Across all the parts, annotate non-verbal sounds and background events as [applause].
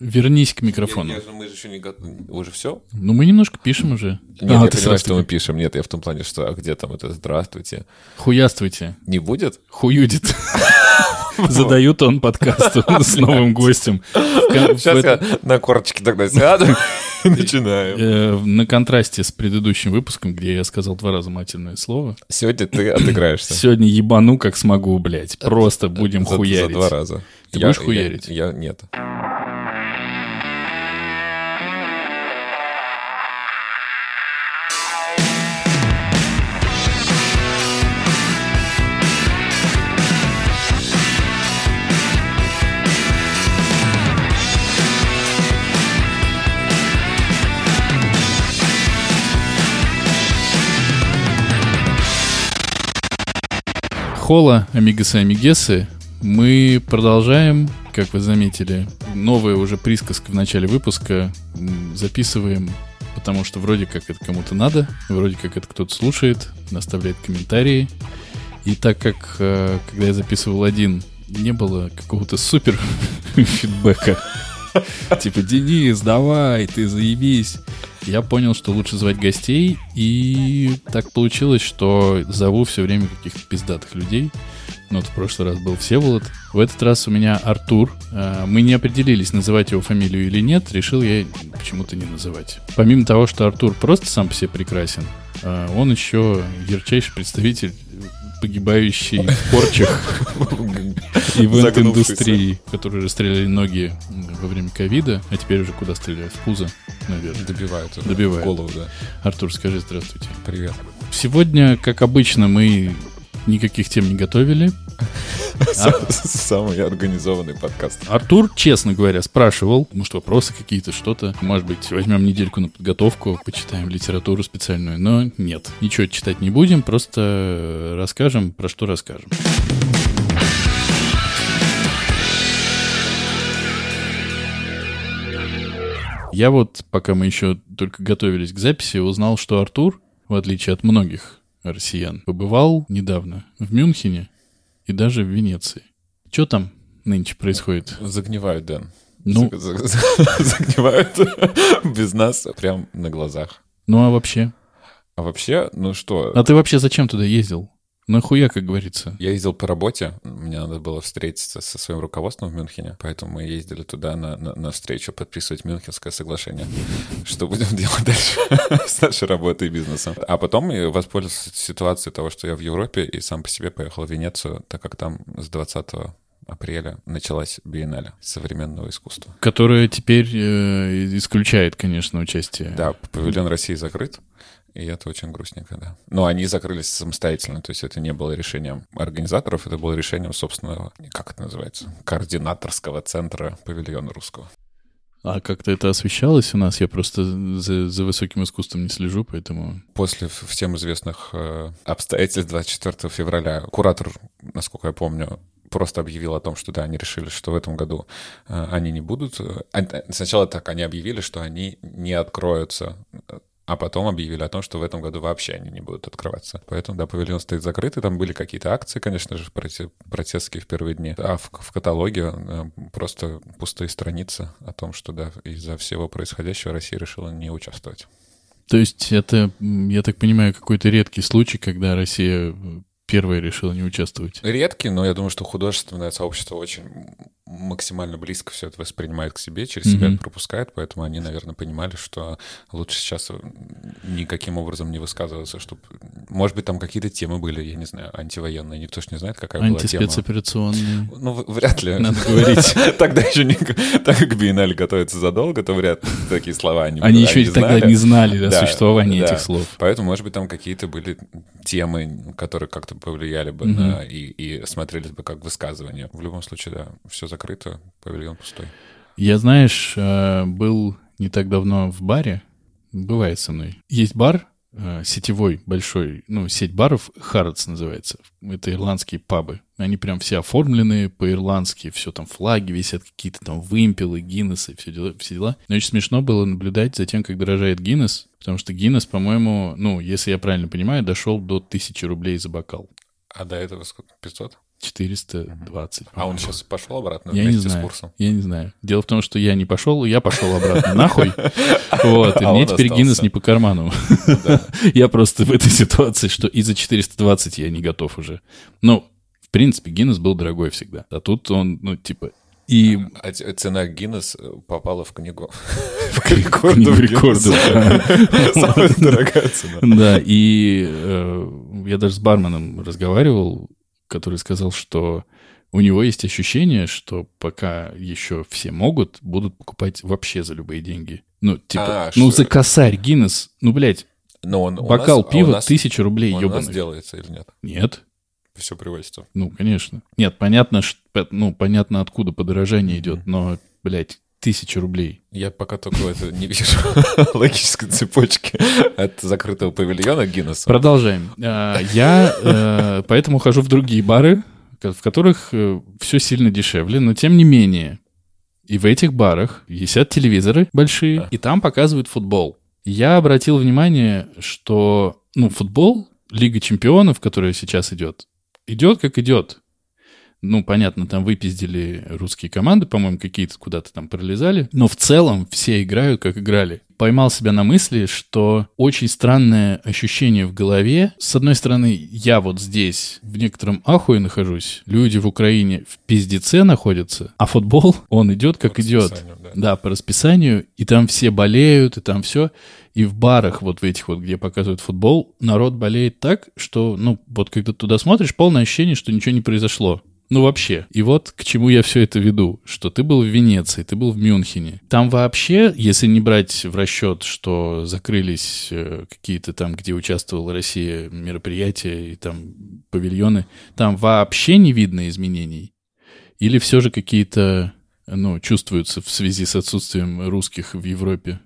Вернись к микрофону. Я, я, мы же еще не готовы. Уже все? Ну, мы немножко пишем уже. Нет, а, я ты понимаю, что мы пишем. Нет, я в том плане, что а где там это «Здравствуйте». Хуяствуйте. Не будет? Хуюдит. [laughs] Задают он подкасту [laughs] с новым гостем. Сейчас я на корточке тогда сяду и начинаю. Э, на контрасте с предыдущим выпуском, где я сказал два раза матерное слово. Сегодня ты отыграешься. Сегодня ебану как смогу, блядь. Просто будем хуярить. За два раза. Ты будешь хуярить? Я нет. Хола, амигасы, амигесы, мы продолжаем, как вы заметили, новая уже присказка в начале выпуска. Записываем, потому что вроде как это кому-то надо, вроде как это кто-то слушает, наставляет комментарии. И так как, э, когда я записывал один, не было какого-то супер [laughs] фидбэка, [laughs] типа, Денис, давай, ты заебись я понял, что лучше звать гостей, и так получилось, что зову все время каких-то пиздатых людей. Ну, вот в прошлый раз был Всеволод. В этот раз у меня Артур. А, мы не определились, называть его фамилию или нет. Решил я почему-то не называть. Помимо того, что Артур просто сам по себе прекрасен, а, он еще ярчайший представитель погибающий в порчах ивент-индустрии, которые расстреляли ноги во время ковида, а теперь уже куда стреляют? В пузо, наверное. Добивают. Добивают. голову, да. Артур, скажи здравствуйте. Привет. Сегодня, как обычно, мы никаких тем не готовили. [laughs] Самый организованный подкаст. Артур, честно говоря, спрашивал, может, вопросы какие-то, что-то. Может быть, возьмем недельку на подготовку, почитаем литературу специальную. Но нет, ничего читать не будем, просто расскажем, про что расскажем. Я вот, пока мы еще только готовились к записи, узнал, что Артур, в отличие от многих россиян, побывал недавно в Мюнхене и даже в Венеции. Что там нынче происходит? Загнивают, Дэн. Ну, [laughs] загнивают [laughs] без нас прям на глазах. Ну а вообще? А вообще, ну что? А ты вообще зачем туда ездил? Нахуя, как говорится? Я ездил по работе. Мне надо было встретиться со своим руководством в Мюнхене. Поэтому мы ездили туда на, на, на встречу подписывать Мюнхенское соглашение. [laughs] Что будем [laughs] делать дальше [laughs] с нашей работой и бизнесом. А потом я воспользовался ситуацией того, что я в Европе и сам по себе поехал в Венецию, так как там с 20 апреля началась биеннале современного искусства. Которая теперь э, исключает, конечно, участие. Да, павильон России закрыт. И это очень грустненько, да. Но они закрылись самостоятельно, то есть это не было решением организаторов, это было решением собственного, как это называется, координаторского центра павильона русского. А как-то это освещалось у нас? Я просто за, за высоким искусством не слежу, поэтому... После всем известных э, обстоятельств 24 февраля куратор, насколько я помню, просто объявил о том, что да, они решили, что в этом году э, они не будут. Э, сначала так, они объявили, что они не откроются а потом объявили о том, что в этом году вообще они не будут открываться. Поэтому, да, павильон стоит закрытый. Там были какие-то акции, конечно же, протестские в первые дни. А в, в каталоге э, просто пустые страницы о том, что, да, из-за всего происходящего Россия решила не участвовать. То есть это, я так понимаю, какой-то редкий случай, когда Россия первая решила не участвовать? Редкий, но я думаю, что художественное сообщество очень максимально близко все это воспринимает к себе, через mm-hmm. себя это пропускает, поэтому они, наверное, понимали, что лучше сейчас никаким образом не высказываться, чтобы... Может быть, там какие-то темы были, я не знаю, антивоенные, никто же не знает, какая была тема. Антиспецоперационные. Ну, вряд ли. Надо говорить. [laughs] Тогда еще не... Так как Биеннале готовится задолго, то вряд ли такие слова они Они еще тогда не знали о существовании этих слов. Поэтому, может быть, там какие-то были темы, которые как-то повлияли бы на... и смотрелись бы как высказывания. В любом случае, да, все закрыто, павильон пустой. Я, знаешь, э, был не так давно в баре, бывает со мной. Есть бар сетевой, большой, ну, сеть баров, Харатс называется. Это ирландские пабы. Они прям все оформлены по-ирландски, все там флаги висят, какие-то там вымпелы, Гиннесы, все дела, все дела. Но очень смешно было наблюдать за тем, как дорожает Гиннес, потому что Гиннес, по-моему, ну, если я правильно понимаю, дошел до тысячи рублей за бокал. А до этого сколько? 500? 420. А он сейчас пошел обратно Я не вместе с знаю. курсом? Я не знаю. Дело в том, что я не пошел, я пошел обратно нахуй. Вот, и А мне теперь. Гиннес не по карману. [laughs] Я просто в этой ситуации, что и за 420 я не готов уже. Ну, в принципе, Гиннес был дорогой всегда. А тут он, ну, типа... И А ц- цена Гиннес э, попала в книгу. [laughs] в книгу рекордов. [laughs] Самая дорогая цена. Да, и э, я даже с барменом разговаривал, который сказал, что у него есть ощущение, что пока еще все могут, будут покупать вообще за любые деньги. Ну, типа, А, ну, что- за косарь Гиннес, ну, блядь, Но он бокал нас- а пива нас- тысяча рублей, Он у нас делается или нет? Нет, Все привозится. ну, конечно. Нет, понятно, п- ну, понятно, откуда подорожание идет, но, блядь, тысяча рублей. Я пока только это не вижу [laughs] логической цепочки от закрытого павильона Гиннесса. Продолжаем. А, Я э, поэтому хожу в другие бары, в которых все сильно дешевле, но тем не менее. И в этих барах висят телевизоры большие, и там показывают футбол. Я обратил внимание, что ну, футбол, Лига чемпионов, которая сейчас идет, идет как идет. Ну, понятно, там выпиздили русские команды, по-моему, какие-то куда-то там пролезали. Но в целом все играют, как играли. Поймал себя на мысли, что очень странное ощущение в голове. С одной стороны, я вот здесь в некотором ахуе нахожусь. Люди в Украине в пиздеце находятся. А футбол, он идет как идет. да. Да, по расписанию, и там все болеют, и там все. И в барах, вот в этих вот, где показывают футбол, народ болеет так, что, ну, вот когда туда смотришь, полное ощущение, что ничего не произошло. Ну, вообще. И вот к чему я все это веду, что ты был в Венеции, ты был в Мюнхене. Там вообще, если не брать в расчет, что закрылись э, какие-то там, где участвовала Россия, мероприятия и там павильоны, там вообще не видно изменений? Или все же какие-то, ну, чувствуются в связи с отсутствием русских в Европе?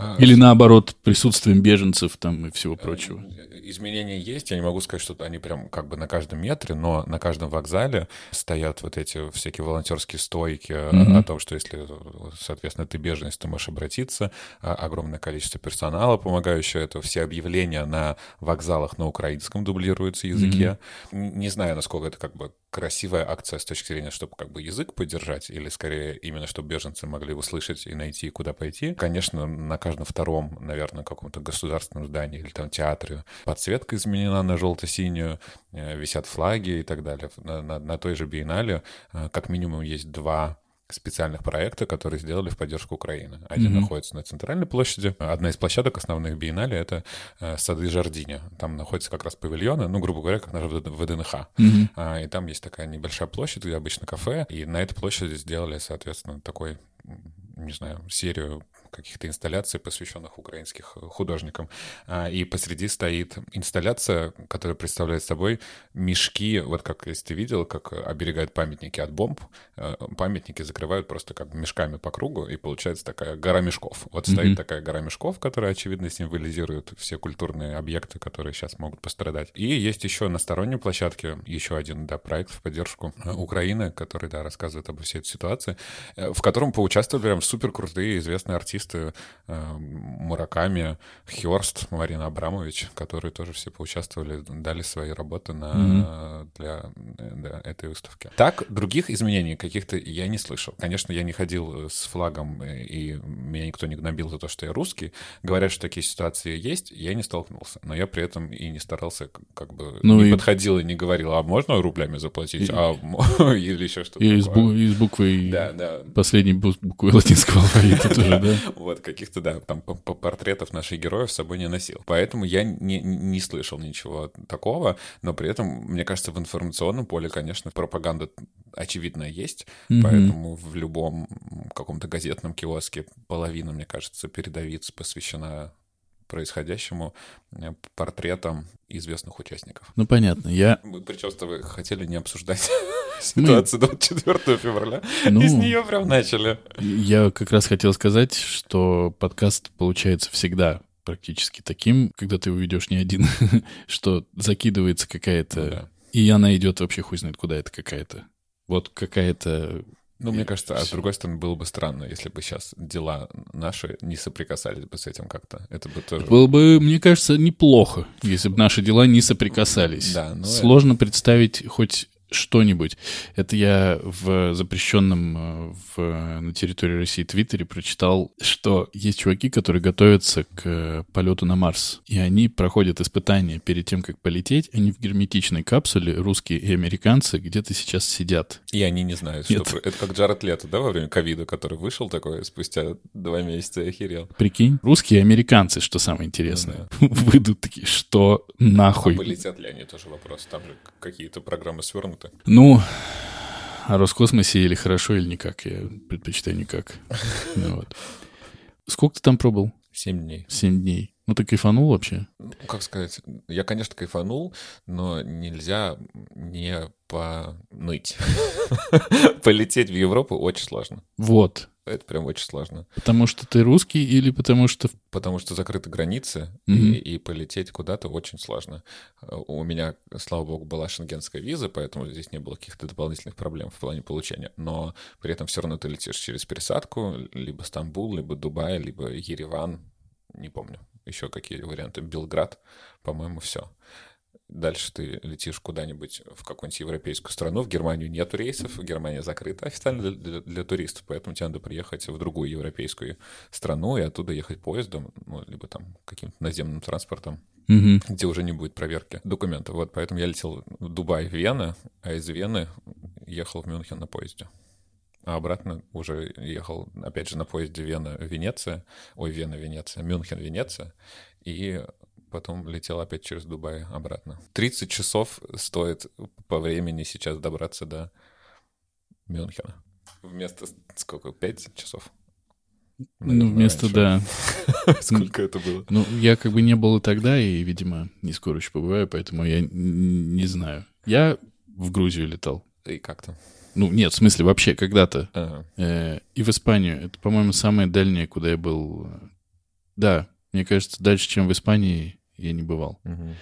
А, Или наоборот, присутствием беженцев там и всего прочего? Изменения есть, я не могу сказать, что они прям как бы на каждом метре, но на каждом вокзале стоят вот эти всякие волонтерские стойки э, Мгм. о том, что если, соответственно, ты беженец, ты можешь обратиться, А огромное количество персонала, помогающего это, все объявления на вокзалах на украинском дублируются языке. Н- Не знаю, насколько это как бы красивая акция с точки зрения, чтобы как бы язык поддержать, или скорее именно, чтобы беженцы могли услышать и найти, куда пойти. Конечно, на каждом втором, наверное, каком-то государственном здании или там театре подсветка изменена на желто-синюю, э, висят флаги и так далее. На, на- на той же биеннале э, как минимум есть два специальных проекта, которые сделали в поддержку Украины. Один Мгм. находится на центральной площади. Одна из площадок основных биеннале — это э, сады Жардиня. Там находятся как раз павильоны, ну, грубо говоря, как на ВД- ВДНХ. А, И там есть такая небольшая площадь, где обычно кафе, и на этой площади сделали, соответственно, такой, не знаю, серию каких-то инсталляций, посвященных украинских э, художникам. А, И посреди стоит инсталляция, которая представляет собой мешки, вот как, если ты видел, как оберегают памятники от бомб, э, памятники закрывают просто как мешками по кругу, и получается такая гора мешков. Вот стоит такая гора мешков, которая, очевидно, символизирует все культурные объекты, которые сейчас могут пострадать. И есть еще на сторонней площадке еще один, да, проект в поддержку э, Украины, который, да, рассказывает обо всей этой ситуации, в котором поучаствовали прям супер крутые известные артисты э, Мураками, Хёрст, Марина Абрамович, которые тоже все поучаствовали, дали свои работы на, Мгм. для да, этой выставки. Так, других изменений каких-то я не слышал. Конечно, я не ходил э, с флагом, э, и меня никто не гнобил за то, что я русский. Говорят, что такие ситуации есть, я не столкнулся. Но я при этом и не старался, как бы, Ну не и- подходил и не говорил, а можно рублями заплатить, И- а [laughs] или еще что-то И с, такое. бу- и с буквой, Да, да. последней бу- буквой латинского алфавита [laughs] тоже, да? Вот, каких-то, да, там по- по- портретов наших героев с собой не носил. Поэтому я не, не слышал ничего такого, но при этом, мне кажется, в информационном поле, конечно, пропаганда очевидно есть, Мгм. поэтому в любом каком-то газетном киоске половина, мне кажется, передовиц посвящена происходящему э, портретам известных участников. Ну, понятно. Я, Мы, причем с тобой хотели не обсуждать [laughs] ситуацию 24 февраля, ну, и с нее прям начали. я как раз хотел сказать, что подкаст получается всегда практически таким, когда ты уведешь не один, [laughs] что закидывается какая-то... Ну да. И она идет вообще хуй знает куда это какая-то. Вот какая-то... Ну, мне кажется, а с другой стороны, было бы странно, если бы сейчас дела наши не соприкасались бы с этим как-то. Это бы тоже... Было бы, мне кажется, неплохо, если бы наши дела не соприкасались. Да, ну, Сложно представить хоть что-нибудь. Это я в запрещенном э, в, на территории России Твиттере прочитал, что есть чуваки, которые готовятся к э, полету на Марс. И они проходят испытания перед тем, как полететь. Они в герметичной капсуле, русские и американцы, где-то сейчас сидят. И они не знают, Нет. что... Это как Джаред Лето, да, во время ковида, который вышел такой спустя два месяца и охерел. Прикинь, русские и американцы, что самое интересное, ну, да. [laughs] выйдут такие, что нахуй. А полетят ли они, тоже вопрос. Там же какие-то программы свернуты. Ну, о Роскосмосе или хорошо, или никак. Я предпочитаю никак. [laughs] Ну, вот. Сколько ты там пробыл? Семь дней. Семь дней. Ну, ты кайфанул вообще? Ну, как сказать, я, конечно, кайфанул, но нельзя не поныть. [laughs] Полететь в Европу очень сложно. Вот. Это прям очень сложно. Потому что ты русский или потому что... Потому что закрыты границы, mm-hmm. и, и полететь куда-то очень сложно. У меня, слава богу, была шенгенская виза, поэтому здесь не было каких-то дополнительных проблем в плане получения. Но при этом все равно ты летишь через пересадку, либо Стамбул, либо Дубай, либо Ереван, не помню еще какие варианты, Белград, по-моему, все. Дальше ты летишь куда-нибудь в какую-нибудь европейскую страну. В Германию нету рейсов, Германия закрыта официально для, для, для туристов, поэтому тебе надо приехать в другую европейскую страну и оттуда ехать поездом, ну, либо там каким-то наземным транспортом, угу. где уже не будет проверки документов. Вот поэтому я летел в Дубай, Вена, а из Вены ехал в Мюнхен на поезде. А обратно уже ехал, опять же, на поезде Вена-Венеция, ой, Вена-Венеция, Мюнхен-Венеция, и потом летел опять через Дубай обратно. 30 часов стоит по времени сейчас добраться до Мюнхена. Вместо сколько? 5 часов? Наверное, ну, вместо, раньше. да. [laughs] Сколько это было? Ну, я как бы не был и тогда, и, видимо, не скоро еще побываю, поэтому я не знаю. Я в Грузию летал. И как там? Ну, нет, в смысле, вообще когда-то. Ага. Э, и в Испанию. Это, по-моему, самое дальнее, куда я был. Да, мне кажется, дальше, чем в Испании, я не бывал. Угу.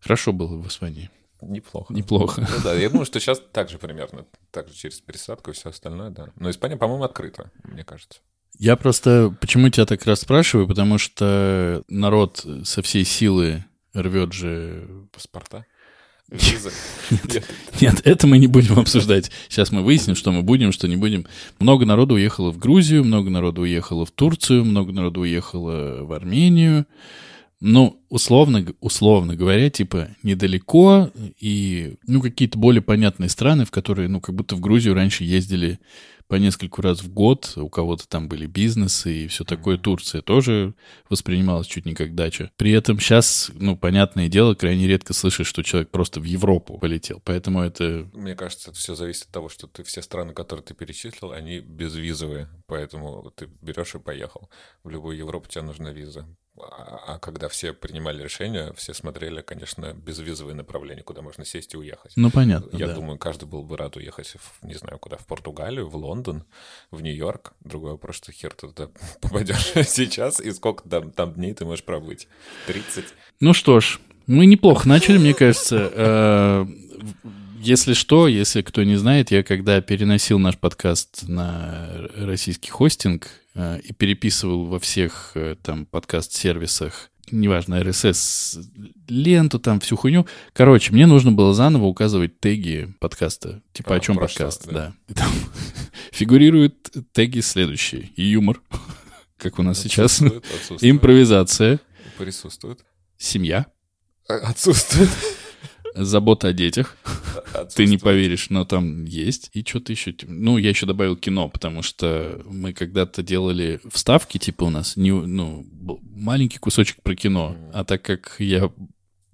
Хорошо было в Испании. Неплохо. Неплохо. Ну да, я думаю, что сейчас так же примерно, так же через пересадку и все остальное, да. Но Испания, по-моему, открыта, мне кажется. Я просто, почему тебя так раз спрашиваю, потому что народ со всей силы рвет же... Паспорта? [laughs] Нет, нет, это мы не будем обсуждать. Сейчас мы выясним, что мы будем, что не будем. Много народу уехало в Грузию, много народу уехало в Турцию, много народу уехало в Армению. Ну, условно, условно говоря, типа недалеко и, ну, какие-то более понятные страны, в которые, ну, как будто в Грузию раньше ездили по нескольку раз в год, у кого-то там были бизнесы и все такое. Турция тоже воспринималась чуть не как дача. При этом сейчас, ну, понятное дело, крайне редко слышишь, что человек просто в Европу полетел. Поэтому это... Мне кажется, это все зависит от того, что ты все страны, которые ты перечислил, они безвизовые. Поэтому ты берешь и поехал. В любую Европу тебе нужна виза. А, а когда все принимали решение, все смотрели, конечно, безвизовые направления, куда можно сесть и уехать. Ну, понятно, Я да. думаю, каждый был бы рад уехать, в, не знаю куда, в Португалию, в Лондон, в Нью-Йорк. Другой вопрос, что хер ты туда [laughs] попадешь [laughs] сейчас, и сколько там, там дней ты можешь пробыть? 30? Ну что ж, мы неплохо начали, мне кажется. Э, если что, если кто не знает, я когда переносил наш подкаст на российский хостинг, и переписывал во всех э, там подкаст-сервисах, неважно, RSS, ленту, там всю хуйню. Короче, мне нужно было заново указывать теги подкаста. Типа, а, о чем подкаст, да. да. И там [laughs] фигурируют теги следующие. Юмор, [laughs] как у нас сейчас. Импровизация. Присутствует. Семья. Отсутствует. Забота о детях. Ты не поверишь, но там есть. И что-то еще. Ну, я еще добавил кино, потому что мы когда-то делали вставки, типа у нас, не, ну, маленький кусочек про кино. А так как я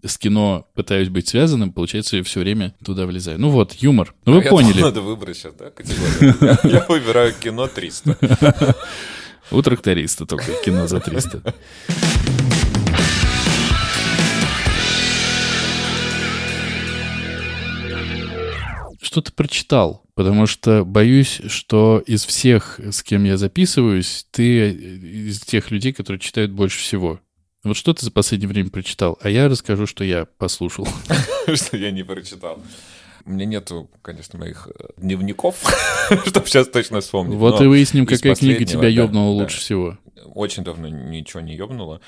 с кино пытаюсь быть связанным, получается, я все время туда влезаю. Ну вот, юмор. Ну вы а поняли. Надо выбрать сейчас, да, категорию? Я выбираю кино 300. [laughs] У тракториста только кино за 300. [laughs] что-то прочитал, потому что боюсь, что из всех, с кем я записываюсь, ты из тех людей, которые читают больше всего. Вот что ты за последнее время прочитал? А я расскажу, что я послушал. [laughs] Что я не прочитал. У меня нету, конечно, моих э, дневников, [laughs] чтобы сейчас точно вспомнить. Вот и выясним, какая книга тебя ёбнула лучше всего. Очень давно ничего не ёбнуло.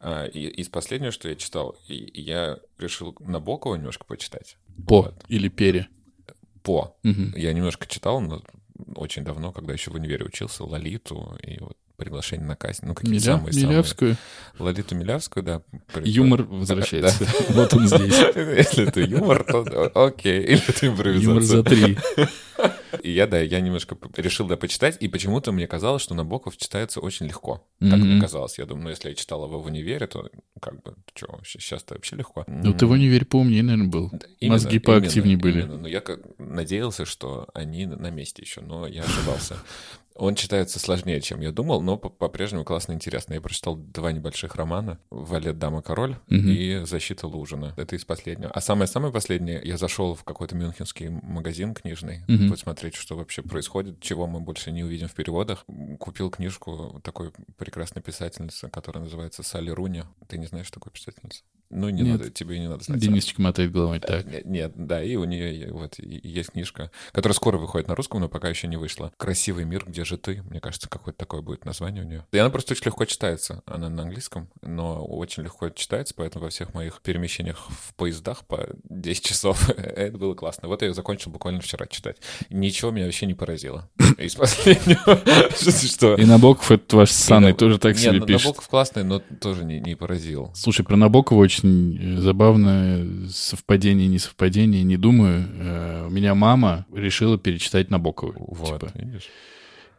А, из последнего, что я читал, я решил Набокова немножко почитать. По или пере? По. Мгм. Я немножко читал, но очень давно, когда еще в универе учился, Лолиту и вот приглашение на казнь. Ну, какие-то Миля- самые-самые. Милявскую. Лолиту Милявскую, да. при- Юмор возвращается. [laughs] Вот он здесь. [laughs] Если это юмор, то окей. Или это Юмор за импровизация. три. [laughs] И я, да, я немножко решил, да, почитать, и почему-то мне казалось, что Набоков читается очень легко. Так мне Мгм. казалось. Я думаю, ну, если я читал его в универе, то как бы, что, сейчас-то вообще легко. Ну, ты в универе поумнее, наверное, был. Именно, Мозги поактивнее именно, были. именно. Но я как надеялся, что они на месте еще, но я ошибался. Он читается сложнее, чем я думал, но по- по-прежнему классно интересно. Я прочитал два небольших романа «Валет, дама, король» Мгм. и «Защита Лужина». Это из последнего. А самое-самое последнее, я зашел в какой-то мюнхенский магазин книжный, Мгм. посмотреть, что вообще происходит, чего мы больше не увидим в переводах. Купил книжку такой прекрасной писательницы, которая называется Салли Руни. Ты не знаешь такой писательницы? Ну, не Нет. надо, тебе не надо знать. Денисочка мотает головой. Так. Нет, нет, да, и у нее вот есть книжка, которая скоро выходит на русском, но пока еще не вышла. «Красивый мир, где же ты?» Мне кажется, какое-то такое будет название у нее. И она просто очень легко читается. Она на английском, но очень легко читается, поэтому во всех моих перемещениях в поездах по 10 часов [laughs] это было классно. Вот я ее закончил буквально вчера читать. Ничего меня вообще не поразило. [laughs] Из последнего. [laughs] Что? И Набоков, это ваш с Саной И на- тоже так себе на- пишет. Набоков классный, но тоже не, не поразил. Слушай, про Набокова очень э, забавное совпадение, несовпадение, не думаю. Э, У меня мама решила перечитать Набокова. Вот, типа. видишь?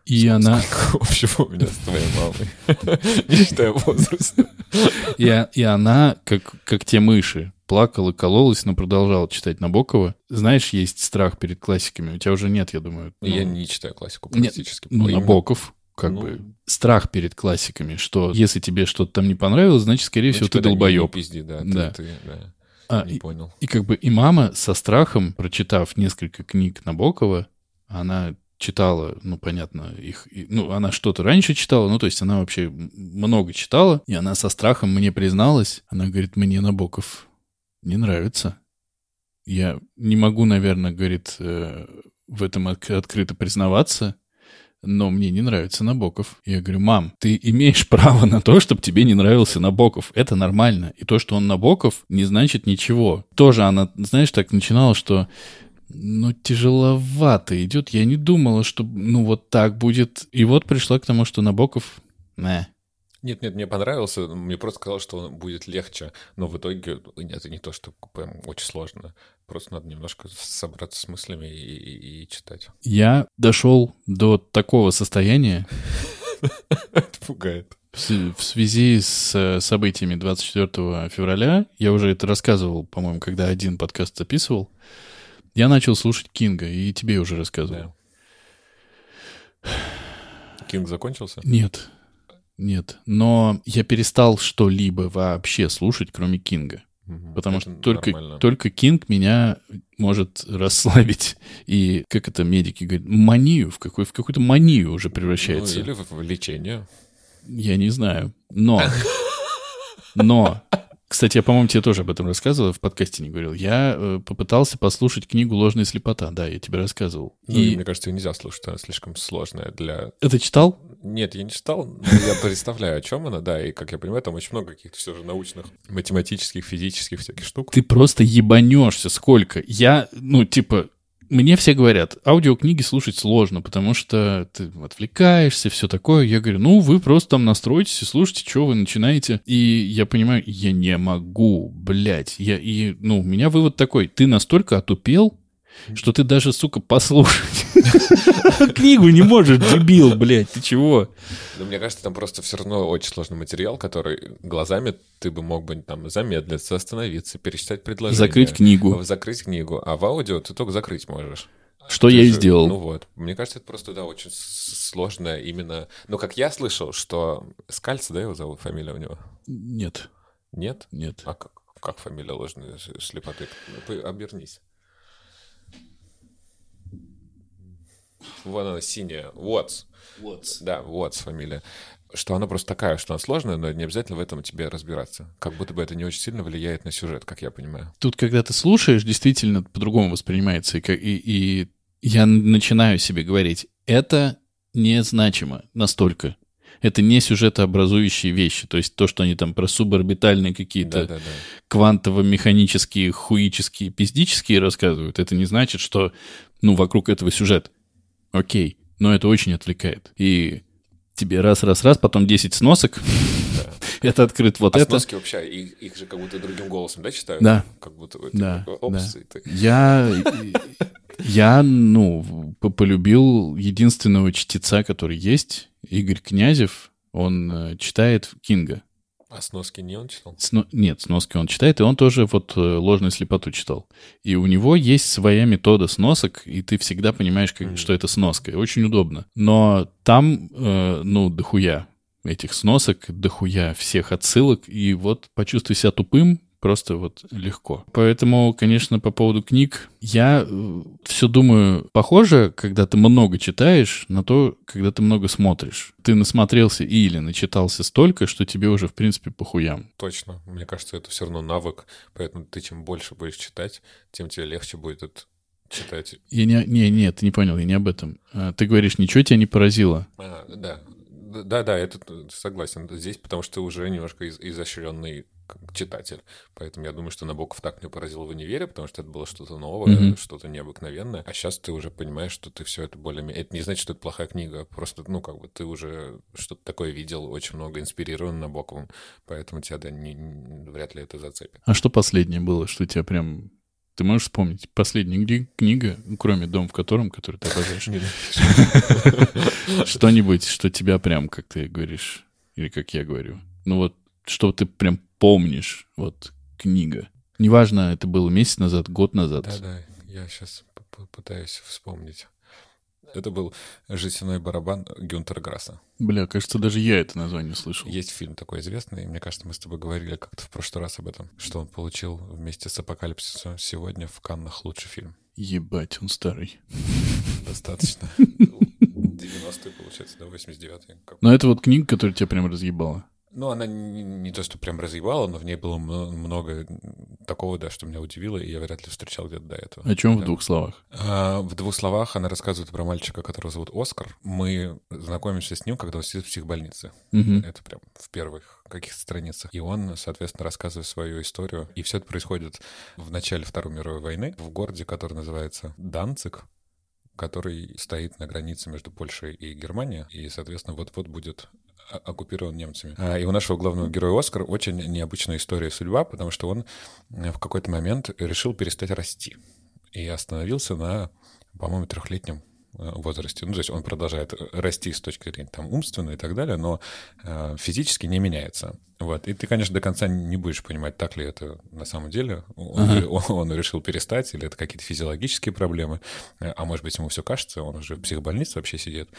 И она, Сколько общего у меня с твоей мамой? [laughs] Не считая возраста. и, и она, как, как те мыши, плакала, кололась, но продолжала читать Набокова. Знаешь, есть страх перед классиками. У тебя уже нет, я думаю. Ну, Я не читаю классику Нет, практически. Ну, Набоков, как Ну. бы, страх перед классиками, что если тебе что-то там не понравилось, значит, скорее Ну, всего, ты да, не- не долбоеб. пизди, да. Да. Ты, ты, да, А, не и, понял. и как бы и мама со страхом, прочитав несколько книг Набокова, она читала, ну, понятно, их, и- ну, она что-то раньше читала, ну, то есть она вообще много читала, и она со страхом мне призналась, она говорит, мне Набоков не нравится. Я не могу, наверное, говорит, э, в этом от- открыто признаваться, но мне не нравится Набоков. Я говорю, мам, ты имеешь право на то, чтобы тебе не нравился Набоков. Это нормально. И то, что он Набоков, не значит ничего. Тоже она, знаешь, так начинала, что ну, тяжеловато идет. Я не думала, что, ну, вот так будет. И вот пришла к тому, что Набоков... Не. Нет, нет, мне понравился. Мне просто казалось, что он будет легче. Но в итоге это не то, что прям очень сложно. Просто надо немножко собраться с мыслями и, и- и читать. Я дошел до такого состояния [laughs] Это пугает. в связи с э, событиями 24 февраля. Я уже это рассказывал, по-моему, когда один подкаст записывал. Я начал слушать Кинга, и тебе уже рассказывал. Да. Кинг закончился? Нет, нет. Но я перестал что-либо вообще слушать, кроме Кинга. Потому Это что только, нормально. только Кинг меня может расслабить. И, как это медики говорят, манию, в, какой, в какую-то манию уже превращается. Ну, или в, в лечение. Я не знаю. Но, но, кстати, я, по-моему, тебе тоже об этом рассказывал, в подкасте не говорил. Я э, попытался послушать книгу «Ложная слепота». Да, я тебе рассказывал. Ну, И мне кажется, ее нельзя слушать, она слишком сложная для... это читал? Нет, я не читал, но я представляю, о чем она, да, и, как я понимаю, там очень много каких-то все же научных, математических, физических всяких штук. Ты просто ебанешься сколько. Я, ну, типа, мне все говорят, аудиокниги слушать сложно, потому что ты отвлекаешься, все такое. Я говорю, ну, вы просто там настройтесь и слушайте, что вы начинаете. И я понимаю, я не могу, блядь. Я, и, ну, у меня вывод такой, ты настолько отупел, что ты даже, сука, послушать [laughs] книгу не можешь, дебил, блядь, ты чего? Но мне кажется, там просто все равно очень сложный материал, который глазами ты бы мог бы там замедлиться, остановиться, перечитать предложение. Закрыть книгу. Закрыть книгу. А в аудио ты только закрыть можешь. Что Ты я и же- сделал. Ну вот. Мне кажется, это просто, да, очень сложно именно... Ну, как я слышал, что Скальца, да, его зовут, фамилия у него? Нет, Нет? нет. А как, как фамилия ложной с- слепоты? Ты Обернись. Вон она, синяя. Уотс. Да, Уотс фамилия. Что она просто такая, что она сложная, но не обязательно в этом тебе разбираться. Как будто бы это не очень сильно влияет на сюжет, как я понимаю. Тут, когда ты слушаешь, действительно по-другому воспринимается. И, и- и я начинаю себе говорить, это незначимо настолько. Это не сюжетообразующие вещи. То есть то, что они там про суборбитальные какие-то Да-да-да. квантово-механические, хуические, пиздические рассказывают, это не значит, что, ну, вокруг этого сюжет. Окей, но это очень отвлекает. И тебе раз-раз-раз, потом 10 сносок, это открыт вот А это. сноски вообще, их, их же как будто другим голосом, да, читают? Да. Как будто Да, опс, ты- Я, я, ну, по- полюбил единственного чтеца, который есть, Игорь Князев. Он э, читает Кинга. А сноски не он читал? Сно- Нет, сноски он читает, и он тоже вот э, «Ложную слепоту» читал. И у него есть своя метода сносок, и ты всегда понимаешь, как- Мгм. что это сноска. И Очень удобно. Но там, э, ну, дохуя этих сносок, дохуя всех отсылок, и вот почувствуй себя тупым, просто вот легко. Поэтому, конечно, по поводу книг, я все думаю, похоже, когда ты много читаешь, на то, когда ты много смотришь. Ты насмотрелся или начитался столько, что тебе уже, в принципе, похуям. Точно. Мне кажется, это все равно навык, поэтому ты чем больше будешь читать, тем тебе легче будет это читать. Я не, не, нет, ты не понял, я не об этом. А, Ты говоришь, ничего тебя не поразило. А, да. Да, да, это т- согласен. Здесь, потому что ты уже немножко из- изощренный читатель. Поэтому я думаю, что Набоков так мне поразил в универе, потому что это было что-то новое, Мгм. что-то необыкновенное. А сейчас ты уже понимаешь, что ты все это более-менее... Это не значит, что это плохая книга. Просто, ну, как бы ты уже что-то такое видел, очень много инспирирован Набоковым. Поэтому тебя, да, не- не- вряд ли это зацепит. А что последнее было, что тебя прям... Ты можешь вспомнить? Последняя кни- книга, кроме «Дом в котором», который ты обожаешь. [laughs] [laughs] Что-нибудь, что тебя прям, как ты говоришь, или как я говорю, ну вот, что ты прям помнишь, вот, книга. Неважно, это было месяц назад, год назад. Да-да, я сейчас пытаюсь вспомнить. Это был «Жестяной барабан» Гюнтера Грасса. Бля, кажется, даже я это название слышал. Есть фильм такой известный, и мне кажется, мы с тобой говорили как-то в прошлый раз об этом, что он получил вместе с «Апокалипсисом» сегодня в Каннах лучший фильм. Ебать, он старый. Достаточно. [laughs] 90-й, получается, да, 89-й. Как- Но это вот книга, которая тебя прям разъебала. Ну, она не, не то, что прям разъебала, но в ней было мно- много такого, да, что меня удивило, и я вряд ли встречал где-то до этого. О чем в Да. двух словах? А, В двух словах она рассказывает про мальчика, которого зовут Оскар. Мы знакомимся с ним, когда он сидит в психбольнице. Мгм. Это прям в первых каких-то страницах. И он, соответственно, рассказывает свою историю. И все это происходит в начале Второй мировой войны в городе, который называется Данцик, который стоит на границе между Польшей и Германией. И, соответственно, вот-вот будет оккупирован немцами. А, И у нашего главного героя Оскар очень необычная история судьба, потому что он э, в какой-то момент решил перестать расти. И остановился на, по-моему, трехлетнем возрасте. Ну, то есть он продолжает расти с точки зрения там, умственной и так далее, но э, физически не меняется. Вот. И ты, конечно, до конца не будешь понимать, так ли это на самом деле. Он, Ага. он- он решил перестать, или это какие-то физиологические проблемы. Э, А может быть, ему все кажется, он уже в психбольнице вообще сидит.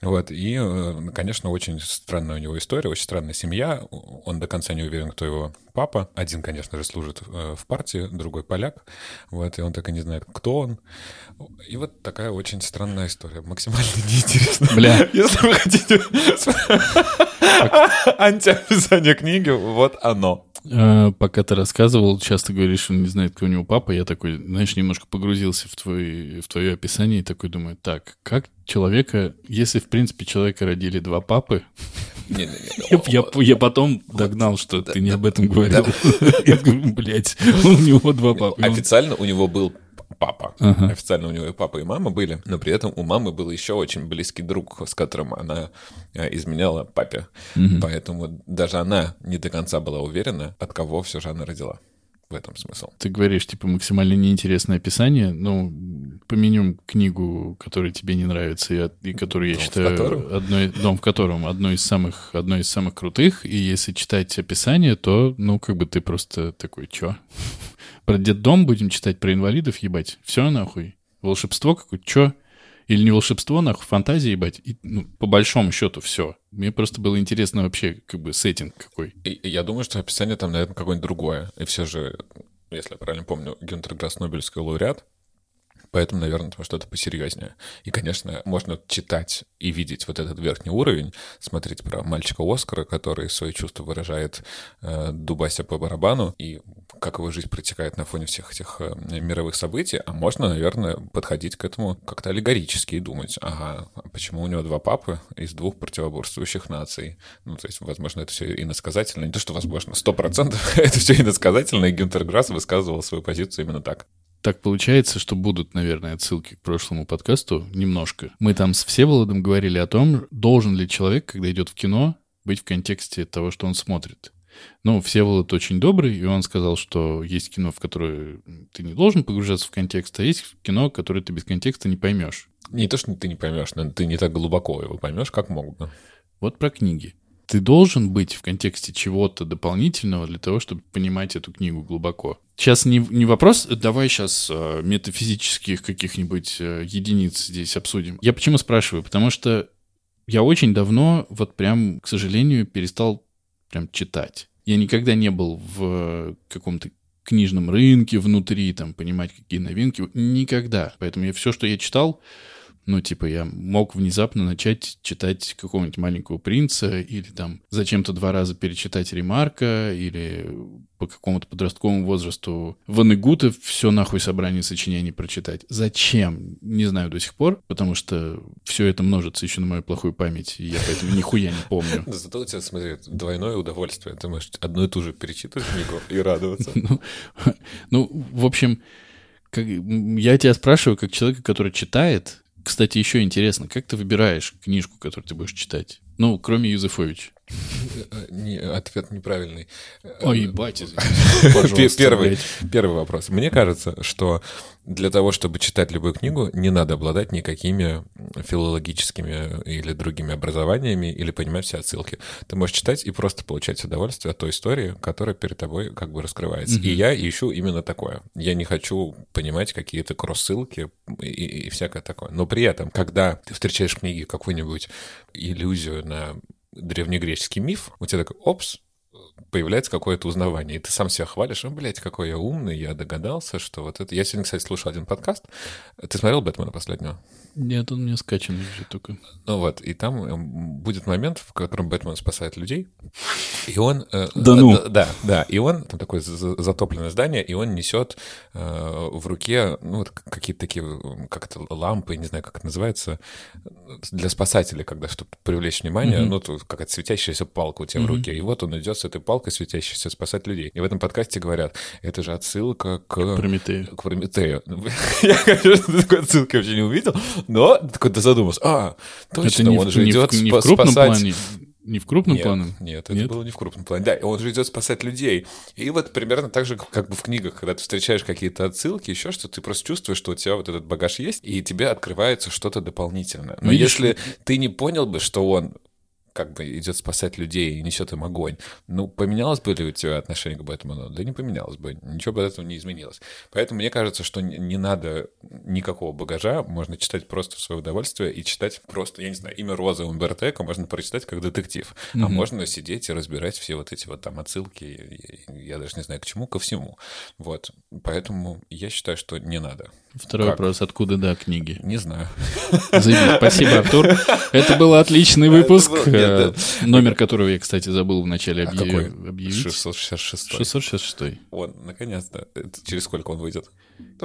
Вот. И, э, конечно, очень странная у него история, очень странная семья. Он до конца не уверен, кто его папа. Один, конечно же, служит э, в партии, другой поляк. Вот. И он так и не знает, кто он. И вот такая очень странная история. Максимально [laughs] неинтересная. Бля. Если вы хотите [laughs] антиописание книги, вот оно. А, Пока ты рассказывал, часто говоришь, что он не знает, кто у него папа. Я такой, знаешь, немножко погрузился в, твой, в твое описание и такой думаю, так, как человека, если, в принципе, человека родили два папы, [laughs] я, я- я потом догнал, что ты не об этом говорил. Я говорю, блядь, у него два папы. Официально у него был папа. Ага. Официально у него и папа, и мама были, но при этом у мамы был еще очень близкий друг, с которым она э, изменяла папе. Мгм. Поэтому даже она не до конца была уверена, от кого все же она родила. В этом смысл. Ты говоришь, типа, максимально неинтересное описание. Ну, поменем книгу, которая тебе не нравится, и, от- и которую я Дом в считаю котором? одной, дом в котором одной из самых, одной из самых крутых. И если читать описание, то, ну, как бы ты просто такой, чё? Про детдом будем читать, про инвалидов ебать. Все нахуй. Волшебство какое-то, чё? Или не волшебство, нахуй, фантазия, ебать. И, ну, по большому счету, все. Мне просто было интересно вообще, как бы, сеттинг какой. И, я думаю, что описание там, наверное, какое-нибудь другое. И все же, если я правильно помню, Гюнтер Грасс Нобелевский лауреат, Поэтому, наверное, там что-то посерьезнее. И, конечно, можно читать и видеть вот этот верхний уровень, смотреть про мальчика Оскара, который свои чувства выражает, э, дубася по барабану, и как его жизнь протекает на фоне всех этих э, мировых событий, а можно, наверное, подходить к этому как-то аллегорически и думать, ага, а почему у него два папы из двух противоборствующих наций? Ну, то есть, возможно, это все иносказательно. Не то, что возможно, сто процентов [laughs] это все иносказательно, и Гюнтер Грасс высказывал свою позицию именно так. Так получается, что будут, наверное, отсылки к прошлому подкасту немножко. Мы там с Всеволодом говорили о том, должен ли человек, когда идет в кино, быть в контексте того, что он смотрит. Ну, Всеволод очень добрый, и он сказал, что есть кино, в которое ты не должен погружаться в контекст, а есть кино, которое ты без контекста не поймешь. Не то, что ты не поймешь, но ты не так глубоко его поймешь, как мог бы. Вот про книги. Ты должен быть в контексте чего-то дополнительного для того, чтобы понимать эту книгу глубоко. Сейчас не, не вопрос, давай сейчас э, метафизических каких-нибудь э, единиц здесь обсудим. Я почему спрашиваю? Потому что я очень давно, вот прям, к сожалению, перестал прям читать. Я никогда не был в каком-то книжном рынке внутри, там, понимать, какие новинки. Никогда. Поэтому я все, что я читал, ну, типа, я мог внезапно начать читать какого-нибудь маленького принца, или там зачем-то два раза перечитать Ремарка, или по какому-то подростковому возрасту Ванегута все нахуй собрание сочинений прочитать. Зачем? Не знаю до сих пор, потому что все это множится еще на мою плохую память, и я поэтому нихуя не помню. [laughs] Зато у тебя, смотри, двойное удовольствие. Ты можешь одну и ту же перечитывать книгу и радоваться. [laughs] Ну, [laughs] ну в общем, как, я тебя спрашиваю, как человека, который читает, кстати, еще интересно, как ты выбираешь книжку, которую ты будешь читать? Ну, кроме Юзефович. Не, ответ неправильный. Ой, ебать, первый, первый вопрос. Мне кажется, что для того, чтобы читать любую книгу, не надо обладать никакими филологическими или другими образованиями или понимать все отсылки. Ты можешь читать и просто получать удовольствие от той истории, которая перед тобой как бы раскрывается. Mm-hmm. И я ищу именно такое. Я не хочу понимать какие-то кросс-ссылки и, и, и всякое такое. Но при этом, когда ты встречаешь в книге какую-нибудь иллюзию на древнегреческий миф, у тебя такой, опс, появляется какое-то узнавание, и ты сам себя хвалишь, ну, блядь, какой я умный, я догадался, что вот это... Я сегодня, кстати, слушал один подкаст. Ты смотрел «Бэтмена» последнего? Нет, он мне скачан уже только. Ну вот, и там э, будет момент, в котором Бэтмен спасает людей, и он... Э, [laughs] да ну? Да, да, и он, там такое затопленное здание, и он несет э, в руке, ну, вот какие-то такие, как-то лампы, не знаю, как это называется, для спасателей, когда, чтобы привлечь внимание, mm-hmm. ну, тут какая-то светящаяся палка у тебя mm-hmm. в руке, и вот он идет с этой палкой светящейся спасать людей. И в этом подкасте говорят, это же отсылка к... К Прометею. К Прометею. [laughs] Я, конечно, такой отсылки вообще не увидел, но такой задумался, а, точно, он же идет спасать... Не в крупном нет, плане? Нет, это нет? было не в крупном плане. Да, он же идет спасать людей. И вот примерно так же, как бы в книгах, когда ты встречаешь какие-то отсылки, еще что ты просто чувствуешь, что у тебя вот этот багаж есть, и тебе открывается что-то дополнительное. Но Видишь? если ты не понял бы, что он как бы идет спасать людей и несет им огонь. Ну, поменялось бы ли у тебя отношение к Бэтмену? Да не поменялось бы. Ничего бы от этого не изменилось. Поэтому мне кажется, что не надо никакого багажа. Можно читать просто в свое удовольствие и читать просто, я не знаю, имя Розы Умберто можно прочитать как детектив. Mm-hmm. А можно сидеть и разбирать все вот эти вот там отсылки. Я даже не знаю к чему, ко всему. Вот. Поэтому я считаю, что не надо. Второй как? вопрос. Откуда, да, книги? Не знаю. Спасибо, Артур. Это был отличный [laughs] выпуск. Номер которого я, кстати, забыл в начале а объявить. 666. 666. Вот, наконец-то. Через сколько он выйдет?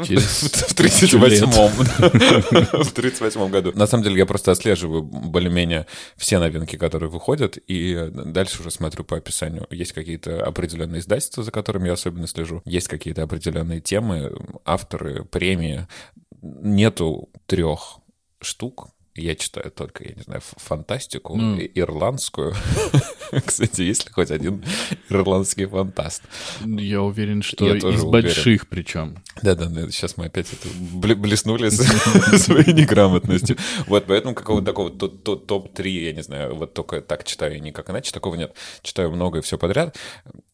Через [laughs] в [laughs] 38-м. [laughs] В 38 году. На самом деле я просто отслеживаю более-менее все новинки, которые выходят, и дальше уже смотрю по описанию. Есть какие-то определенные издательства, за которыми я особенно слежу. Есть какие-то определенные темы, авторы, премии. Нету трех штук, я читаю только, я не знаю, фантастику ну. ирландскую. [laughs] Кстати, есть ли хоть один ирландский фантаст? Я уверен, что я из больших причем. Да-да-да, сейчас мы опять это блеснули [laughs] своей неграмотностью. Вот, поэтому какого-то такого топ-3, я не знаю, вот только так читаю, никак иначе такого нет. Читаю много и все подряд,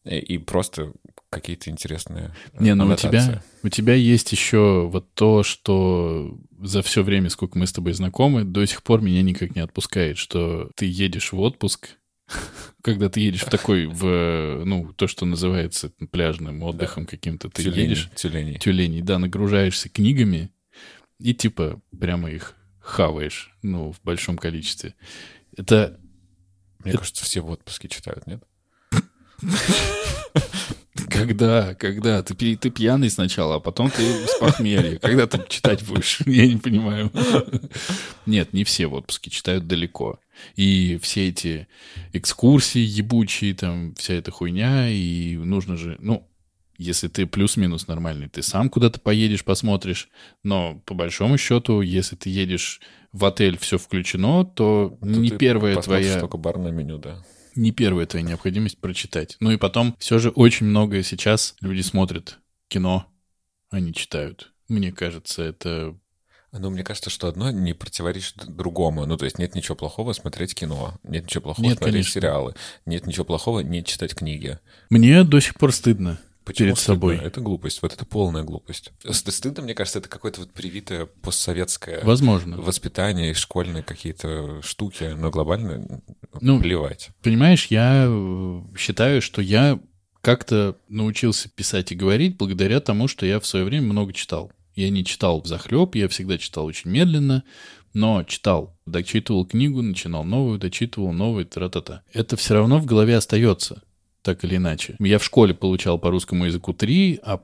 и просто какие-то интересные Не, ну у тебя, у тебя есть еще вот то, что за все время, сколько мы с тобой знакомы, до сих пор меня никак не отпускает, что ты едешь в отпуск, [laughs] когда ты едешь в такой, в, ну, то, что называется пляжным отдыхом да. каким-то, ты тюлени, едешь... Тюленей. Тюленей, да, нагружаешься книгами и типа прямо их хаваешь, ну, в большом количестве. Это... Мне это... кажется, все в отпуске читают, нет? [laughs] Когда? Когда? Ты, пи- ты пьяный сначала, а потом ты с похмелья. Когда ты читать будешь? [laughs] Я не понимаю. Нет, не все в отпуске читают далеко. И все эти экскурсии ебучие, там, вся эта хуйня, и нужно же, ну, если ты плюс-минус нормальный, ты сам куда-то поедешь, посмотришь. Но по большому счету, если ты едешь в отель, все включено, то То не первая посмотришь твоя только барное меню, да. Не первая твоя необходимость прочитать. Ну и потом, все же очень многое сейчас люди смотрят кино, они читают. Мне кажется, это... Ну, мне кажется, что одно не противоречит другому. Ну, то есть нет ничего плохого смотреть кино, нет ничего плохого Нет, смотреть конечно. сериалы, нет ничего плохого не читать книги. Мне до сих пор стыдно Почему перед стыдно? собой. Это глупость, вот это полная глупость. Ст- Стыдно, мне кажется, это какое-то вот привитое постсоветское Возможно. воспитание и школьные какие-то штуки, но глобально Ну, плевать. Понимаешь, я э, считаю, что я как-то научился писать и говорить благодаря тому, что я в свое время много читал. Я не читал в захлеб, я всегда читал очень медленно, но читал. Дочитывал книгу, начинал новую, дочитывал новую, тра-та-та. Это все равно в голове остается, так или иначе. Я в школе получал по русскому языку три, а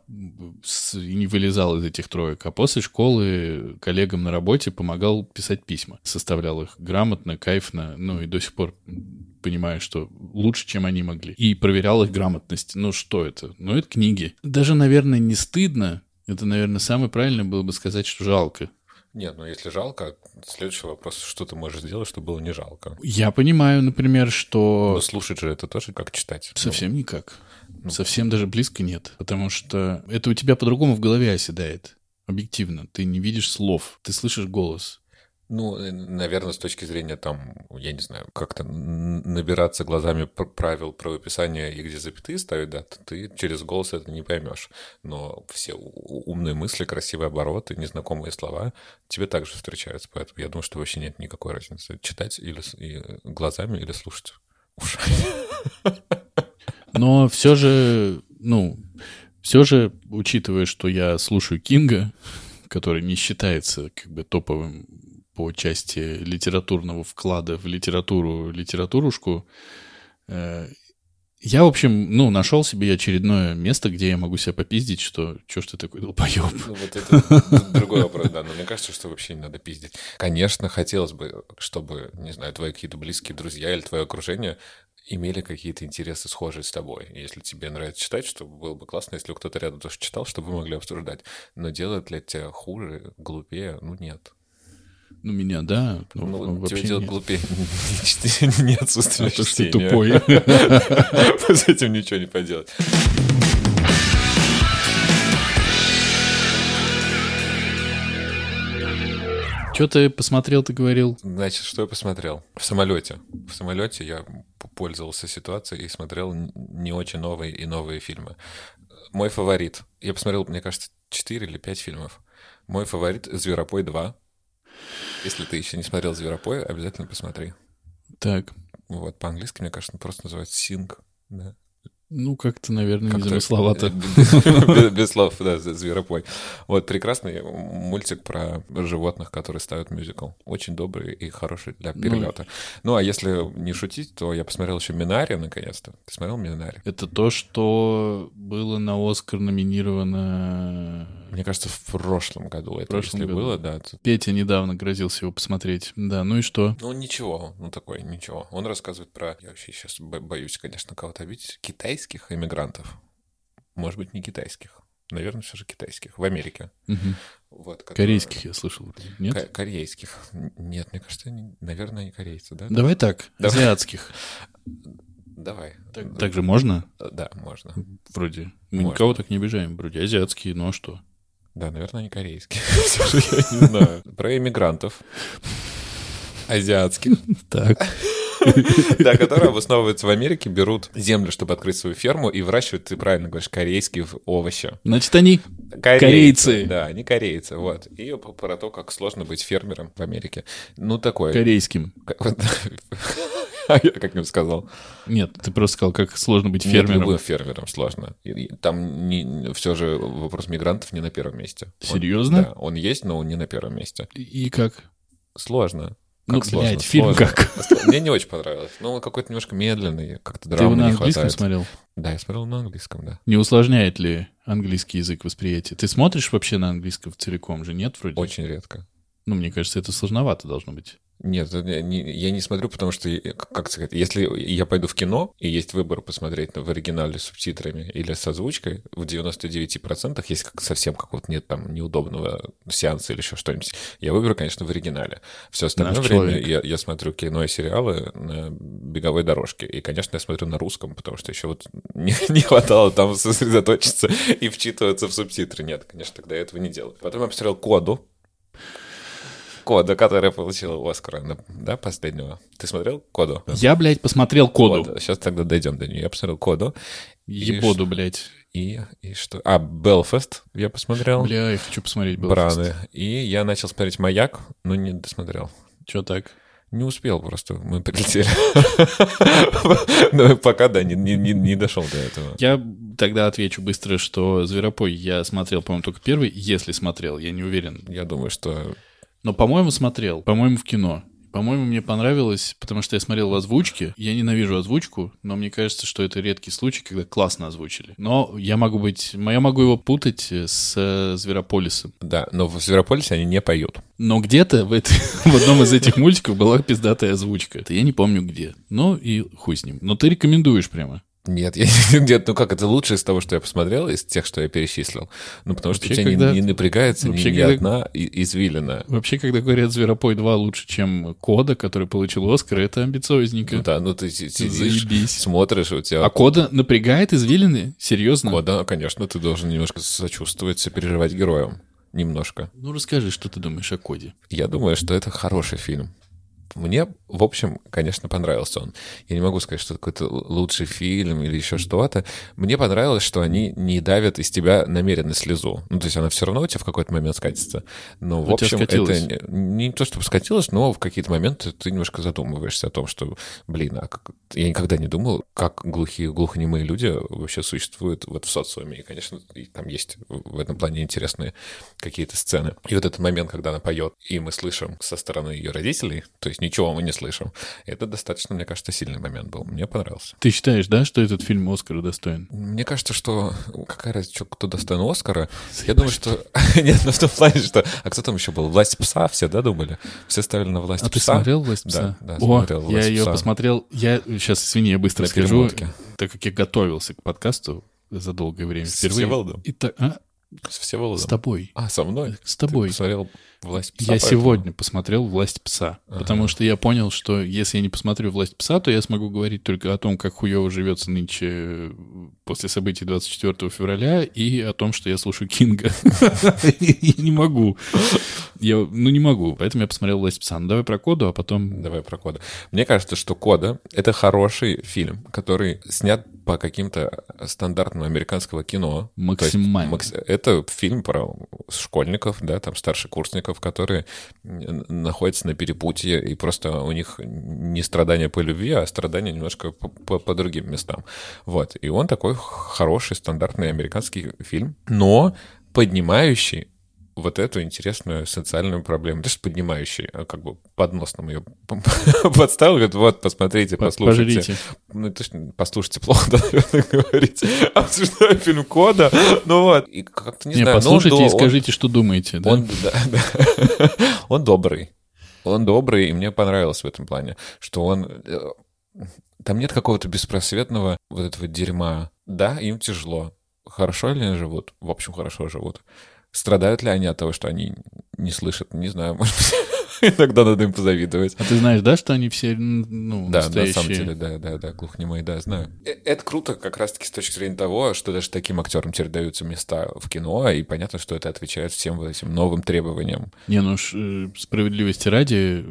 с- не вылезал из этих троек. А после школы коллегам на работе помогал писать письма. Составлял их грамотно, кайфно, ну и до сих пор понимаю, что лучше, чем они могли. И проверял их грамотность. Ну, что это? Ну, это книги. Даже, наверное, не стыдно. Это, наверное, самое правильное было бы сказать, что жалко. Нет, ну если жалко, следующий вопрос, что ты можешь сделать, чтобы было не жалко? Я понимаю, например, что... Но слушать же это тоже как читать. Совсем никак. Совсем даже близко нет. Потому что это у тебя по-другому в голове оседает. Объективно. Ты не видишь слов. Ты слышишь голос. Ну, э, наверное, с точки зрения там, я не знаю, как-то набираться глазами пр- правил правописания и где запятые ставить, да, ты через голос это не поймешь. Но все умные мысли, красивые обороты, незнакомые слова тебе также встречаются. Поэтому я думаю, что вообще нет никакой разницы. Читать или глазами или слушать ушами. Но все же, ну, все же, учитывая, что я слушаю Кинга, который не считается как бы топовым по части литературного вклада в литературу, литературушку, э, я, в общем, ну, нашел себе очередное место, где я могу себя попиздить, что, что ж ты такой долбоеб. Ну, вот это другой вопрос, да. Но мне кажется, что вообще не надо пиздить. Конечно, хотелось бы, чтобы, не знаю, твои какие-то близкие друзья или твое окружение имели какие-то интересы схожие с тобой. Если тебе нравится читать, чтобы было бы классно, если кто-то рядом тоже читал, чтобы вы могли обсуждать. Но делает ли это тебя хуже, глупее? Ну, нет. Ну, меня, да. Ну, Ну, тебя делает нет. глупее [laughs] не отсутствие то, что ты тупой. [laughs] С этим ничего не поделать. Что ты посмотрел, ты говорил? Значит, что я посмотрел? В самолете. В самолете я пользовался ситуацией и смотрел не очень новые и новые фильмы. Мой фаворит. Я посмотрел, мне кажется, 4 или 5 фильмов. Мой фаворит — «Зверопой 2». Если ты еще не смотрел «Зверопой», обязательно посмотри. Так, Вот, по-английски, мне кажется, просто называется «Синг». Да. Ну, как-то, наверное, Как-то незамысловато. [laughs] Без, без слов, да, зверопой. Вот прекрасный мультик про животных, которые ставят мюзикл. Очень добрый и хороший для перелета. Ну, а если не шутить, то я посмотрел еще Минари, наконец-то. Ты смотрел Минари? Это то, что было на Оскар номинировано... Мне кажется, в прошлом году это, прошлом если году. было, да. то- Петя недавно грозился его посмотреть. Да, ну и что? Ну, ничего, ну такой, ничего. Он рассказывает про, я вообще сейчас боюсь, конечно, кого-то обидеть, китайских иммигрантов. Может быть, не китайских. Наверное, все же китайских. В Америке. Мгм. Вот, которые- Корейских я слышал. Нет? Ко- корейских. Нет, мне кажется, они, наверное, они корейцы, да? Давай так, Давай. азиатских. Давай. Так, так же можно? Да, можно. Вроде. Мы Можно. никого так не обижаем. Вроде азиатские, ну а что? Да, наверное, они корейские. [laughs] Я не знаю. Про иммигрантов. Азиатских. [laughs] Так. [laughs] Да, [laughs] которые обосновываются в Америке, берут землю, чтобы открыть свою ферму, и выращивают, ты правильно говоришь, корейские овощи. Значит, они Корейцы. Корейцы. Да, они корейцы, вот. И про то, как сложно быть фермером в Америке. Ну, такое. корейским. [laughs] А я как им сказал? Нет, ты просто сказал, как сложно быть Нет, фермером. любым фермером сложно. Там не, все же вопрос мигрантов не на первом месте. Он- Серьезно? да, он есть, но он не на первом месте. И как? Сложно. Ну, Как сложно, блядь, фильм сложно. как? Мне не очень понравилось. Ну, он какой-то немножко медленный, как-то Ты его драмы на английском хватает. смотрел? Да, я смотрел на английском, да. Не усложняет ли английский язык восприятия? Ты смотришь вообще на английском целиком же? Нет, вроде? Очень редко. Ну, мне кажется, это сложновато должно быть. Нет, я не смотрю, потому что, э, как сказать, если я пойду в кино, и есть выбор посмотреть в оригинале с субтитрами или с озвучкой, в 99% есть как совсем какого-то нет там неудобного сеанса или еще что-нибудь, я выберу, конечно, в оригинале. Все остальное Наш время человек. я, я смотрю кино и сериалы на беговой дорожке. И, конечно, я смотрю на русском, потому что еще вот [laughs] не, не хватало там сосредоточиться и вчитываться в субтитры. Нет, конечно, тогда я этого не делаю. Потом я посмотрел «Коду», Кода, которая получила Оскара, да, последнего. Ты смотрел Коду? Я, блядь, посмотрел коду. Сейчас тогда дойдем до нее. Я посмотрел Коду. Ебоду, блядь. И, и что? А, Белфаст я посмотрел. Бля, я хочу посмотреть был. Браны. И я начал смотреть Маяк, но не досмотрел. Че так? Не успел просто, мы прилетели. Но пока, да, не дошел до этого. Я тогда отвечу быстро, что «Зверопой» я смотрел, по-моему, только первый. Если смотрел, я не уверен. Я думаю, что... Но, по-моему, смотрел. По-моему, в кино. По-моему, мне понравилось, потому что я смотрел в озвучке. Я ненавижу озвучку, но мне кажется, что это редкий случай, когда классно озвучили. Но я могу быть... Я могу его путать с э, Зверополисом. Да, но в Зверополисе они не поют. Но где-то в, этой- [laughs] в одном из этих мультиков была пиздатая озвучка. Это я не помню где. Ну и хуй с ним. Но ты рекомендуешь прямо. Нет, я где-то, ну как, это лучшее из того, что я посмотрел, из тех, что я перечислил. Ну, потому что у тебя не- когда- не, напрягается ни, вообще, ни когда- одна извилина. Вообще, когда говорят «Зверопой 2» лучше, чем «Кода», который получил «Оскар», это амбициозненько. Ну да, ну ты си- сидишь, Заебись. смотришь, у тебя... А «Кода» напрягает извилины? Серьезно? Кода, конечно, ты должен немножко сочувствовать, сопереживать героям. Немножко. Ну расскажи, что ты думаешь о «Коде». Я думаю, что это хороший фильм. Мне, в общем, конечно, понравился он. Я не могу сказать, что это какой-то лучший фильм или еще что-то. Мне понравилось, что они не давят из тебя намеренно слезу. Ну, то есть она все равно у тебя в какой-то момент скатится. Но, в У общем, это не, не то, чтобы скатилось, но в какие-то моменты ты немножко задумываешься о том, что, блин, а как... я никогда не думал, как глухие, глухонемые люди вообще существуют вот в социуме. И, конечно, и там есть в этом плане интересные какие-то сцены. И вот этот момент, когда она поет, и мы слышим со стороны ее родителей, то есть ничего мы не слышим, это достаточно, мне кажется, сильный момент был. Мне понравился. Ты считаешь, да, что этот фильм «Оскара» достоин? Мне кажется, что какая разница, кто достоин Оскара. Я думаю, что... [laughs] Нет, ну в том плане, что... А кто там еще был? «Власть пса» все, да, думали? Все ставили на «Власть А ты пса». смотрел «Власть Да, пса»? да, О, смотрел я «Власть ее пса». посмотрел. Я сейчас, извини, я быстро скажу, так как я готовился к подкасту за долгое время С впервые. Всеволодом? Итак, а, С Всеволодом. с тобой. А, со мной? С тобой. Ты посмотрел «Власть пса», Я поэтому- сегодня посмотрел «Власть пса», потому что я понял, что если я не посмотрю «Власть пса», то я смогу говорить только о том, как хуево живется нынче э, после событий 24 февраля и о том, что я слушаю Кинга. [laughs] Я не могу. Я, ну, не могу. Поэтому я посмотрел «Власть пса». Ну, давай про коду, а потом... Давай про Кода. Мне кажется, что Кода — это хороший фильм, который снят по каким-то стандартам американского кино. Есть Максимально. макс- Это фильм про школьников, да, там старшекурсников, которые н- находятся на перепутье, и просто у них не страдания по любви, а страдания немножко по, по- по другим местам. Вот. И он такой хороший, стандартный американский фильм, но поднимающий вот эту интересную социальную проблему. Даже поднимающий, а как бы под нос нам ее [laughs] подставил, говорит, вот, посмотрите, По- послушайте. пожрите. Ну, ж послушайте, плохо, [laughs] да, [laughs] наверное, говорить. Обсуждаю фильм Кода, ну вот. И как-то, не, Не, знаю, он послушайте до- и он- скажите, что думаете. да? он, да, да. он добрый. Он добрый, и мне понравилось в этом плане, что он... э, Там нет какого-то беспросветного вот этого дерьма. Да, им тяжело. Хорошо ли они живут? В общем, хорошо живут. Страдают ли они от того, что они не слышат? Не знаю, может быть, [laughs] иногда надо им позавидовать. А ты знаешь, да, что они все, ну, Да, на настоящие? самом деле, да, да, да, глухонемые, да, знаю. Э, Это круто как раз-таки с точки зрения того, что даже таким актерам теперь даются места в кино, и понятно, что это отвечает всем вот этим новым требованиям. Не, ну ж, э, справедливости ради,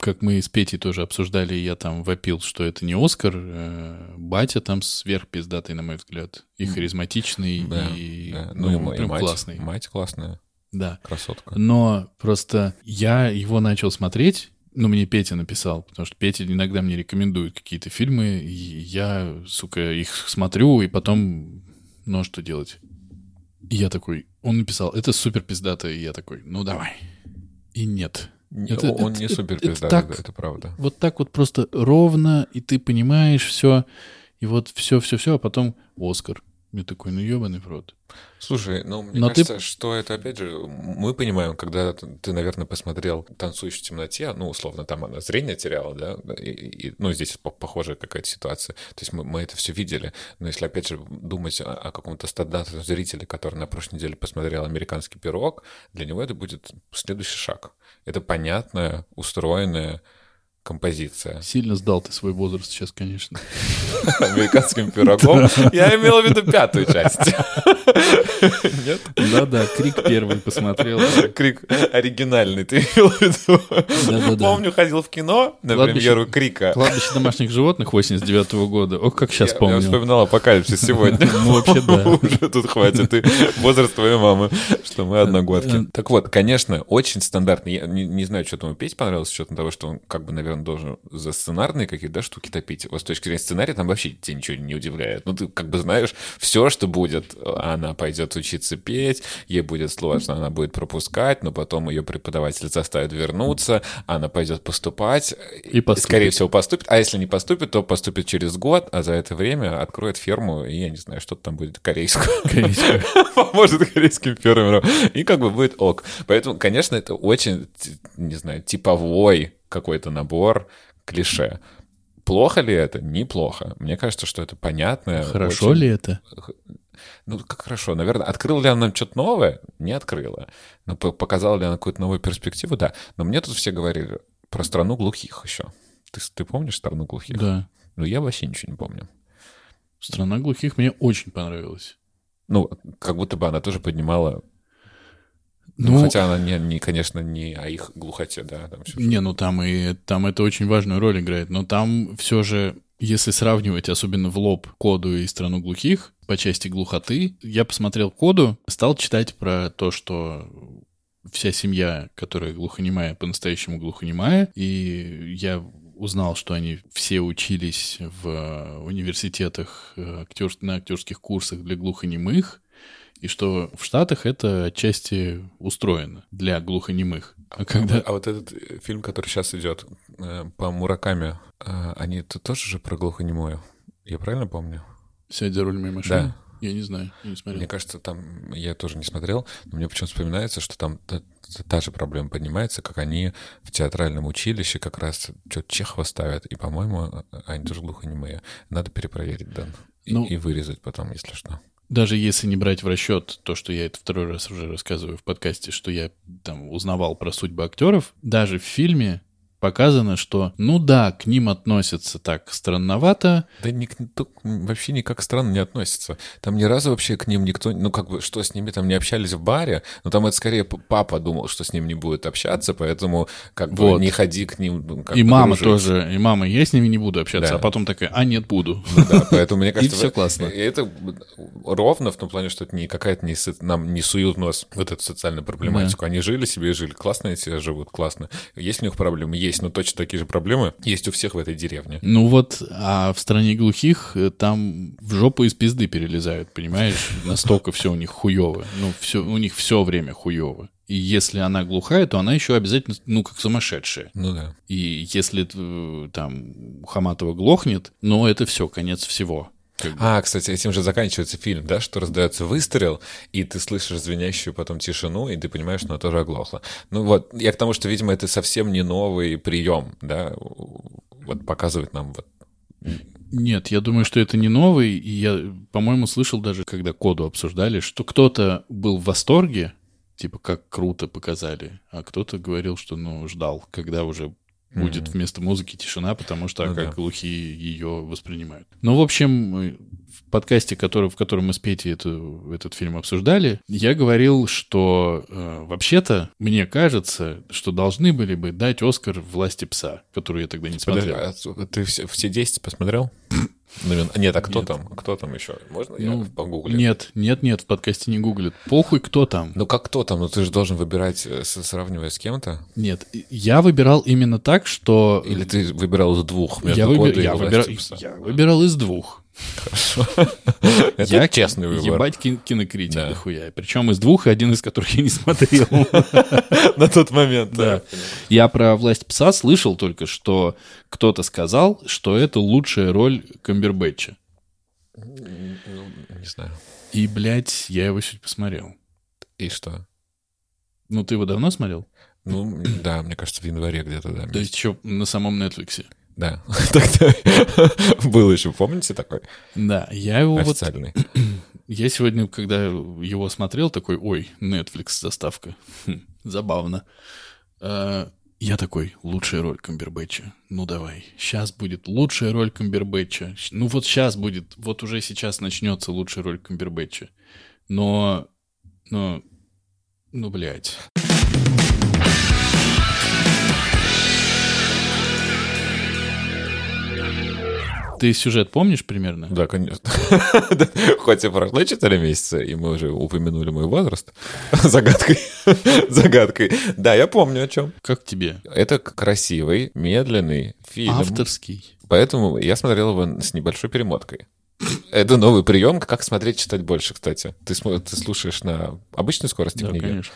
как мы с Петей тоже обсуждали, я там вопил, что это не Оскар, э, батя там сверхпиздатый, на мой взгляд, и харизматичный, Да, и, да. ну, и ма- и прям мать, классный. Мать классная, Да. красотка. Но просто я его начал смотреть, ну, мне Петя написал, потому что Петя иногда мне рекомендует какие-то фильмы, и я, сука, их смотрю, и потом, ну, а что делать? И я такой, он написал, это супер пиздато, и я такой, ну, давай. И нет. Это- он это- не это- супер это пизда, так. это правда. Вот так вот просто ровно, и ты понимаешь все, и вот все-все-все, а потом Оскар. Я такой, ну ебаный в рот. Слушай, ну, мне Но ты- кажется, что это, опять же, мы понимаем, когда ты, ты, наверное, посмотрел «Танцующий в темноте», ну, условно, там она зрение теряла, да, и, и- ну, здесь по- похожая какая-то ситуация. То есть мы, мы это все видели, но если, опять же, думать о, о каком-то стандартном зрителе, который на прошлой неделе посмотрел «Американский пирог», для него это будет следующий шаг. Это понятная, устроенная композиция. Сильно сдал ты свой возраст сейчас, конечно. [laughs] Американским пирогом. [laughs] Я имел в виду пятую часть. [laughs] Нет? Да-да, Крик первый посмотрел. Крик оригинальный, ты имел в виду? Помню, ходил в кино на премьеру Крика. Кладбище домашних животных 89 года. Ох, как сейчас Я- Я помню. вспоминал апокалипсис сегодня. Ну, вообще, да. Уже тут хватит. И возраст твоей мамы, что мы Э, одногодки. Так вот, конечно, очень стандартный. Я не, знаю, что тому петь понравилось, с учетом того, что он, как бы, наверное, должен за сценарные какие-то да, штуки топить. Вот с точки зрения сценария там вообще тебя ничего не удивляет. Ну, ты как бы знаешь, все, что будет, она пойдет учиться петь, ей будет сложно, она будет пропускать, но потом ее преподаватель заставит вернуться, она пойдет поступать, И поступит. скорее всего, поступит. А если не поступит, то поступит через год, а за это время откроет ферму, и я не знаю, что там будет корейскую. Корейскую. [laughs] Поможет корейским фермерам. И как бы будет ок. Поэтому, конечно, это очень, не знаю, типовой какой-то набор клише. Плохо ли это? Неплохо. Мне кажется, что это понятно. Хорошо очень- ли это? Ну, как хорошо. Наверное, открыла ли она нам что-то новое? Не открыла. Но по- показала ли она какую-то новую перспективу? Да. Но мне тут все говорили про страну глухих еще. Ты, ты помнишь страну глухих? Да. Ну, я вообще ничего не помню. Страна глухих мне очень понравилась. Ну, как будто бы она тоже поднимала... Ну, Ну, хотя она, не, не, конечно, не о их глухоте, да. Там всё- не, ну там и там это очень важную роль играет, но там все же, если сравнивать, особенно в лоб коду и страну глухих по части глухоты, я посмотрел коду, стал читать про то, что вся семья, которая глухонемая, по-настоящему глухонемая, и я узнал, что они все учились в университетах э, актер- на актерских курсах для глухонемых, и что в Штатах это отчасти устроено для глухонемых. А когда... А вот этот э, фильм, который сейчас идет э, по Мураками, э, они тут тоже же про глухонемую. Я правильно помню? Сядь за руль моей машины? Да. Я не знаю, я не смотрел. Мне кажется, там я тоже не смотрел, но мне почему-то вспоминается, что там та, та- та же проблема поднимается, как они в театральном училище как раз что-то Чехова ставят, и, по-моему, они тоже глухонемые. Надо перепроверить, да. И, Ну, и вырезать потом, если что. Даже если не брать в расчет то, что я это второй раз уже рассказываю в подкасте, что я там узнавал про судьбы актеров, даже в фильме показано, что, ну да, к ним относятся так странновато, Да тут вообще никак странно не относится. Там ни разу вообще к ним никто, ну как бы, что с ними там не общались в баре, но там это скорее папа думал, что с ним не будет общаться, поэтому как бы Вот. не ходи к ним. ну, как и бы мама дружить. тоже, и мама, я с ними не буду общаться, Да. а потом такая, а нет, буду. Ну да, поэтому мне [laughs] кажется... всё в- классно. И это ровно в том плане, что это не какая-то не нам не суют нос вот эту социальную проблематику. Они жили себе и жили. Классно эти живут, классно. Есть у них проблемы? Есть, но точно такие же проблемы есть у всех в этой деревне. Ну вот, а в стране глухих э, там в жопу из пизды перелезают, понимаешь? Настолько все у них хуево. Ну, все, у них все время хуево. И если она глухая, то она еще обязательно, ну, как сумасшедшая. Ну да. И если э, там Хаматова глохнет, ну, это все, конец всего. Как бы. А, кстати, этим же заканчивается фильм, да, что раздается выстрел, и ты слышишь звенящую потом тишину, и ты понимаешь, что она тоже оглохла. Ну вот, я к тому, что, видимо, это совсем не новый прием, да, вот показывает нам вот Нет, я думаю, что это не новый. И я, по-моему, слышал даже, когда коду обсуждали, что кто-то был в восторге, типа, как круто показали, а кто-то говорил, что, ну, ждал, когда уже будет вместо музыки тишина, потому что Ну как да. глухие ее воспринимают. Ну, в общем, э, в подкасте, который, в котором мы с Петей эту, этот фильм обсуждали, я говорил, что э, вообще-то, мне кажется, что должны были бы дать Оскар «Власти пса», которую я тогда не смотрел. Подожди, а ты все, все 10 посмотрел? [laughs] Ну, мен- Нет, а кто Нет. там? Кто там еще? Можно Ну, я погуглю? Нет, нет, нет, в подкасте не гуглят. Похуй, кто там. Ну как кто там? Ну ты же должен выбирать, э, сравнивая с кем-то. Нет, я выбирал именно так, что... Или ты выбирал из двух между я, выбир- Кодой и я «Властью выбирал, пса»? я выбирал из двух. Хорошо. [laughs] Это Я честный выбор. Ебать кин- кинокритик Да. дохуя. Причем из двух, один из которых я не смотрел. [laughs] На тот момент, Да. Я про «Власть пса» слышал только, что кто-то сказал, что это лучшая роль Камбербэтча. Не знаю. И, блядь, я его сегодня посмотрел. И что? Ну, ты его давно смотрел? Ну, да, мне кажется, в январе где-то, да. То есть еще на самом Netflix. Да. [laughs] Тогда [laughs] был еще, помните такой? Да, я его вот... Официальный. [clears throat] Я сегодня, когда его смотрел, такой, ой, Netflix заставка. Хм, забавно. А, Я такой, лучшая роль Камбербэтча. Ну давай, сейчас будет лучшая роль Камбербэтча. Ну вот сейчас будет, вот уже сейчас начнется лучшая роль Камбербэтча. Но, но, ну, блядь. Ты сюжет помнишь примерно? Да, конечно. [laughs] Хоть и прошло 4 месяца, и мы уже упомянули мой возраст. [laughs] Загадкой. [laughs] Загадкой. Да, я помню о чем. Как тебе? Это красивый, медленный фильм. Авторский. Поэтому я смотрел его с небольшой перемоткой. Это новый прием, как смотреть, читать больше, кстати. Ты, ты слушаешь на обычной скорости Да, книги? конечно.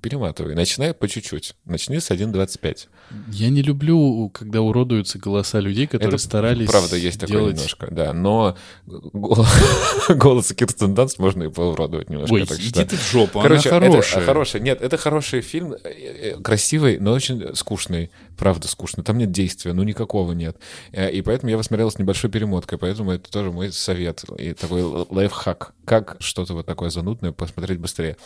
Перематывай. Начинай по чуть-уть. Начни с 1.25. Я не люблю, когда уродуются голоса людей, которые Это старались Правда, есть такое делать... немножко, да. Но гол- [laughs] голос Кирстен Данст можно и поуродовать немножко. Ой, так иди что- ты в жопу, Короче, она это хорошая. Нет, это хороший фильм, э, э, красивый, но очень скучный. Правда, скучный. Там нет действия, ну никакого нет. Э, И поэтому я его смотрел с небольшой перемоткой, поэтому это тоже мой совет и такой лайфхак. Как что-то вот такое занудное посмотреть быстрее.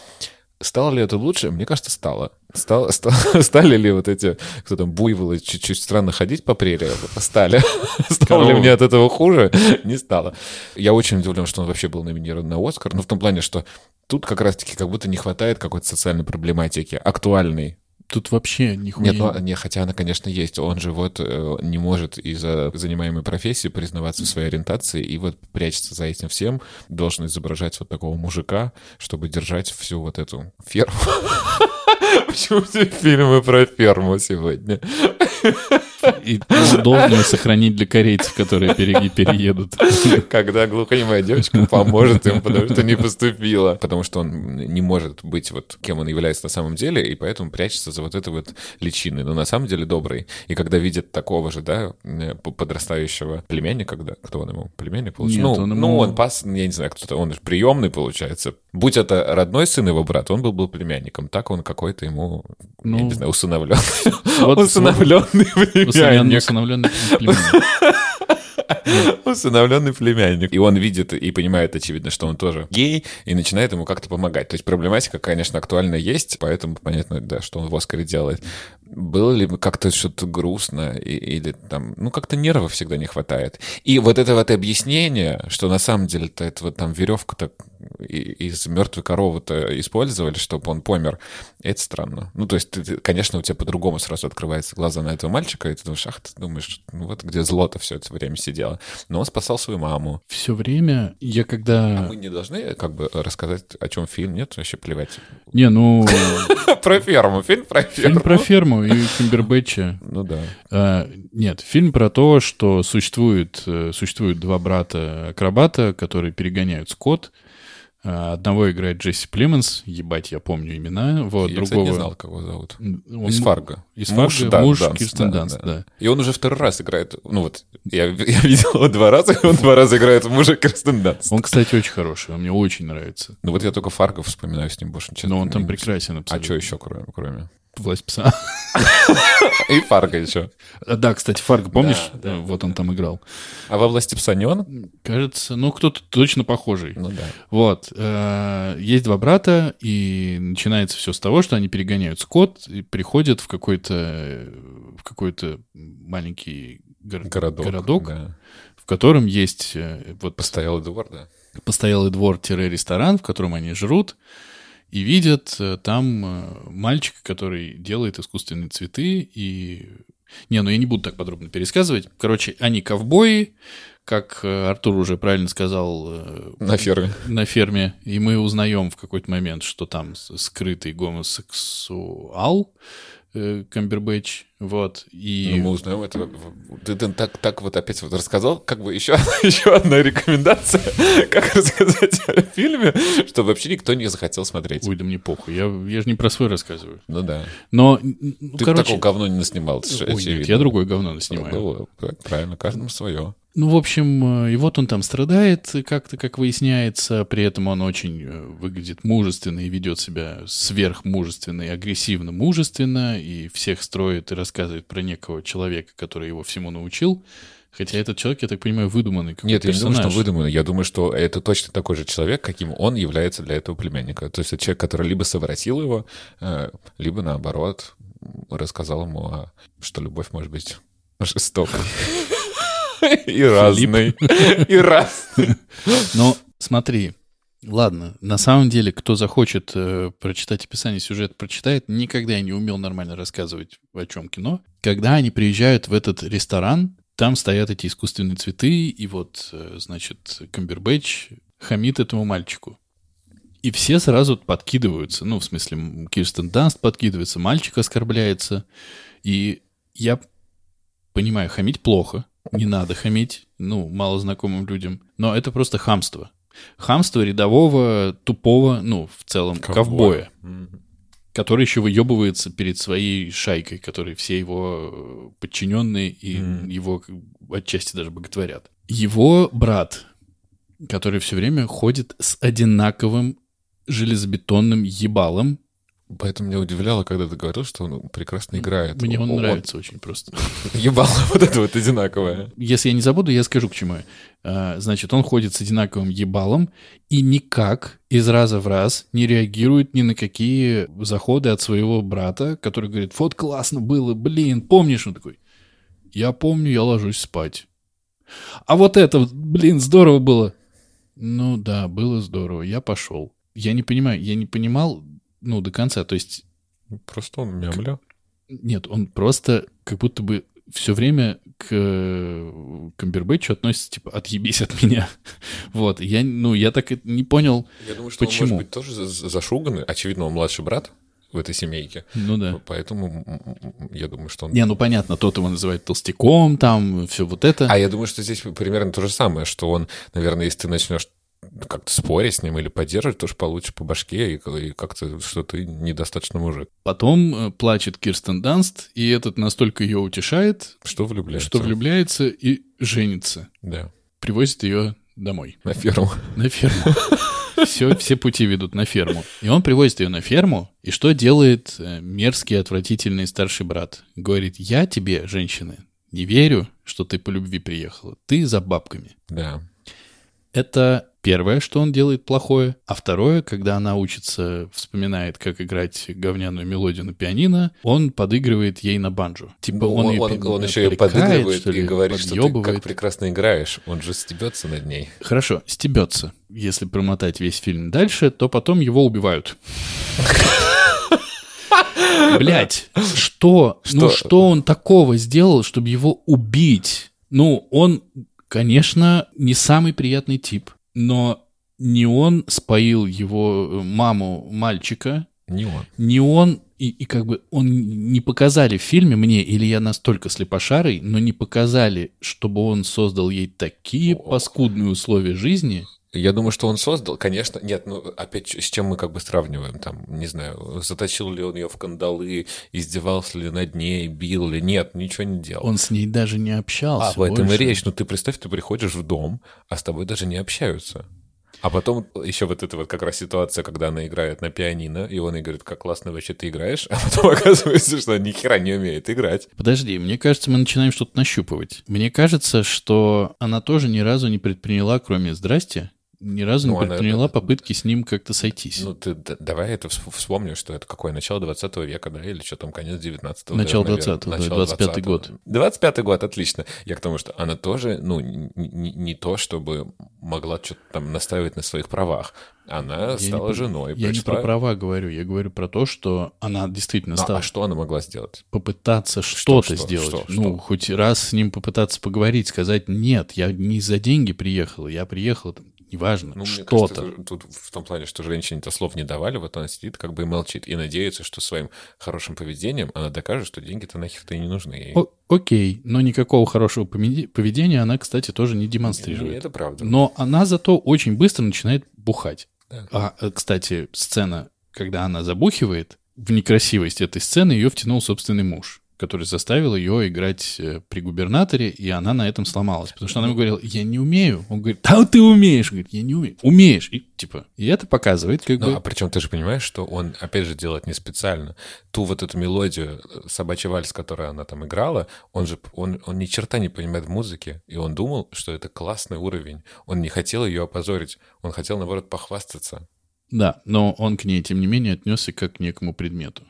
Стало ли это лучше? Мне кажется, стало. Стало, [laughs] ста- стали ли вот эти, кто там, буйволы чуть-чуть странно ходить по прерии? Стали. [laughs] Стало ли мне от этого хуже? [laughs] Не стало. Я очень удивлен, что он вообще был номинирован на Оскар. Ну, в том плане, что тут как раз-таки как будто не хватает какой-то социальной проблематики, актуальной. Тут вообще нихуя... Нет, ну, не, хотя она, конечно, есть. Он же вот э, не может из-за занимаемой профессии признаваться в своей ориентации и вот прячется за этим всем. Должен изображать вот такого мужика, чтобы держать всю вот эту ферму. [laughs] Почему все фильмы про ферму сегодня? И ее сохранить для корейцев, которые пере- переедут. Когда глухонемая девочка поможет им, потому что не поступила. Потому что он не может быть вот кем он является на самом деле, и поэтому прячется за вот этой вот личиной. Но на самом деле добрый. И когда видит такого же, да, э, подрастающего племянника, когда, кто он ему? Племянник? Нет, ну, он ему- ну, он пас, я не знаю, кто-то, он же приемный получается. Будь это родной сын его брата, он был бы племянником. Так он какой-то ему, я Ну, не знаю, усыновленный. вот Усыновленный усыновленный, племянник. усыновленный племянник. Усыновленный племянник. И он видит и понимает, очевидно, что он тоже гей, и начинает ему как-то помогать. То есть проблематика, конечно, актуально есть, поэтому понятно, да, что он в Оскаре делает. Было ли как-то что-то грустно и- или там, ну, как-то нервов всегда не хватает. И вот это вот объяснение, что на самом деле-то это вот там веревка-то и- из мертвой коровы-то использовали, чтобы он помер, это странно. Ну, то есть, ты- конечно, у тебя по-другому сразу открываются глаза на этого мальчика, и ты думаешь, ах, ты думаешь, ну вот где зло-то все это время сидело. Но он спасал свою маму. Все время я когда... Мы не должны как бы рассказать, о чем фильм, нет? Вообще плевать. Не, ну, [laughs] Про ферму, фильм про ферму. фильм про ферму и Кимбербэтча. Ну да. А, Нет, фильм про то, что существует, э, существуют два брата-акробата, которые перегоняют скот. А, Одного играет Джесси Племенс, ебать, я помню имена. Вот, Я, кстати, другого... не знал, кого зовут. Он- Из Фарго. Из Муж, Фарго, да, муж Данст, Кирстен да, Данст, да. да. И он уже второй раз играет. Ну вот, я, [laughs] я видел его два раза, и он два раза играет мужа Кирстен Данст. Он, кстати, очень хороший, он мне очень нравится. Ну вот я только Фарго вспоминаю с ним больше. честно. Но он там прекрасен А абсолютно. что еще, кроме? кроме? Власть пса. [laughs] И Фарго еще. Да, кстати, Фарго, помнишь? Да, да, Ну, Вот он там играл. А во власти пса не он? Кажется, ну, кто-то точно похожий. Ну да. Вот. э, Есть два брата, и начинается все с того, что они перегоняют скот и приходят в какой-то в какой-то маленький гор- Городок. городок, да. в котором есть э, вот Постоялый двор, да. постоялый двор-ресторан, в котором они жрут, и видят э, там э, мальчика, который делает искусственные цветы, и... Не, ну я не буду так подробно пересказывать. Короче, они ковбои, как э, Артур уже правильно сказал, На ферме. на ферме, и мы узнаем в какой-то момент, что там скрытый гомосексуал, Камбербэтч, вот, и... Ну, мы узнаем это. Ты, ты так, так вот опять вот рассказал, как бы еще, [laughs] еще одна рекомендация, [laughs] как рассказать о фильме, чтобы вообще никто не захотел смотреть. Ой, да мне похуй, я, я же не про свой рассказываю. Ну да. Но, ну, Ты короче... такого говно не наснимал, Ой, нет, я другое говно наснимаю. Ну, правильно, каждому свое. Ну, в общем, э, и вот он там страдает как-то, как выясняется, при этом он очень э, выглядит мужественно и ведет себя сверхмужественно и агрессивно мужественно, и всех строит и рассказывает про некого человека, который его всему научил. Хотя этот человек, я так понимаю, выдуманный какой-то Нет, я не думаю, персонаж. что выдуманный. Я думаю, что это точно такой же человек, каким он является для этого племянника. То есть это человек, который либо совратил его, э, либо наоборот рассказал ему, а, что любовь может быть жестокой. И разной. И разной. Но смотри, ладно, на самом деле, кто захочет э, прочитать описание сюжета, прочитает. Никогда я не умел нормально рассказывать, о чем кино. Когда они приезжают в этот ресторан, там стоят эти искусственные цветы, и вот, э, значит, Камбербэтч хамит этому мальчику. И все сразу подкидываются. Ну, в смысле, Кирстен Данст подкидывается, мальчик оскорбляется. И я понимаю, хамить плохо. Не надо хамить, ну, малознакомым людям. Но это просто хамство. Хамство рядового, тупого, ну, в целом, ковбоя, Мгм. который еще выебывается перед своей шайкой, которые все его э, подчиненные и Мгм. его отчасти даже боготворят. Его брат, который все время ходит с одинаковым железобетонным ебалом. Поэтому меня удивляло, когда ты говорил, что он прекрасно играет. Мне он нравится очень просто. [laughs] Ебало вот это вот одинаковое. Если я не забуду, я скажу, к чему я. А, Значит, он ходит с одинаковым ебалом и никак из раза в раз не реагирует ни на какие заходы от своего брата, который говорит, вот классно было, блин, помнишь? Он такой, я помню, я ложусь спать. А вот это, блин, здорово было. Ну да, было здорово, я пошел. Я не понимаю, я не понимал, ну, до конца. То есть Просто он мямля. нет, он просто как будто бы все время к Камбербэтчу относится, типа, отъебись от меня. [laughs] Вот, я, ну, я так и не понял, Я думаю, что Почему? он может быть тоже за- за- зашуганный. Очевидно, он младший брат в этой семейке. ну да. Поэтому я думаю, что он... Не, ну понятно, тот его называет толстяком, там, все вот это. А я думаю, что здесь примерно то же самое, что он, наверное, если ты начнешь как-то спорить с ним или поддерживать, то уж получишь по башке и, и как-то, что ты недостаточно мужик. Потом э, плачет Кирстен Данст, и этот настолько ее утешает, Что влюбляется. что влюбляется и женится. Да, Привозит ее домой, на ферму. на ферму. Все, все пути ведут на ферму. И он привозит ее на ферму, и что делает э, мерзкий, отвратительный старший брат? Говорит, я тебе, женщины, не верю, что ты по любви приехала. Ты за бабками. Да. Это первое, что он делает плохое. А второе, когда она учится, вспоминает, как играть говняную мелодию на пианино, он подыгрывает ей на банджо. Типа он, он, ее он, он еще и подыгрывает что ли, и говорит, что ты как прекрасно играешь. Он же стебется над ней. Хорошо, стебется. Если промотать весь фильм дальше, то потом его убивают. Блять, что? Ну Что? что он такого сделал, чтобы его убить? Ну, он, конечно, не самый приятный тип, но не он споил его э, маму мальчика, Не он. не он, и, и как бы он не показали в фильме мне, или я настолько слепошарый, но не показали, чтобы он создал ей такие Ох. паскудные условия жизни. Я думаю, что он создал, конечно, нет, ну, опять, с чем мы как бы сравниваем, там, не знаю, заточил ли он ее в кандалы, издевался ли над ней, бил ли, нет, ничего не делал. Он с ней даже не общался. А, в этом и речь. Ну, ты представь, ты приходишь в дом, а с тобой даже не общаются. А потом еще вот эта вот как раз ситуация, когда она играет на пианино, и он ей говорит, как классно вообще ты играешь, а потом [laughs] оказывается, что она ни хера не умеет играть. Подожди, мне кажется, мы начинаем что-то нащупывать. Мне кажется, что она тоже ни разу не предприняла, кроме «здрасте», ни разу Ну, не она- предприняла попытки с ним как-то сойтись. Ну, ты давай это вс- вспомним, что это какое начало 20 века, да, или что там, конец 19 Начало. 20-го, да, Начало 25-й год. 25-й год, отлично. Я к тому, что она тоже, ну, н- н- не то, чтобы могла что-то там настаивать на своих правах. Она Я стала не, женой. Я не пришла- про права говорю, я говорю про то, что она действительно Ну, стала а что она могла сделать? попытаться что-то что, сделать. что, ну, что? хоть раз с ним попытаться поговорить, сказать, нет, я не за деньги приехала, я приехала там, неважно, Ну, что-то. тут в том плане, что женщине-то слов не давали, вот она сидит как бы и молчит, и надеется, что своим хорошим поведением она докажет, что деньги-то нахер-то и не нужны ей. О- окей, но никакого хорошего поведения она, кстати, тоже не Ну, демонстрирует. это правда. Но она зато очень быстро начинает бухать. Да. А, э, кстати, сцена, когда она забухивает, в некрасивость этой сцены ее втянул собственный муж, который заставил ее играть э, при губернаторе, и она на этом сломалась. Потому что она ему говорила, я не умею. Он говорит, да ты умеешь. Он говорит, я не умею. Умеешь. И, типа, и это показывает, как Ну, бы... а причем ты же понимаешь, что он, опять же, делает не специально. Ту вот эту мелодию, э, собачий вальс, которую она там играла, он же, он, он ни черта не понимает в музыке, и он думал, что это классный уровень. Он не хотел ее опозорить, он хотел, наоборот, похвастаться. Да, но он к ней, тем не менее, отнесся как к некому предмету,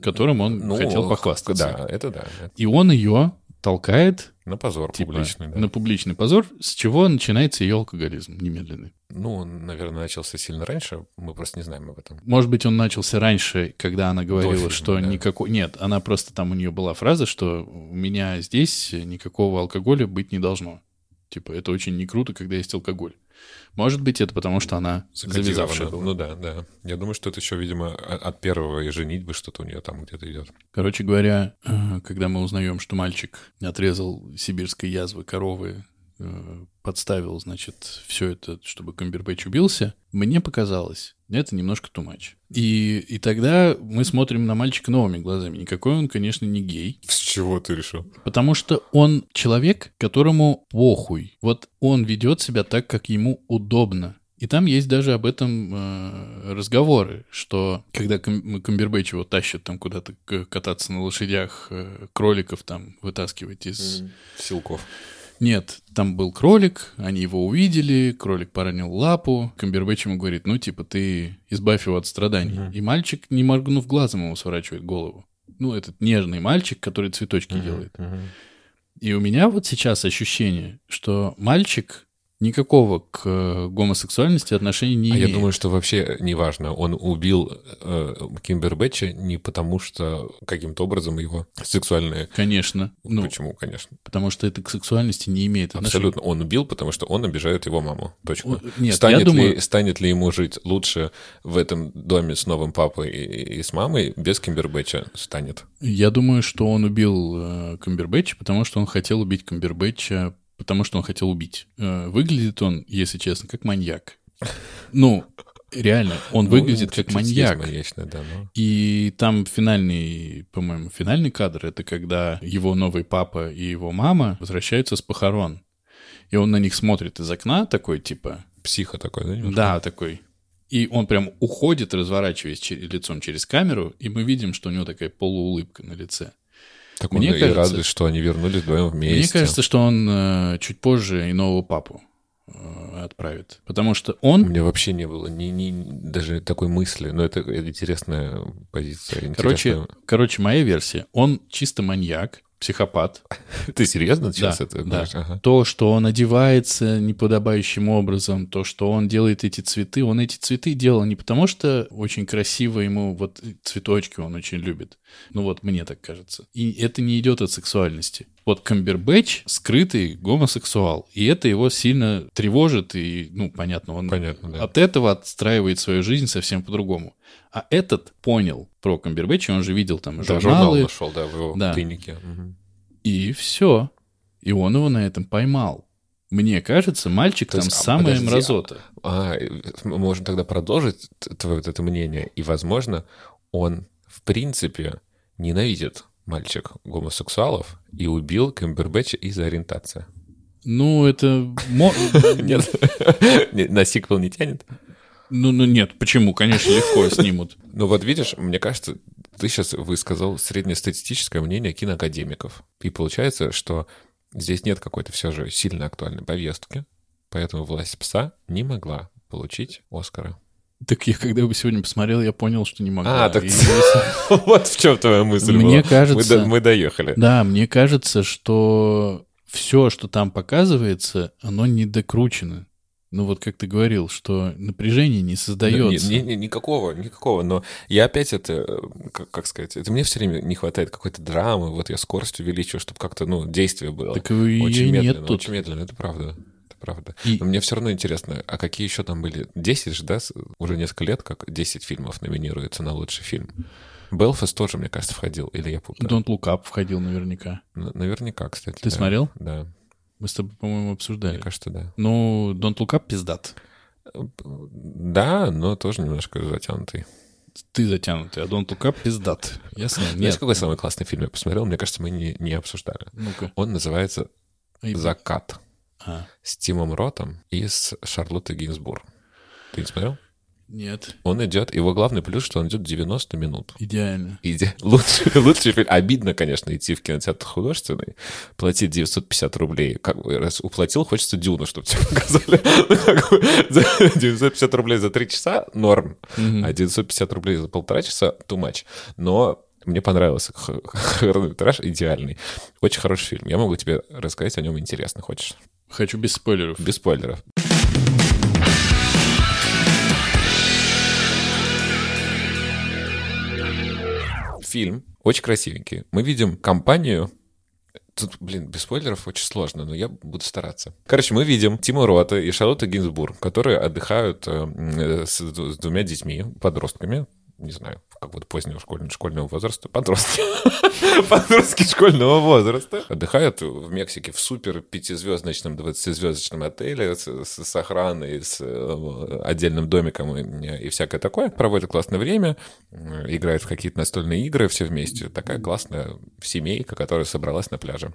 которым он Ну, хотел похвастаться. Да, это да. И он ее толкает на позор типа, публичный, да. на публичный позор, с чего начинается ее алкоголизм немедленный. Ну, он, наверное, начался сильно раньше, мы просто не знаем об этом. Может быть, он начался раньше, когда она говорила, фильма, что да. никакой... Нет, она просто там у нее была фраза, что у меня здесь никакого алкоголя быть не должно. Типа, это очень не круто, когда есть алкоголь. Может быть, это потому, что она завязавшая была. Ну да, да. Я думаю, что это еще, видимо, от первого и женитьбы что-то у нее там где-то идет. Короче говоря, э, когда мы узнаем, что мальчик отрезал сибирской язвы коровы, э, подставил, значит, все это, чтобы Камбербэтч убился, мне показалось, это немножко тумач. И, и тогда мы смотрим на мальчика новыми глазами. Никакой он, конечно, не гей, С чего ты решил? потому что он человек, которому похуй. Вот он ведет себя так, как ему удобно. И там есть даже об этом э, разговоры, что когда Кам- Камбербэтч его тащат там куда-то кататься на лошадях, э, кроликов там вытаскивать из... Силков. Нет, там был кролик, они его увидели, кролик поранил лапу, Камбербэтч ему говорит, ну, типа, ты избавь его от страданий. Мгм. И мальчик, не моргнув глазом, ему сворачивает голову. Ну, этот нежный мальчик, который цветочки делает. Мгм. И у меня вот сейчас ощущение, что мальчик никакого к э, гомосексуальности отношения не А имеет. я думаю, что вообще неважно. Он убил э, Кимбербэтча не потому, что каким-то образом его сексуальные... Конечно. Ну, Почему, конечно? потому что это к сексуальности не имеет отношения. Абсолютно. Он убил, потому что он обижает его маму. Точка. О, Нет, станет, я думаю, ли, станет ли ему жить лучше в этом доме с новым папой и, и с мамой без Кимбербэтча? Станет. я думаю, что он убил э, Камбербэтча, потому что он хотел убить Камбербэтча, потому что он хотел убить. Э, выглядит он, если честно, как маньяк. Ну, реально, он Ну, выглядит как маньяк. есть маньячное, да, но- И там финальный, по-моему, финальный кадр, это когда его новый папа и его мама возвращаются с похорон. И он на них смотрит из окна, такой типа, Психа такой, да? немножко? да, такой. И он прям уходит, разворачиваясь лицом через камеру, и мы видим, что у него такая полуулыбка на лице. Так Мне он и кажется- рад, что они вернулись вдвоем вместе. Мне кажется, что он э, чуть позже и нового папу э, отправит. Потому что У он, меня вообще не было ни, ни даже такой мысли, но это интересная позиция. короче, интересная. короче, моя версия, он чисто маньяк, психопат, [laughs] Ты серьезно сейчас Да, это да. Ага. то, что он одевается неподобающим образом, то, что он делает эти цветы, он эти цветы делал не потому, что очень красиво ему, вот цветочки он очень любит. Ну вот мне так кажется. И это не идет от сексуальности. Вот Камбербэтч скрытый гомосексуал, и это его сильно тревожит, и, ну, понятно, он Понятно, да. от этого отстраивает свою жизнь совсем по-другому. А этот понял про Камбербэтча, он же видел там Да, журнал журналы, нашел, да, в его Да. клинике. И все. И он его на этом поймал. Мне кажется, мальчик То там есть, а, самая подожди, мразота. А, мы можем тогда продолжить твое вот это мнение. И, возможно, он, в принципе, ненавидит мальчик гомосексуалов и убил Камбербэтча из-за ориентации. Ну, это... [laughs] Нет? [laughs] Не- На сиквел не тянет? Ну, ну нет, почему? Конечно, легко [laughs] снимут. Ну вот видишь, мне кажется, ты сейчас высказал среднестатистическое мнение киноакадемиков. И получается, что здесь нет какой-то все же сильно актуальной повестки, поэтому «Власть пса» не могла получить Оскара. Так я когда бы сегодня посмотрел, я понял, что не могла. А, так И- [laughs] вот в чем твоя мысль Мне была. кажется- Мы, до- мы доехали. Да, мне кажется, что все, что там показывается, оно не докручено. Ну вот как ты говорил, что напряжение не создается. Не- не- не- никакого, никакого. Но я опять это, э, как, как сказать, это мне все время не хватает какой-то драмы. Вот я скорость увеличиваю, чтобы как-то, ну, действие было. Так ее очень и медленно, нет тут. очень медленно, это правда. Это правда. И- Но мне все равно интересно, а какие еще там были? 10 же, да? Уже несколько лет, как 10 фильмов номинируется на лучший фильм. Белфаст тоже, мне кажется, входил, или я путаю? Don't Look Up входил наверняка. Наверняка, кстати. Ты да. смотрел? Да, Мы с тобой, по-моему, обсуждали. мне кажется, да. Ну, Don't Look Up пиздат. Да, но тоже немножко затянутый. Ты затянутый, а Don't Look Up пиздат. Ясно? Знаешь, Нет. какой самый классный фильм я посмотрел? Мне кажется, мы не, не обсуждали. Ну-ка. Он называется «Закат» а, с Тимом Ротом и с Шарлоттой Гинзбур. Ты не смотрел? Нет, Он идет, его главный плюс, что он идет 90 минут. идеально. Иди. [laughs] Лучший, лучший фильм. Обидно, конечно, идти в кинотеатр художественный, платить 950 рублей. Как бы, раз уплатил, хочется дюну, чтобы тебе [laughs] показали. Ну, как бы, за [laughs] 950 рублей за 3 часа — норм. Мгм. А 950 рублей за полтора часа — too much. Но мне понравился хронометраж идеальный. Очень хороший фильм. Я могу тебе рассказать о нем интересно. Хочешь? Хочу без спойлеров. Без спойлеров. Фильм очень красивенький. Мы видим компанию Тут, блин, без спойлеров очень сложно, но я буду стараться. Короче, мы видим Тима Рота и Шарлотту Гинзбург, которые отдыхают э, м, с, с двумя детьми, подростками, не знаю, какого-то позднего школьного, школьного возраста, подростки, [laughs] подростки школьного возраста, отдыхают в Мексике в супер пятизвездочном, 20-звездочном отеле с, с- с охраной, с э, отдельным домиком и, и всякое такое. Проводят классное время, э, играют в какие-то настольные игры все вместе. Такая классная семейка, которая собралась на пляже.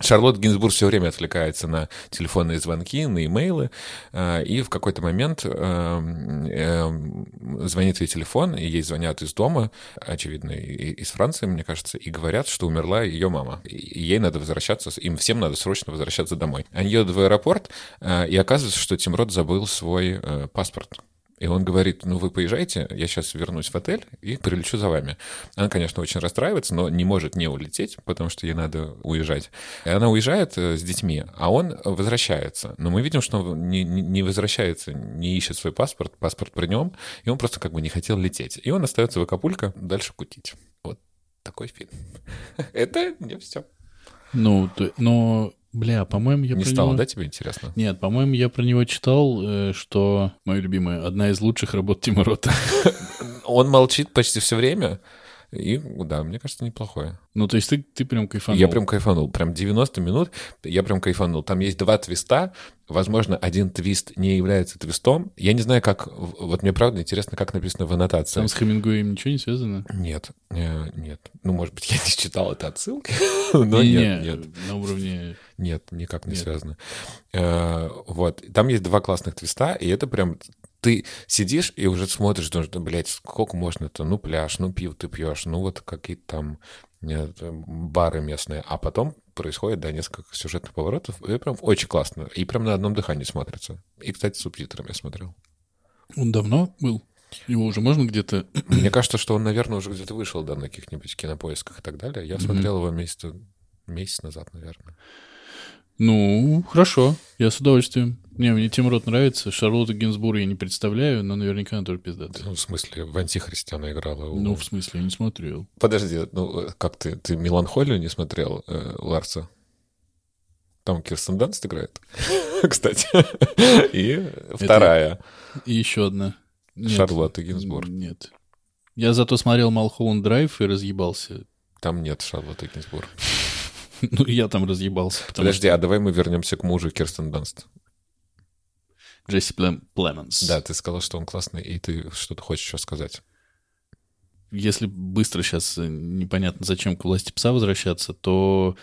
Шарлотта Гинзбург все время отвлекается на телефонные звонки, на имейлы, э, и в какой-то момент звонит ей телефон, и ей звонят из дома, очевидно, из Франции, мне кажется, и говорят, что умерла ее мама. И ей надо возвращаться, им всем надо срочно возвращаться домой. Они едут в аэропорт, э, и оказывается, что Тимрот забыл свой э, паспорт. И он говорит, ну вы поезжайте, я сейчас вернусь в отель и прилечу за вами. Она, конечно, очень расстраивается, но не может не улететь, потому что ей надо уезжать. И она уезжает э, с детьми, а он возвращается. Но мы видим, что он не, не- возвращается, не ищет свой паспорт, паспорт при нем, и он просто как бы не хотел лететь. И он остается в Акапулько дальше кутить. Вот такой фильм. [laughs] Это не все. Ну, но, бля, по-моему, я Не про стало, него... да, тебе интересно? Нет, по-моему, я про него читал, э, что моя любимая, одна из лучших работ Тима Рота. Он молчит почти все время, и, да, мне кажется, неплохое. Ну, то есть ты, ты прям кайфанул. Я прям кайфанул. Прям 90 минут я прям кайфанул. Там есть два твиста. Возможно, один твист не является твистом. Я не знаю, как... Вот мне правда интересно, как написано в аннотации. Там с Хемингуэем ничего не связано? Нет, э, нет. Ну, может быть, [laughs] я не читал это отсылки, [laughs] но Не-не, нет, нет. На уровне... Нет, никак не Нет. связано. Э, Вот. Там есть два классных твиста, и это прям... Ты сидишь и уже смотришь, думаешь, да, блядь, сколько можно-то? Ну, пляж, ну, пиво ты пьешь, ну, вот какие-то там нет, бары местные. А потом происходит, да, несколько сюжетных поворотов, и прям очень классно. И прям на одном дыхании смотрится. И, кстати, с субтитрами я смотрел. Он давно был? Его уже можно где-то... Мне кажется, что он, наверное, уже где-то вышел, да, на каких-нибудь кинопоисках и так далее. Я Мгм. смотрел его месяц, месяц назад, наверное. Ну, хорошо, я с удовольствием. Не, мне Тим Рот нравится. Шарлотту Гинзбург я не представляю, но наверняка она тоже пиздатая. Ну, в смысле, в «Антихристе» она играла. у- Ну, в смысле, я не смотрел. Подожди, ну, как ты? Ты «Меланхолию» не смотрел, э, Ларса? Там Кирстен Данст играет, [laughs] кстати. И вторая, И еще одна. Шарлотта Гинзбург. Нет. Я зато смотрел Малхолланд Драйв и разъебался. Там нет Шарлотты Гинзбург. [laughs] Ну, я там разъебался, Подожди, а давай мы вернемся к мужу Кирстен Данст. Джесси Плем- Племенс. Да, ты сказал, что он классный, и ты что-то хочешь еще сказать. Если быстро сейчас непонятно, зачем к власти пса возвращаться, то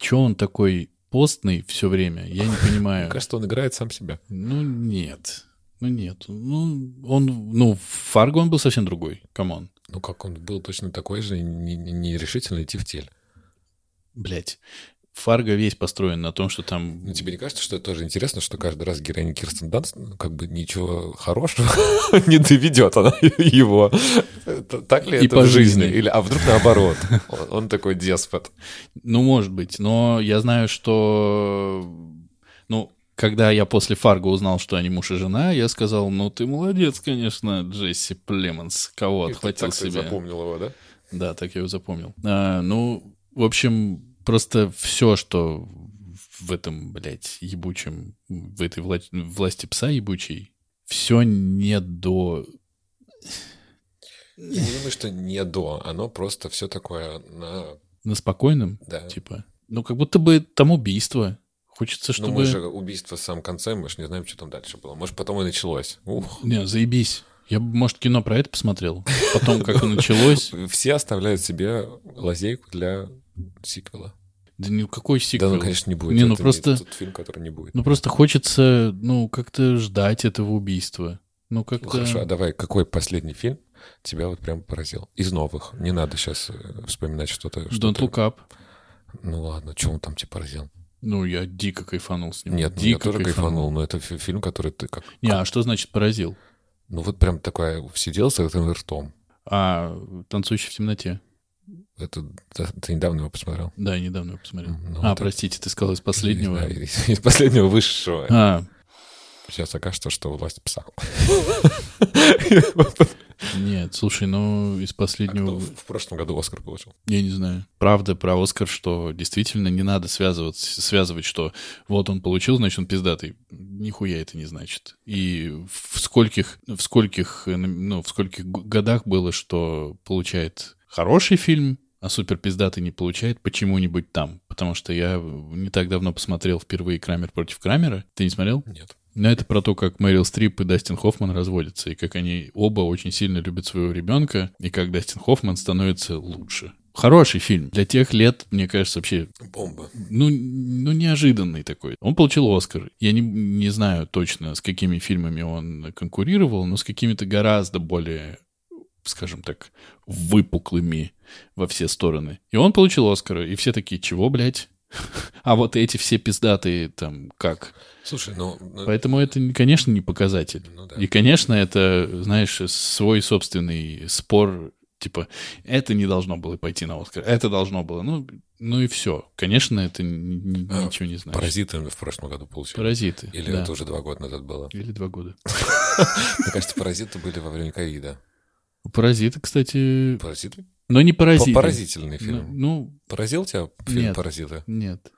что он такой постный все время, я не [laughs] понимаю. Мне кажется, он играет сам себя. Ну, нет. Ну, нет. Ну, он, ну, в Фарго он был совсем другой. Come on. Ну, как он был точно такой же, не- не- нерешительно Блять. Фарго весь построен на том, что там... Ну, тебе не кажется, что это тоже интересно, что каждый раз героиня Кирстен Данст ну, как бы ничего хорошего [laughs] не доведет она [laughs] его? Так ли И это по жизни? Или, а вдруг наоборот? Он- такой деспот. Ну, может быть. Но я знаю, что... Ну, когда я после Фарго узнал, что они муж и жена, я сказал, ну, ты молодец, конечно, Джесси Племенс. Кого отхватил себе. запомнил его, да? Да, так я его запомнил. А, ну, в общем, просто все, что в этом, блядь, ебучем, в этой вла- власти пса ебучей, все не до... Я не думаю, что не до, оно просто все такое на... На спокойном, Да. типа. Ну, как будто бы там убийство. Хочется, Ну, чтобы... мы же убийство в самом конце, мы же не знаем, что там дальше было. Может, потом и началось. Ух. Не, заебись. Я бы, может, кино про это посмотрел. Потом, как и началось. [laughs] Все оставляют себе лазейку для сиквела. Да ни какой Да, сиквел. ну, конечно, не будет. Не, ну Это просто- тот фильм, который не будет. Ну, просто хочется, ну, как-то ждать этого убийства. Ну, Ну, как-то... хорошо, а давай, какой последний фильм тебя вот прям поразил? Из новых. Не надо сейчас вспоминать что-то. что Don't Look Up. Ну ладно, что он там тебя поразил? Ну, я дико кайфанул с ним. Нет, ну, я дико тоже кайфанул, но это фи- фильм, который ты как... Не, а что значит поразил? Ну вот прям такая сидел с этим ртом. А, «Танцующий в темноте». Это ты, недавно его посмотрел? Да, недавно его посмотрел. Ну, а, это- простите, ты сказал из последнего. Да, из, из последнего высшего. А, Сейчас окажется, что власть пса. нет, слушай, ну, из А последнего... в в прошлом году Оскар получил? Я не знаю. Правда про Оскар, что действительно не надо связывать, связывать, что вот он получил, значит, он пиздатый. Нихуя это не значит. И в скольких, в скольких, ну, в скольких годах было, что получает хороший фильм, а супер пиздатый не получает почему-нибудь там. Потому что я не так давно посмотрел впервые «Крамер против Крамера». Ты не смотрел? Нет. Но это про то, как Мэрил Стрип и Дастин Хоффман разводятся, и как они оба очень сильно любят своего ребенка, и как Дастин Хоффман становится лучше. Хороший фильм. Для тех лет, мне кажется, вообще, Бомба. ну, ну неожиданный такой. Он получил Оскар. Я не, не знаю точно, с какими фильмами он конкурировал, но с какими-то гораздо более, скажем так, выпуклыми во все стороны. И он получил Оскар, и все такие, чего, блядь? [laughs] А вот эти все пиздатые там как? Слушай, ну... ну, Поэтому это, конечно, не показатель. Ну да. И, конечно, это, знаешь, свой собственный спор, типа, это не должно было пойти на Оскар, это должно было. Ну, ну и все. Конечно, это ни- А, ничего не значит. Паразиты в прошлом году получили. Паразиты. Или да. это уже два года назад было? Или два года. [laughs] Мне кажется, паразиты были во время ковида. Паразиты, кстати, Паразиты? Но не паразиты. Поразительный Ну, фильм. ну, Поразил тебя фильм Нет. «Паразиты»? нет.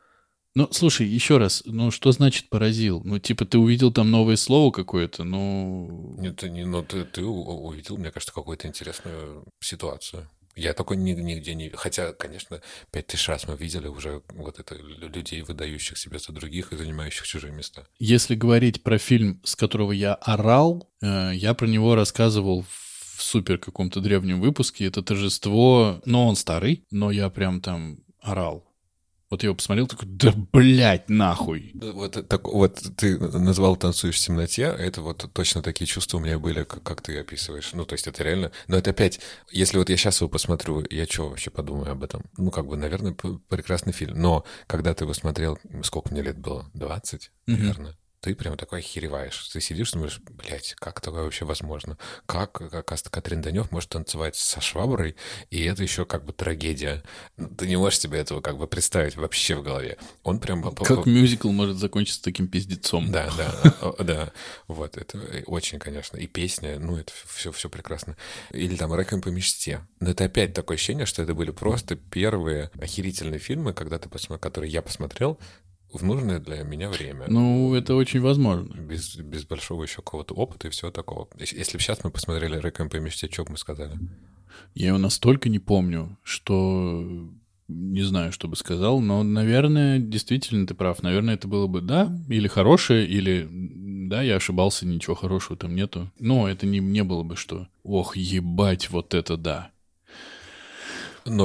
Ну, слушай, еще раз, ну что значит поразил? Ну, типа, ты увидел там новое слово какое-то, ну... Нет, ты, не- ну, ты, ты увидел, мне кажется, какую-то интересную ситуацию. Я такой ни- нигде не... Хотя, конечно, пять тысяч раз мы видели уже вот это лю- людей, выдающих себя за других и занимающих чужие места. Если говорить про фильм, с которого я орал, э, я про него рассказывал в супер каком-то древнем выпуске. Это торжество, но он старый, но я прям там орал. Вот я его посмотрел, такой, да блядь, нахуй. Вот, так, вот ты назвал «Танцуешь в темноте», это вот точно такие чувства у меня были, как, как ты описываешь. Ну, то есть это реально... Но это опять, если вот я сейчас его посмотрю, я что вообще подумаю об этом? Ну, как бы, наверное, прекрасный фильм. Но когда ты его смотрел, сколько мне лет было? 20, Мгм. наверное. Ты прям такой охереваешь. Ты сидишь, думаешь, блядь, как такое вообще возможно? Как, как Аста Катрин Данев может танцевать со шваброй, и это еще как бы трагедия. Ну, Ты не можешь себе этого как бы представить вообще в голове. Он прям... Как мюзикл может закончиться таким пиздецом? да, да, да. Вот, это очень, конечно. И песня, ну, это все, все прекрасно. Или там «Реквием по мечте». Но это опять такое ощущение, что это были просто первые охерительные фильмы, когда ты посмо- которые я посмотрел в нужное для меня время. Ну, это очень возможно. Без, без большого еще какого-то опыта и всего такого. Если бы сейчас мы посмотрели «Реквием по мечте», что бы мы сказали? Я его настолько не помню, что не знаю, что бы сказал, но, наверное, действительно ты прав. Наверное, это было бы да, или хорошее, или да, я ошибался, ничего хорошего там нету. Но это не, не было бы что. Ох, ебать, вот это да.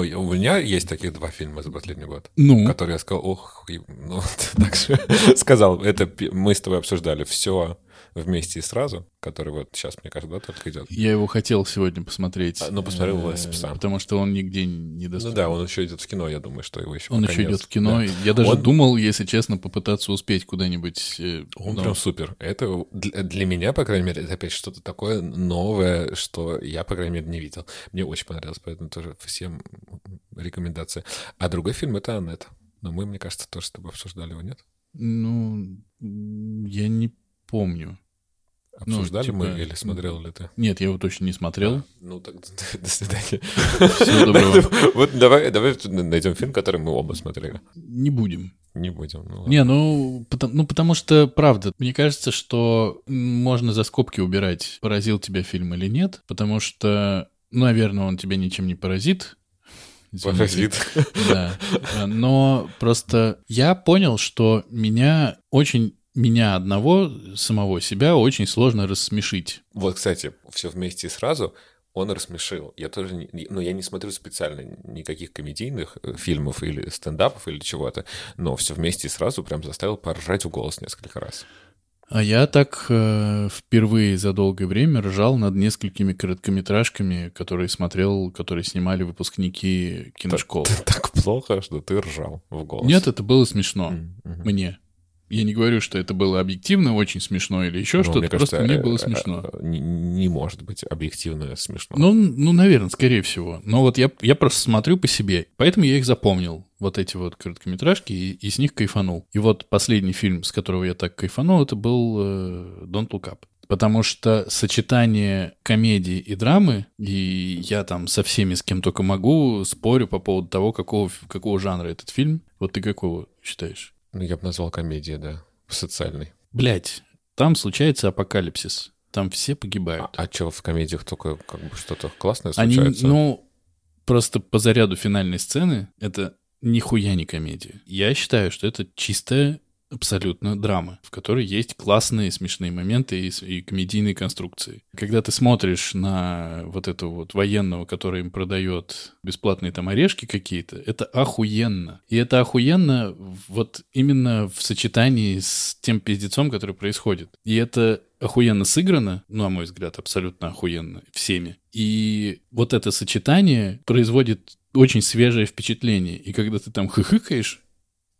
Я- у меня есть таких два фильма за последний год. Ну, который я сказал, ох, ну, [laughs] так же сказал, это мы с тобой обсуждали все вместе и сразу, который вот сейчас, мне кажется, да, только идет. я его хотел сегодня посмотреть. А, ну, посмотрел э, «Власть пса». Потому что он нигде не Ну доступен. да, он еще идет в кино, я думаю, что его еще Он еще идет в кино. Да. Я даже Он- думал, если честно, попытаться успеть куда-нибудь. э, Он но- прям супер. Это для, для меня, по крайней мере, это опять что-то такое новое, что я, по крайней мере, не видел. Мне очень понравилось, поэтому тоже всем рекомендация. А другой фильм — это «Аннет». Но мы, мне кажется, тоже с тобой обсуждали его, нет? Ну, я не помню. Ну, Обсуждали типа, мы или смотрел ли ты? Нет, я его точно не смотрел. Ну, так, [laughs] до свидания. Всего [laughs] доброго. Вот давай, давай найдем фильм, который мы оба смотрели. Не будем. Не будем. Ну. Не, ну потому, ну, потому что, правда, мне кажется, что можно за скобки убирать, поразил тебя фильм или нет, потому что, ну, наверное, он тебя ничем не поразит. Извините. Паразит. Да. [laughs] Но просто я понял, что меня очень меня одного, самого себя, очень сложно рассмешить. Вот, кстати, все вместе и сразу он рассмешил. Я тоже, не, ну, я не смотрю специально никаких комедийных э, фильмов или стендапов или чего-то, но все вместе и сразу прям заставил поржать в голос несколько раз. А я так э, впервые за долгое время ржал над несколькими короткометражками, которые смотрел, которые снимали выпускники киношколы. [laughs] Так плохо, что ты ржал в голос. Нет, это было смешно мгм. мне. Я не говорю, что это было объективно очень смешно или еще Ну, что-то, просто кажется, мне было э, смешно. э, Не, не может быть объективно смешно. Ну, ну, наверное, скорее всего. Но вот я, я просто смотрю по себе, поэтому я их запомнил, вот эти вот короткометражки, и, и с них кайфанул. И вот последний фильм, с которого я так кайфанул, это был э, Don't Look Up. Потому что сочетание комедии и драмы, и я там со всеми, с кем только могу, спорю по поводу того, какого, какого жанра этот фильм. Вот ты какого считаешь? Ну, я бы назвал комедией, да, социальной. Блять, там случается апокалипсис. Там все погибают. А, что в комедиях только как бы что-то классное Они, случается? ну, просто по заряду финальной сцены это нихуя не комедия. Я считаю, что это чистая абсолютно драма, в которой есть классные смешные моменты и, и комедийные конструкции. Когда ты смотришь на вот этого вот военного, который им продает бесплатные там орешки какие-то, это охуенно. И это охуенно вот именно в сочетании с тем пиздецом, который происходит. И это охуенно сыграно, ну, на мой взгляд, абсолютно охуенно всеми. И вот это сочетание производит очень свежее впечатление. И когда ты там хыхыкаешь,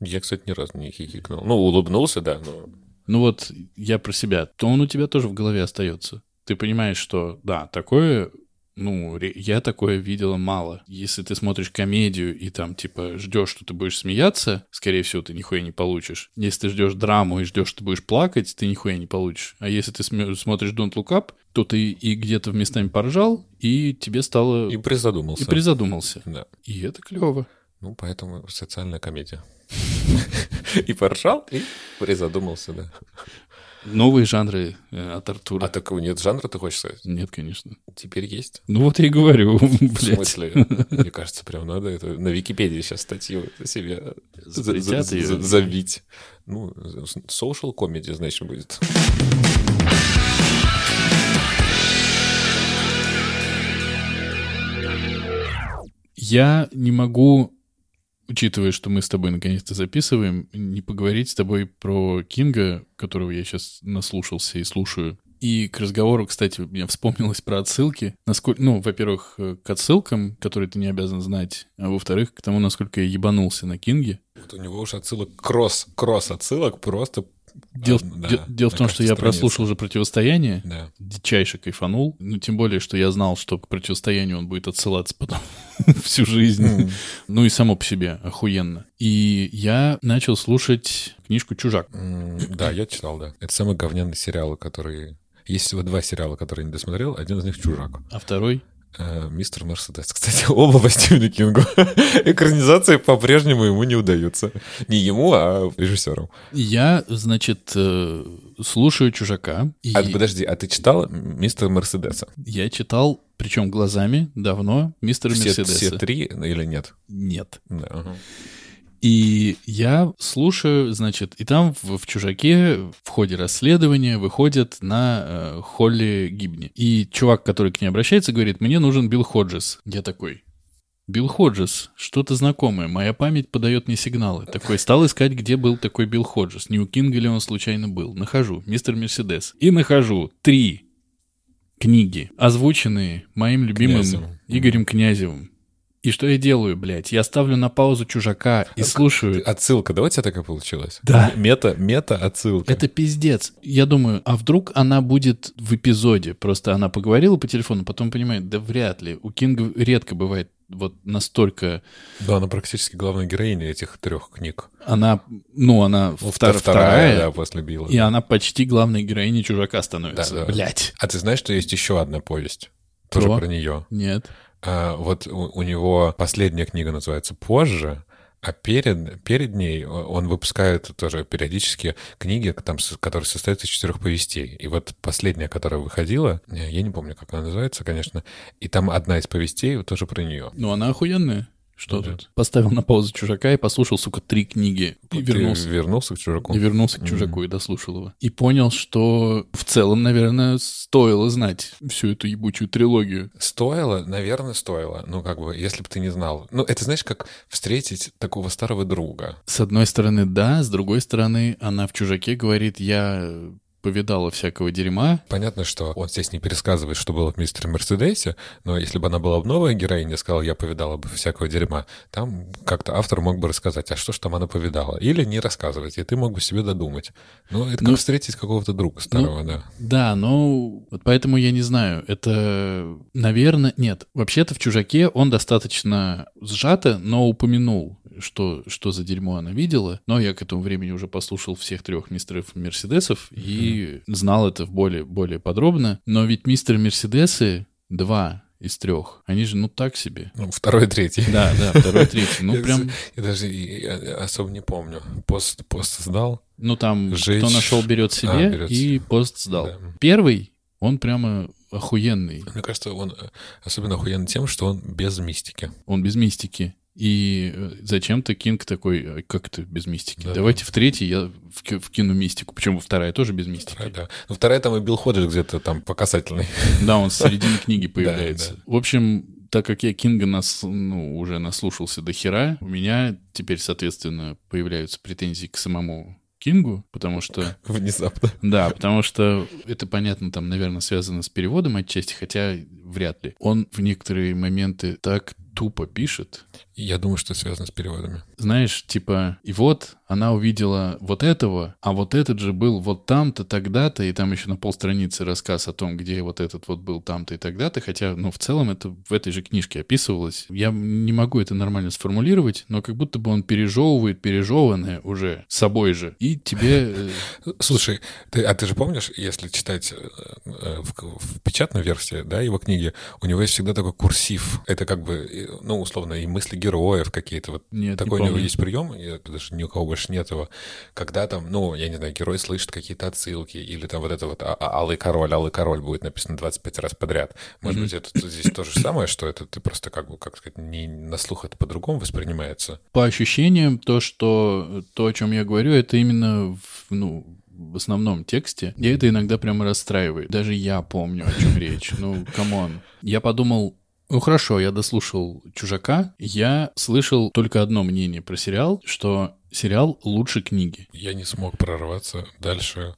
Я, кстати, ни разу не хихикнул. Ну, улыбнулся, да, но... ну вот я про себя, то он у тебя тоже в голове остается. Ты понимаешь, что да, такое, ну, я такое видела мало. Если ты смотришь комедию и там, типа, ждешь, что ты будешь смеяться, скорее всего, ты нихуя не получишь. Если ты ждешь драму и ждешь, что ты будешь плакать, ты нихуя не получишь. А если ты смотришь Don't Look Up, то ты и где-то в местами поржал, и тебе стало... И призадумался. и призадумался. Да. И это клево. Ну, поэтому социальная комедия. [laughs] И поржал, и призадумался, да. Новые жанры э, от Артура. А такого нет жанра, ты хочешь сказать? Нет, конечно. Теперь есть. Ну вот я и говорю, [laughs] В блядь. смысле? Мне [laughs] кажется, прям надо это на Википедии сейчас статью себе забить. Ну, social comedy, значит, будет. Я не могу, учитывая, что мы с тобой наконец-то записываем, не поговорить с тобой про Кинга, которого я сейчас наслушался и слушаю. И к разговору, кстати, мне вспомнилось про отсылки. Насколько, ну, во-первых, э, к отсылкам, которые ты не обязан знать, а во-вторых, к тому, насколько я ебанулся на Кинге. Вот у него уже отсылок кросс, кросс отсылок просто... Дело, да, де- дело в том, что я прослушал уже «Противостояние», Да. дичайше кайфанул. Ну, тем более, что я знал, что к противостоянию он будет отсылаться потом [laughs] всю жизнь. М. Ну и само по себе охуенно. И я начал слушать книжку «Чужак». М, Да, я читал, да. Это самый говняный сериал, который... Есть всего два сериала, которые я не досмотрел. Один из них «Чужак». А второй? Э, Мистер Мерседес. Кстати, [laughs] оба по Стивену Кингу. Экранизации по-прежнему ему не удаются. Не ему, а режиссеру. Я, значит, э, слушаю «Чужака». И А, подожди, а ты читал Мистера Мерседеса? я читал, причем глазами, давно, «Мистера Все, Мерседеса». все три или нет? Нет. Да, ага. И я слушаю, значит, и там в, в «Чужаке» в ходе расследования выходят на э, Холли Гибни. И чувак, который к ней обращается, говорит, мне нужен Билл Ходжес. Я такой, Билл Ходжес, что-то знакомое, моя память подает мне сигналы. Такой, стал искать, где был такой Билл Ходжес. Не у Кинга ли он случайно был. Нахожу, мистер Мерседес. И нахожу три книги, озвученные моим любимым Князевым. Игорем Князевым. И что я делаю, блядь? Я ставлю на паузу чужака и слушаю. Отсылка, да, у тебя такая получилась? Да. Мета, мета отсылка. Это пиздец. Я думаю, а вдруг она будет в эпизоде? Просто она поговорила по телефону, потом понимает, да вряд ли. У Кинга редко бывает вот настолько... Да, она практически главная героиня этих трех книг. Она, ну, она Ну, втор- втор- вторая, да, после Билла. и она почти главной героиней чужака становится. Да, да. Блять. А ты знаешь, что есть еще одна повесть? Тоже про нее. Нет. А, вот у, него последняя книга называется «Позже», А перед, перед ней он выпускает тоже периодически книги, там, которые состоят из четырех повестей. И вот последняя, которая выходила, я не помню, как она называется, конечно, и там одна из повестей тоже про нее. Ну, она охуенная. Что тут? Поставил на паузу чужака и послушал, сука, три книги. И Ты вернулся. вернулся к чужаку? И вернулся к чужаку и дослушал его. И понял, что в целом, наверное, стоило знать всю эту ебучую трилогию. Стоило, наверное, стоило. Ну, как бы, если бы ты не знал. Ну, это знаешь, как встретить такого старого друга. С одной стороны, да, с другой стороны, она в чужаке говорит, я повидала всякого дерьма. Понятно, что он здесь не пересказывает, что было в «Мистере Мерседесе», но если бы она была бы новая героиня, сказала, я повидала бы всякого дерьма, там как-то автор мог бы рассказать, а что ж там она повидала? Или не рассказывать, и ты мог бы себе додумать. Ну, это как Ну, встретить какого-то друга старого, да. Да, но вот поэтому я не знаю. Это, наверное, нет. Вообще-то в «Чужаке» он достаточно сжато, но упомянул, что, что за дерьмо она видела. Но я к этому времени уже послушал всех трех мистеров Мерседесов и знал это более, более подробно. Но ведь мистер Мерседесы два из трех, они же ну так себе. Ну, второй, третий. Да, да, второй, третий. Ну прям, Я даже особо не помню. Пост, пост сдал. ну там, Жечь. кто нашел, берет себе, А, берет и пост сдал. Да. Первый, он прямо охуенный. Мне кажется, он э, особенно охуенный тем, что он без мистики. Он без мистики. И э, зачем-то Кинг такой, «А как это без мистики? Да. Давайте в третий я вки- вкину мистику. Почему вторая тоже без мистики? Вторая, да. Ну, вторая там и Билл Ходжес где-то там по касательной. [laughs] Да, он с середины книги [laughs] появляется. да. В общем, так как я Кинга нас, ну, уже наслушался до хера, у меня теперь, соответственно, появляются претензии к самому Кингу, потому что... [laughs] Внезапно. Да, потому что это, понятно, там, наверное, связано с переводом отчасти, хотя вряд ли. Он в некоторые моменты так тупо пишет, Я думаю, что это связано с переводами. знаешь, типа, и вот она увидела вот этого, а вот этот же был вот там-то, тогда-то, и там еще на полстраницы рассказ о том, где вот этот вот был там-то и тогда-то, хотя, ну, в целом это в этой же книжке описывалось. Я не могу это нормально сформулировать, но как будто бы он пережевывает пережеванное уже собой же, и тебе... э, [laughs] Слушай, ты, а ты же помнишь, если читать э, э, в, в печатной версии, да, его книги, у него есть всегда такой курсив. Это как бы, ну, условно, и мысли героев какие-то. Вот Нет, не такой у него есть прием, и даже ни у кого больше нет его, когда там, ну, я не знаю, герой слышит какие-то отсылки, или там вот это вот а- а- «Алый король», «Алый король» будет написано 25 раз подряд. Может быть, это здесь то же самое, что это ты просто как бы, как сказать, не на слух это по-другому воспринимается. По ощущениям, то, что то, о чем я говорю, это именно в, ну, в основном тексте. И это иногда прямо расстраивает. Даже я помню, о чем речь. Ну, come on. Я подумал, ну хорошо, я дослушал «Чужака». Я слышал только одно мнение про сериал, что сериал лучше книги. Я не смог прорваться дальше,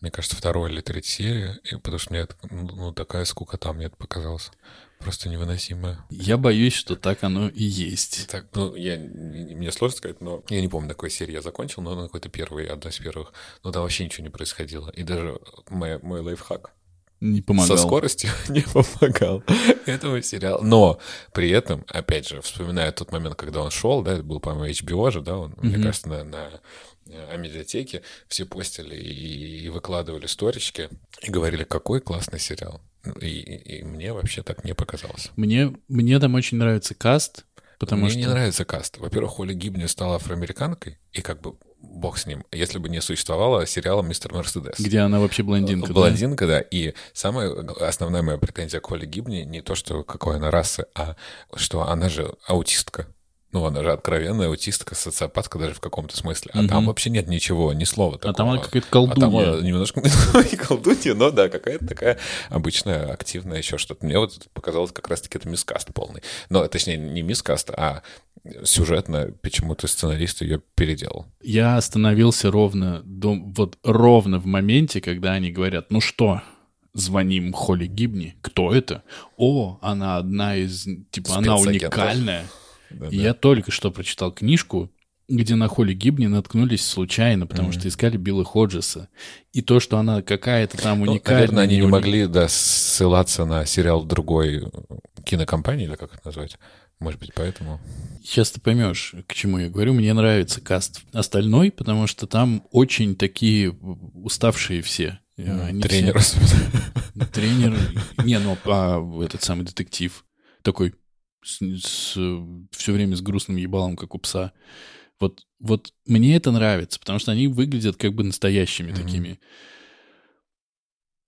мне кажется, второй или третьей серии, потому что мне это, ну, такая скукота мне это показалось. Просто невыносимая. Я боюсь, что так оно и есть. Так, ну, я, не- мне сложно сказать, но я не помню, на какой серии я закончил, но на какой-то первой, одна из первых. Но там вообще ничего не происходило. И даже моя- мой лайфхак Не помогал. со скоростью [laughs] не помогал этому сериалу. Но при этом, опять же, вспоминая тот момент, когда он шел, да, это был, по-моему, HBO же, да, он, мне Мгм. кажется, на, на э, Амедиатеке все постили и, и выкладывали сторички и говорили, какой классный сериал. И, и- и мне вообще так не показалось. Мне, мне там очень нравится каст, потому Мне что... не нравится каст. Во-первых, Холли Гибни стала афроамериканкой, и как бы бог с ним, если бы не существовало сериала «Мистер Мерседес». Где она вообще блондинка, да? Блондинка, да. И самая основная моя претензия к Холли Гибни не то, что какой она расы, а что она же аутистка. Ну, она же откровенная аутистка, социопатка даже в каком-то смысле. А Мгм. там вообще нет ничего, ни слова такого. А там она какая-то А там колдунья. она немножко [laughs] не колдунья, но да, какая-то такая обычная, активная еще что-то. Мне вот показалось как раз-таки это мискаст полный. Но, точнее, не мискаст, а сюжетно почему-то сценарист ее переделал. Я остановился ровно, вот ровно в моменте, когда они говорят, ну что, звоним Холли Гибни. Кто это? О, она одна из, типа, она уникальная. Да, И да. Я только что прочитал книжку, где на Холли Гибни наткнулись случайно, потому что искали Билла Ходжеса. И то, что она какая-то там Ну, уникальная. наверное, они не уни- могли да, ссылаться на сериал другой кинокомпании, или как это назвать. Может быть, поэтому... Сейчас ты поймешь, к чему я говорю. Мне нравится каст остальной, потому что там очень такие уставшие все. Они все- Тренер. [laughs] Тренер. Не, ну, а этот самый детектив такой, с, с, все время с грустным ебалом, как у пса. Вот, вот мне это нравится, потому что они выглядят как бы настоящими mm-hmm. такими.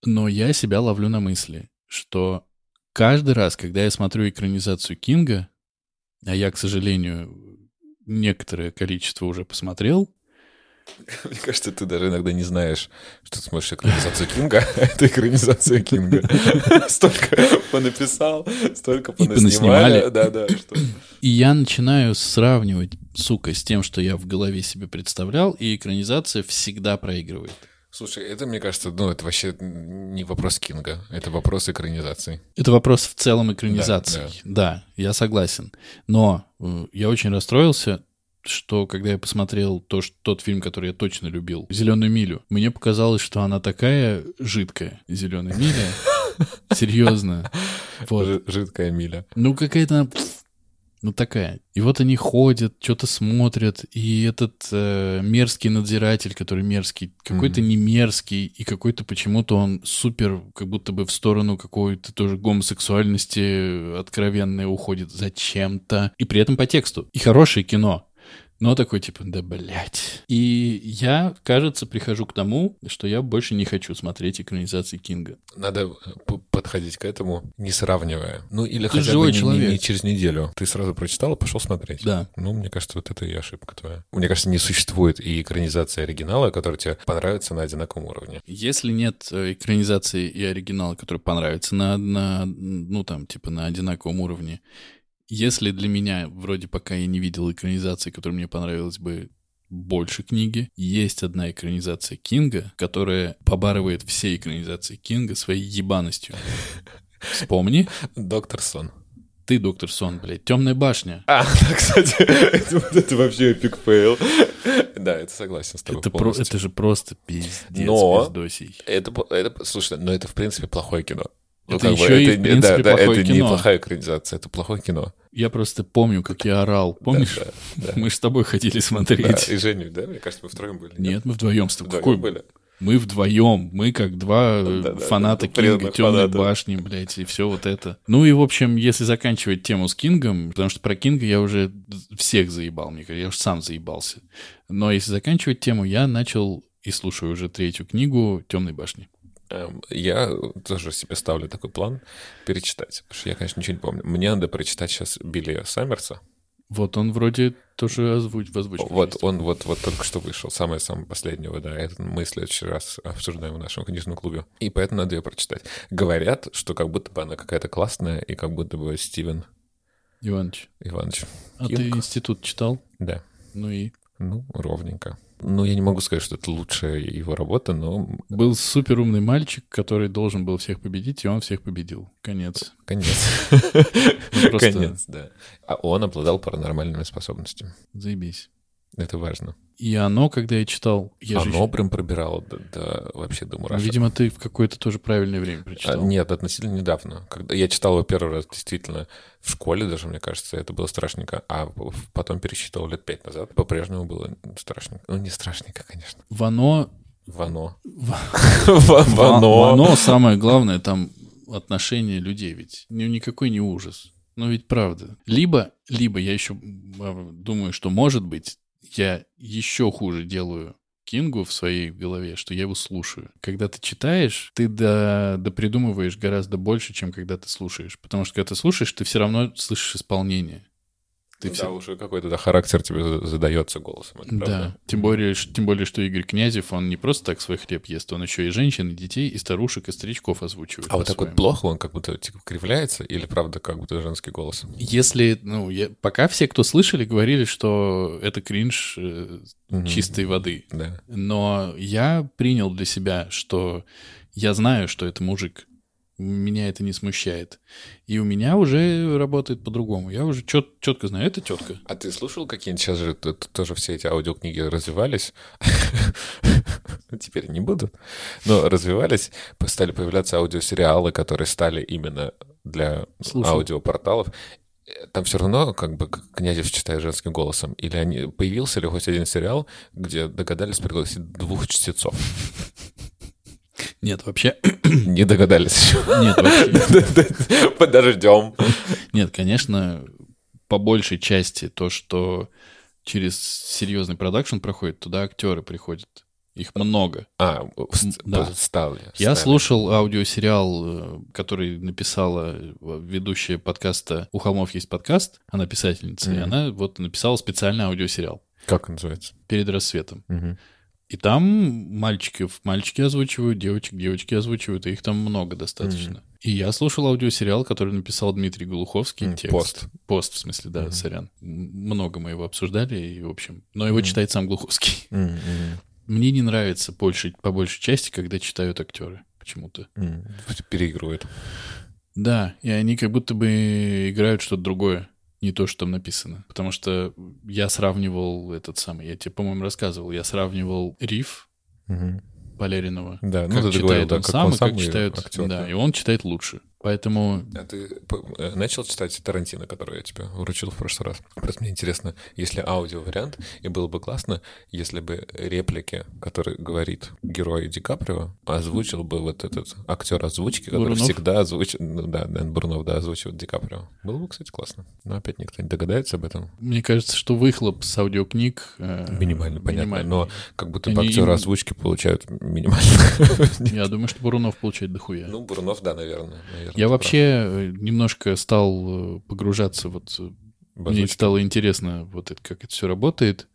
Но я себя ловлю на мысли, что каждый раз, когда я смотрю экранизацию Кинга, а я, к сожалению, некоторое количество уже посмотрел, [laughs] мне кажется, ты даже иногда не знаешь, что ты смотришь экранизацию Кинга, [laughs] это экранизация Кинга. [laughs] Столько понаписал, столько понаснимали. Да, да. И я начинаю сравнивать, сука, с тем, что я в голове себе представлял, и экранизация всегда проигрывает. Слушай, это, мне кажется, ну, это вообще не вопрос Кинга, это вопрос экранизации. Это вопрос в целом экранизации. Да, да. да я согласен. Но э, я очень расстроился что когда я посмотрел то, что, тот фильм, который я точно любил, «Зеленую милю», мне показалось, что она такая жидкая, «Зеленая миля». [laughs] Серьезно. Вот. Жидкая миля. Ну, какая-то ну такая. И вот они ходят, что-то смотрят, и этот э, мерзкий надзиратель, который мерзкий, какой-то mm-hmm. не мерзкий, и какой-то почему-то он супер, как будто бы в сторону какой-то тоже гомосексуальности откровенной уходит зачем-то. И при этом по тексту. И хорошее кино. Но такой типа, да блять. И я, кажется, прихожу к тому, что я больше не хочу смотреть экранизации Кинга. Надо э, подходить к этому, не сравнивая. Ну или Ты хотя бы не, не, не через неделю. Ты сразу прочитал и пошел смотреть. Да. Ну, мне кажется, вот это и ошибка твоя. Мне кажется, не существует и экранизации оригинала, которая тебе понравится на одинаковом уровне. Если нет э, экранизации и оригинала, который понравится на, на ну там, типа на одинаковом уровне, если для меня, вроде пока я не видел экранизации, которая мне понравилась бы больше книги, есть одна экранизация Кинга, которая побарывает все экранизации Кинга своей ебаностью. Вспомни. Доктор Сон. Ты, доктор Сон, блядь. Темная башня. А, [laughs] да, кстати, это, вообще epic fail. Да, это согласен с тобой это, про, это же просто пиздец, но пиздосий. Это, это, слушай, но это, в принципе, плохое кино. Ну, это еще бы, и, это, в принципе, да, плохое да, это кино. не плохая экранизация, это плохое кино. Я просто помню, как я орал. Помнишь? Да, да, да. Мы с тобой хотели смотреть. Да, и Женю, да? Мне кажется, мы втроем были. Нет, мы вдвоем с тобой. Вдвоем Какой? были? Мы вдвоем, мы как два да, фаната да, Кинга, Темной башни, блядь, и все вот это. Ну и, в общем, если заканчивать тему с Кингом, потому что про Кинга я уже всех заебал, мне кажется, я уже сам заебался. Но если заканчивать тему, я начал и слушаю уже третью книгу Темной башни. Эм, я тоже себе ставлю такой план перечитать, потому что я, конечно, ничего не помню. Мне надо прочитать сейчас Билли Саммерса. Вот он вроде тоже озвуч, в озвучке. Вот есть. он вот, вот только что вышел, самое-самое последнего, да. Это мы в следующий раз обсуждаем в нашем книжном клубе. И поэтому надо ее прочитать. Говорят, что как будто бы она какая-то классная, и как будто бы Стивен... Иванович. Иванович. А Кинг. ты институт читал? Да. Ну и? Ну, ровненько. Ну, я не могу сказать, что это лучшая его работа, но... Был супер умный мальчик, который должен был всех победить, и он всех победил. Конец. Конец. Ну, Конец, да. А он обладал паранормальными способностями. Заебись. Это важно. И оно, когда я читал... Я оно же... прям пробирало до, до вообще до мурашек. Видимо, ты в какое-то тоже правильное время прочитал. А, нет, относительно недавно. Когда я читал его первый раз действительно в школе даже, мне кажется, это было страшненько. А потом перечитывал лет пять назад. По-прежнему было страшненько. Ну, не страшненько, конечно. Вано... Вано. Вано. Вано самое главное, там отношение людей ведь. Ну, никакой не ужас. Ну ведь правда. Либо, либо я еще а, думаю, что может быть я еще хуже делаю Кингу в своей голове, что я его слушаю. Когда ты читаешь, ты до, до придумываешь гораздо больше, чем когда ты слушаешь. Потому что когда ты слушаешь, ты все равно слышишь исполнение. Ты да, все... уже какой-то да, характер тебе задается голосом. Это да, тем более, тем более, что Игорь Князев, он не просто так свой хлеб ест, он еще и женщин, и детей, и старушек, и старичков озвучивает. А вот так вот плохо он как будто типа кривляется, или правда как будто женский голос? Если, ну, я, пока все, кто слышали, говорили, что это кринж э, угу. чистой воды. Да. Но я принял для себя, что я знаю, что это мужик, меня это не смущает. И у меня уже работает по-другому. Я уже чет, четко знаю, это тетка. А ты слушал какие-нибудь сейчас же тоже все эти аудиокниги развивались? [laughs] Теперь не буду. Но развивались, стали появляться аудиосериалы, которые стали именно для аудиопорталов там все равно как бы Князев читает женским голосом. Или они, появился ли хоть один сериал, где догадались пригласить двух чтецов? Нет, вообще... [coughs] Не догадались. Нет, вообще... [laughs] Подождем. Нет, конечно, по большей части то, что через серьезный продакшн проходит, туда актеры приходят. Их много. А, да. стали. Я слушал аудиосериал, э, который написала э, ведущая подкаста «У холмов есть подкаст», она писательница, mm-hmm. и она вот написала специальный аудиосериал. Как он называется? «Перед рассветом». Mm-hmm. И там мальчиков мальчики озвучивают, девочек девочки озвучивают, и их там много достаточно. Mm-hmm. И я слушал аудиосериал, который написал Дмитрий Голуховский. Mm, текст. Пост. Пост, в смысле, да, mm-hmm. сорян. Много мы его обсуждали, и, в общем... Но его mm-hmm. читает сам Глуховский. [laughs] Mm-hmm. Мне не нравится больше, по большей части, когда читают актеры почему-то. Mm, переигрывают. Да, и они как будто бы играют что-то другое не то, что там написано. Потому что я сравнивал этот самый, я тебе, по-моему, рассказывал, я сравнивал риф угу. Поляринова. Да, ну, как читает говорил, он да, сам, он и как сам читают. актер, да, да, и он читает лучше. Поэтому... А ты э, начал читать Тарантино, который я тебе вручил в прошлый раз? Просто мне интересно, если аудио-вариант, и было бы классно, если бы реплики, которые говорит герой Ди Каприо, озвучил бы вот этот актер озвучки, который Бурунов? всегда озвучивает... Ну, да, Дэн Бурнов, да, озвучивает Ди Каприо. Было бы, кстати, классно. Но опять никто не догадается об этом. Мне кажется, что выхлоп с аудиокниг... Э, Минимально, понятно. Но как будто бы Они актеры озвучки получают минимально. [laughs] Я думаю, что Бурунов получает дохуя. Ну, Бурунов, да, наверное. Наверное, я вообще э, немножко стал э, погружаться вот... э. В Мне стало интересно, вот это, как это все работает.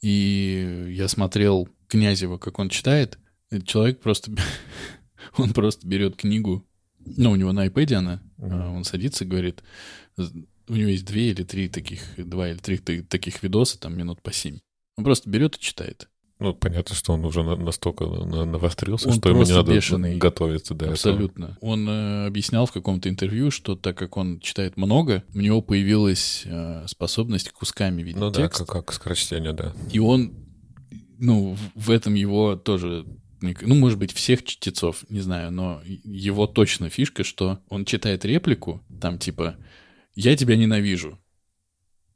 И я смотрел Князева, как он читает. Этот человек просто... [laughs] Он просто берет книгу, ну, у него на iPad она, а он садится и говорит, у него есть две или три таких, два или три та- таких видоса, там минут по семь. Он просто берет и читает. Ну, понятно, что он уже на- настолько на- навострился, Он что ему не надо бешеный. готовиться до этого. Абсолютно. Он э, объяснял в каком-то интервью, что так как он читает много, у него появилась э, способность кусками видеть Ну да, текст. как, как скорочтение, да. И он, ну, в- этом его тоже, ну, может быть, всех чтецов, не знаю, но его точно фишка, что он читает реплику, там типа «Я тебя ненавижу»,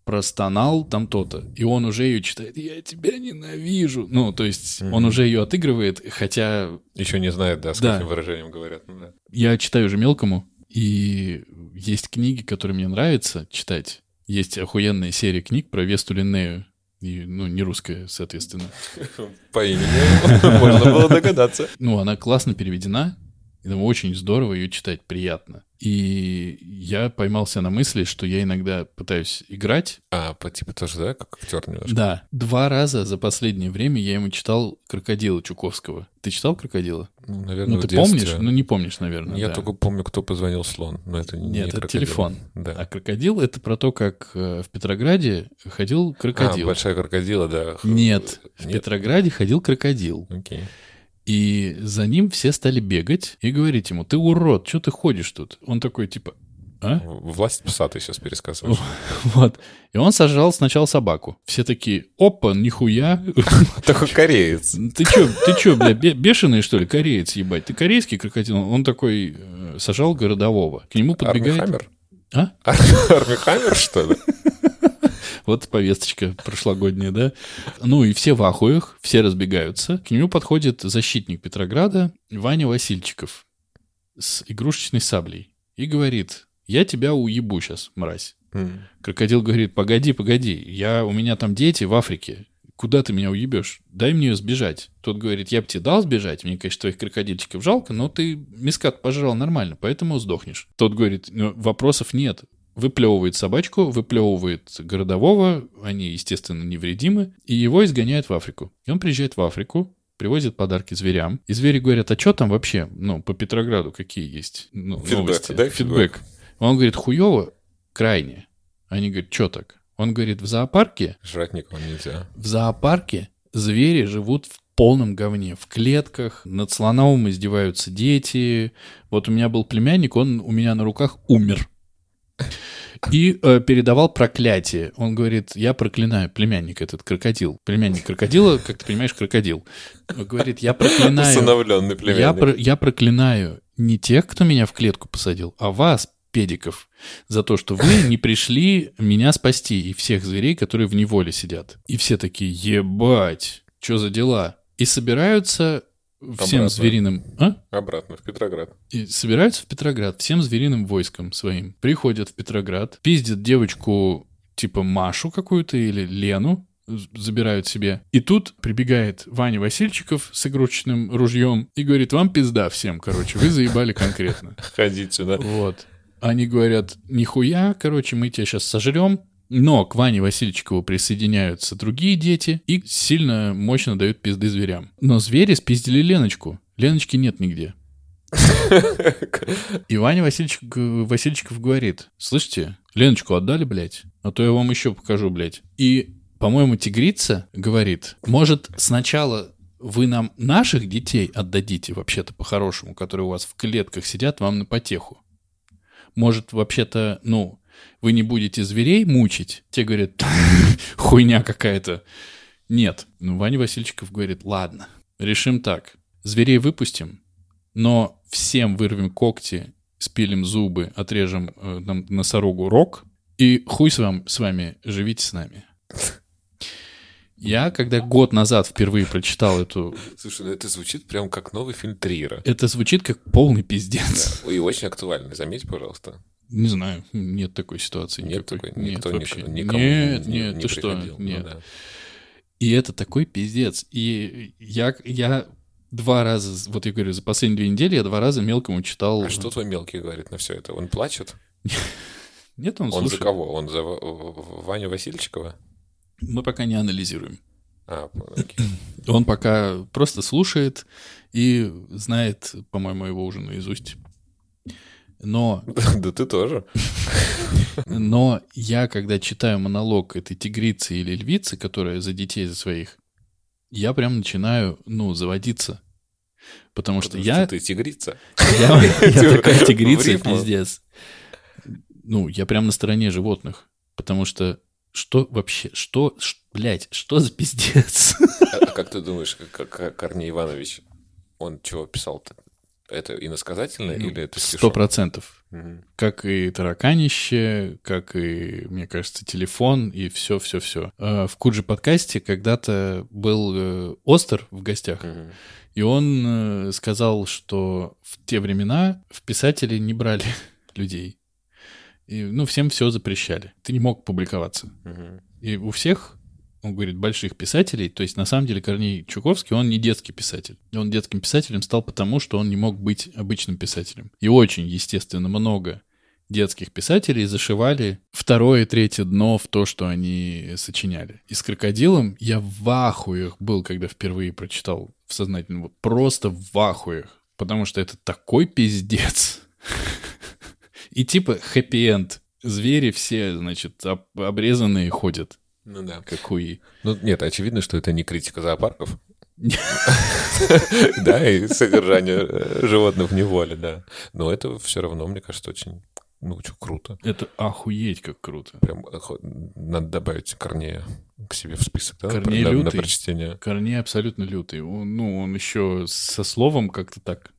простонал там то-то, и он уже ее читает «Я тебя ненавижу». Ну, то есть он Мгм. уже ее отыгрывает, хотя Еще не знает, да, с Да. каким выражением говорят. Ну, да. я читаю уже мелкому, и есть книги, которые мне нравится читать. Есть охуенная серия книг про Весту Линнею, и, ну, не русская, соответственно. [laughs] По имени [laughs] можно было догадаться. Ну, она классно переведена, и там очень здорово ее читать, приятно. И я поймался на мысли, что я иногда пытаюсь играть. А, по типу тоже, да, как актер немножко? Да, два раза за последнее время я ему читал «Крокодила» Чуковского. Ты читал «Крокодила»? Ну, наверное, Ну, ты помнишь? Ну, не помнишь, наверное. Я да. только помню, кто позвонил слон, но это не Нет, это крокодил. телефон. Да. А «Крокодил» — это про то, как э, в Петрограде ходил А, крокодил. большая крокодила, да. Х- Нет, в Нет? Петрограде ходил крокодил. Окей. И за ним все стали бегать и говорить ему, ты урод, что ты ходишь тут? Он такой, типа, а? Власть пса ты сейчас пересказываешь. [laughs] Вот. И он сажал сначала собаку. Все такие, опа, нихуя. [laughs] Такой кореец. Ты чё, ты чё, бля, бе- бешеный, что ли, кореец, ебать? Ты корейский крокодил? Он такой э, сажал городового. К нему подбегает... Хаммер? А? Арми Хаммер, что ли? [laughs] Вот повесточка прошлогодняя, да? Ну и все в ахуях, все разбегаются. К нему подходит защитник Петрограда Ваня Васильчиков с игрушечной саблей и говорит, я тебя уебу сейчас, мразь. М. Крокодил говорит, погоди, погоди, я, у меня там дети в Африке, куда ты меня уебешь? Дай мне сбежать. Тот говорит, я бы тебе дал сбежать, мне, конечно, твоих крокодильчиков жалко, но ты мискат пожрал нормально, поэтому сдохнешь. Тот говорит, «Ну, вопросов нет. Выплевывает собачку, выплевывает городового, они, естественно, невредимы, и его изгоняют в Африку. И он приезжает в Африку, привозит подарки зверям. И звери говорят, а что там вообще, ну, по Петрограду какие есть ну, Фидбэк, новости? дай фидбэк. фидбэк. Он говорит, хуево, крайне. Они говорят, что так? Он говорит, в зоопарке, Жрать никого нельзя. в зоопарке звери живут в полном говне, в клетках, над слоновым издеваются дети. Вот у меня был племянник, он у меня на руках умер. И э, передавал проклятие. Он говорит, я проклинаю племянник этот крокодил. Племянник крокодила, как ты понимаешь, крокодил. Он говорит, я проклинаю... Усыновленный Я, племянник. про- я проклинаю не тех, кто меня в клетку посадил, а вас, педиков, за то, что вы не пришли меня спасти и всех зверей, которые в неволе сидят. И все такие, ебать, что за дела? И собираются всем Обратно. звериным... А? Обратно, в Петроград. И собираются в Петроград всем звериным войском своим. Приходят в Петроград, пиздят девочку типа Машу какую-то или Лену, забирают себе. И тут прибегает Ваня Васильчиков с игрушечным ружьем и говорит, вам пизда всем, короче, вы заебали конкретно. [laughs] Ходить сюда. Вот. Они говорят, нихуя, короче, мы тебя сейчас сожрем. Но к Ване Васильчикову присоединяются другие дети и сильно мощно дают пизды зверям. Но звери спиздили Леночку. Леночки нет нигде. И Ваня Васильчик, Васильчиков говорит, слышите, Леночку отдали, блядь? А то я вам еще покажу, блядь. И, по-моему, тигрица говорит, может, сначала вы нам наших детей отдадите, вообще-то по-хорошему, которые у вас в клетках сидят, вам на потеху. Может, вообще-то, ну, вы не будете зверей мучить? Те говорят, [laughs] хуйня какая-то. Нет. Ну, Ваня Васильчиков говорит, ладно, решим так. Зверей выпустим, но всем вырвем когти, спилим зубы, отрежем э, нам носорогу рог, и хуй с, вам, с вами, живите с нами. Я, когда год назад впервые прочитал эту... Слушай, ну это звучит прям как новый фильм Триера. Это звучит как полный пиздец. И очень актуальный, заметь, пожалуйста. Не знаю, нет такой ситуации Нет никакой. такой, никто нет, вообще. никому нет, не- нет, не ты что. Ну нет. да. И это такой пиздец. И я, я два раза, вот я говорю, за последние две недели я два раза мелкому читал... А что твой мелкий говорит на все это? Он плачет? [laughs] Нет, он, Он слушает. за кого? Он за Ваню Васильчикова? Мы пока не анализируем. А. [clears throat] Он пока просто слушает и знает, по-моему, его уже наизусть. Но, [laughs] Да ты тоже. [laughs] но я, когда читаю монолог этой тигрицы или львицы, которая за детей за своих, я прям начинаю, ну, заводиться. Потому что я... ты тигрица. [laughs] Я, я такая тигрица, пиздец. Ну, я прям на стороне животных. Потому что что вообще, что, блядь, что за пиздец? А а как ты думаешь, как Корней Иванович, он чего писал-то? Это иносказательное или это Ну, Сто стишок? процентов. Мгм. Как и тараканище, как и, мне кажется, телефон и все-все-все. В Куджи подкасте когда-то был э, Остер в гостях, Мгм. и он э, сказал, что в те времена в писатели не брали [laughs] людей. И, ну, всем все запрещали. Ты не мог публиковаться. Мгм. И у всех, он говорит, больших писателей, то есть на самом деле Корней Чуковский, он не детский писатель. Он детским писателем стал потому, что он не мог быть обычным писателем. И очень, естественно, много детских писателей зашивали второе, третье дно в то, что они сочиняли. И с «Крокодилом» я в ахуях был, когда впервые прочитал в сознательном. Просто в ахуях. Потому что это такой пиздец. [laughs] И типа хэппи-энд. Звери все, значит, об- обрезанные ходят, Ну да. как хуи. Ну, нет, очевидно, что это не критика зоопарков. [laughs] Да, и содержание э, животных в неволе, да. Но это все равно, мне кажется, очень, ну, что круто. Это охуеть как круто. Прям э, надо добавить Корнея к себе в список, да? Корней на, на лютый. прочтение. Корней абсолютно лютый. Он, ну, он еще со словом как-то так...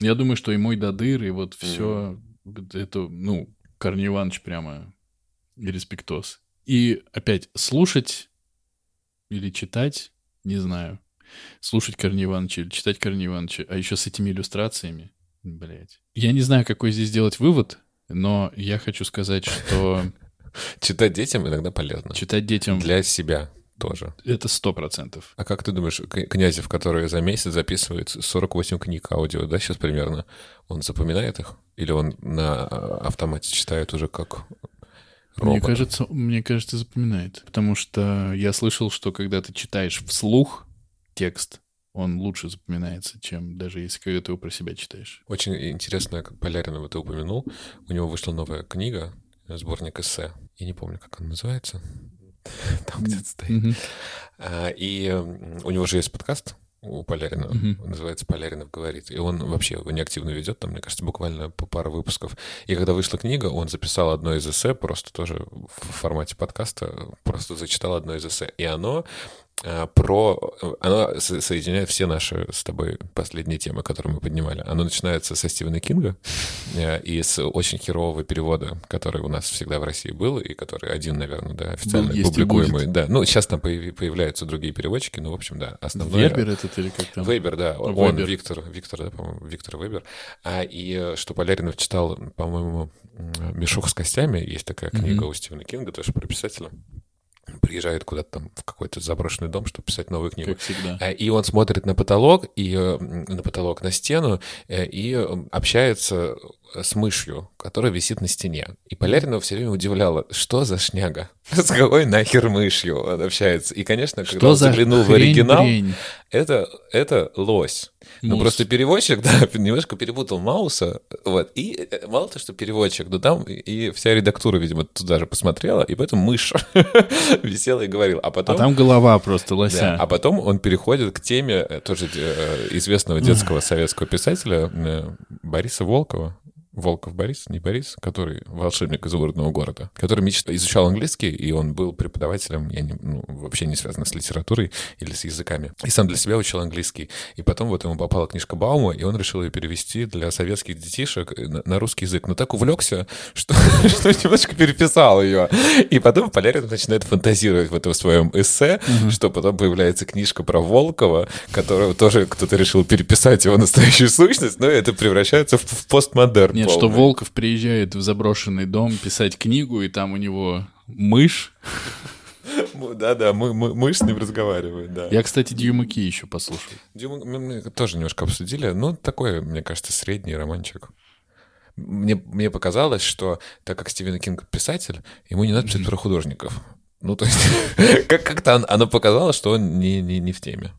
Я думаю, что и мой Дадыр, и вот все это, ну, Корней Иванович прямо респектос. И опять, слушать или читать, не знаю. Слушать Корнея Ивановича или читать Корнея Ивановича, а еще с этими иллюстрациями, блять. Я не знаю, какой здесь сделать вывод, но я хочу сказать, что [laughs] Читать детям иногда полезно. читать детям Для себя тоже. это сто процентов. А как ты думаешь, Князев, который за месяц записывает 48 книг аудио, да, сейчас примерно, он запоминает их? Или он на а, автомате читает уже как Мне робот? кажется, мне кажется, запоминает. Потому что я слышал, что когда ты читаешь вслух текст, он лучше запоминается, чем даже если когда ты его про себя читаешь. Очень интересно, как Поляринова ты упомянул. У него вышла новая книга, э, сборник эссе. Я не помню, как он называется. [laughs] Там где-то стоит. А, И у него же есть подкаст у Полярина, он называется «Поляринов говорит». И он вообще его неактивно ведет, там, мне кажется, буквально по пару выпусков. И когда вышла книга, он записал одно из эссе, просто тоже в формате подкаста, просто зачитал одно из эссе. И оно про... Оно соединяет все наши с тобой последние темы, которые мы поднимали. Оно начинается со Стивена Кинга э, и с очень херового перевода, который у нас всегда в России был, и который один, наверное, да, официально был, публикуемый. Да, ну, сейчас там появляются другие переводчики, но, в общем, да, основной... Вебер этот или как там? Вебер, да, он, Виктор, Виктор, да, по-моему, Виктор Вебер. А, и э, что Поляринов читал, по-моему, «Мешок с костями», есть такая книга mm-hmm. у Стивена Кинга, тоже про писателя приезжает куда-то там в какой-то заброшенный дом, чтобы писать новую книгу. Как всегда. Э, и он смотрит на потолок, и э, на потолок, на стену, э, и общается с мышью, которая висит на стене. И Поляринова все время удивляла, что за шняга? [laughs] С какой нахер мышью он общается? И, конечно, когда что он заглянул в оригинал, это, это лось. Ну, просто переводчик, [laughs] да, немножко перепутал Мауса, вот, и э, мало то, что переводчик, но там и вся редактура, видимо, туда же посмотрела, и поэтому мышь [laughs] висела и говорила. А потом... А там голова просто лося. Да, а потом он переходит к теме э, тоже э, известного детского советского писателя Бориса Волкова, Волков Борис, не Борис, который волшебник изумрудного города, который мечт... изучал английский, и он был преподавателем, я не, ну, вообще не связан с литературой или с языками. И сам для себя учил английский. И потом вот ему попала книжка Баума, и он решил ее перевести для советских детишек на, на русский язык. Но так увлекся, что, [laughs] что немножко переписал ее. И потом Полярин начинает фантазировать в этом своем эссе, угу. что потом появляется книжка про Волкова, которую тоже кто-то решил переписать его настоящую сущность, но это превращается в, в постмодерн. Нет, что Волков приезжает в заброшенный дом писать книгу, и там у него мышь. Да-да, мы, мы, мышь с ним разговаривает, да. Я, кстати, Дьюмаки еще послушал. Мы тоже немножко обсудили. Ну, такой, мне кажется, средний романчик. Мне, мне показалось, что так как Стивен Кинг писатель, ему не надо писать про художников. Ну, то есть, [laughs] как- как-то оно показалось, что он не, не, не в теме.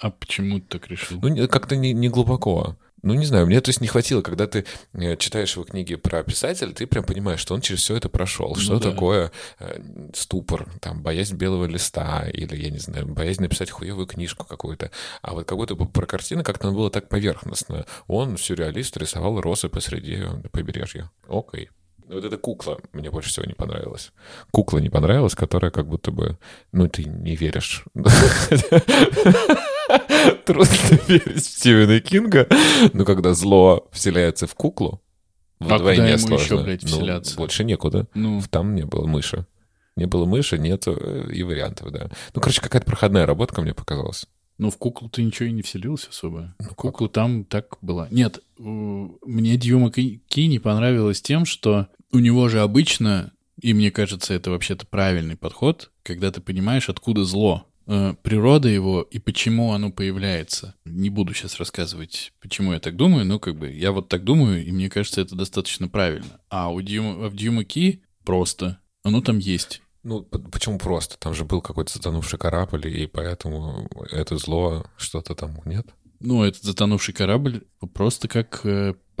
А почему ты так решил? Ну, как-то не, не глубоко. Ну, не знаю, мне то есть не хватило, когда ты э, читаешь его книги про писателя, ты прям понимаешь, что он через все это прошел. Ну, что да. такое э, ступор, там, боязнь белого листа, или, я не знаю, боязнь написать хуевую книжку какую-то. А вот какую-то про картины как-то было так поверхностно. Он, сюрреалист, рисовал росы посреди побережья. Окей. Вот эта кукла мне больше всего не понравилась. Кукла не понравилась, которая как будто бы... Ну, ты не веришь. Трудно верить в Стивена Кинга, но когда зло вселяется в куклу, вдвойне а сложно. еще, блядь, ну, вселяться? Ну, больше некуда. Ну. Там не было мыши. Не было мыши, нет э, и вариантов, да. Ну, короче, какая-то проходная работка мне показалась. Ну, в куклу ты ничего и не вселился особо. Ну, Куклу там так была. Нет, мне Дьюма Ки не понравилось тем, что у него же обычно, и мне кажется, это вообще-то правильный подход, когда ты понимаешь, откуда зло. Э, природа его и почему оно появляется. Не буду сейчас рассказывать, почему я так думаю, но как бы я вот так думаю, и мне кажется, это достаточно правильно. А у Дьюма, в Дьюма Ки просто. Оно там есть. Ну, почему просто? Там же был какой-то затонувший корабль, и поэтому это зло что-то там нет? Ну, этот затонувший корабль просто как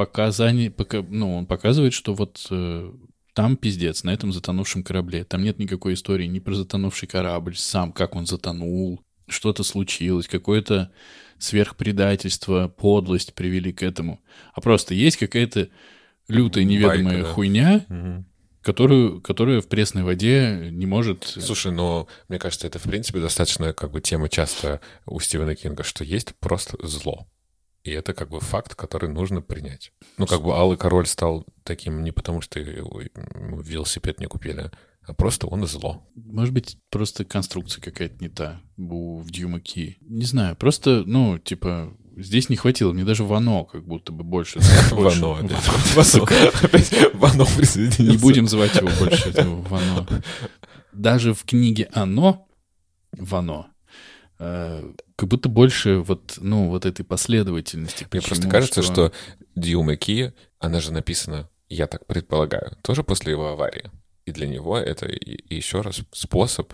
показание, пока, ну, он показывает, что вот э, там пиздец, на этом затонувшем корабле. Там нет никакой истории ни про затонувший корабль, сам, как он затонул, что-то случилось, какое-то сверхпредательство, подлость привели к этому. А просто есть какая-то лютая неведомая Байка, да. хуйня, угу которую, которая в пресной воде не может... Слушай, но мне кажется, это, в принципе, достаточно как бы тема часто у Стивена Кинга, что есть просто зло. И это как бы факт, который нужно принять. Ну, как бы Алый Король стал таким не потому, что велосипед не купили, а просто он зло. Может быть, просто конструкция какая-то не та в Дьюмаки. Не знаю, просто, ну, типа, Здесь не хватило, мне даже Вано как будто бы больше. [laughs] Вано, Опять [laughs] [laughs] Вано присоединился. Не будем звать его больше, Вано. Даже в книге «Оно» Вано э, как будто больше вот, ну, вот этой последовательности. Мне просто кажется, что, что Дьюма Ки, она же написана, я так предполагаю, тоже после его аварии. И для него это еще раз способ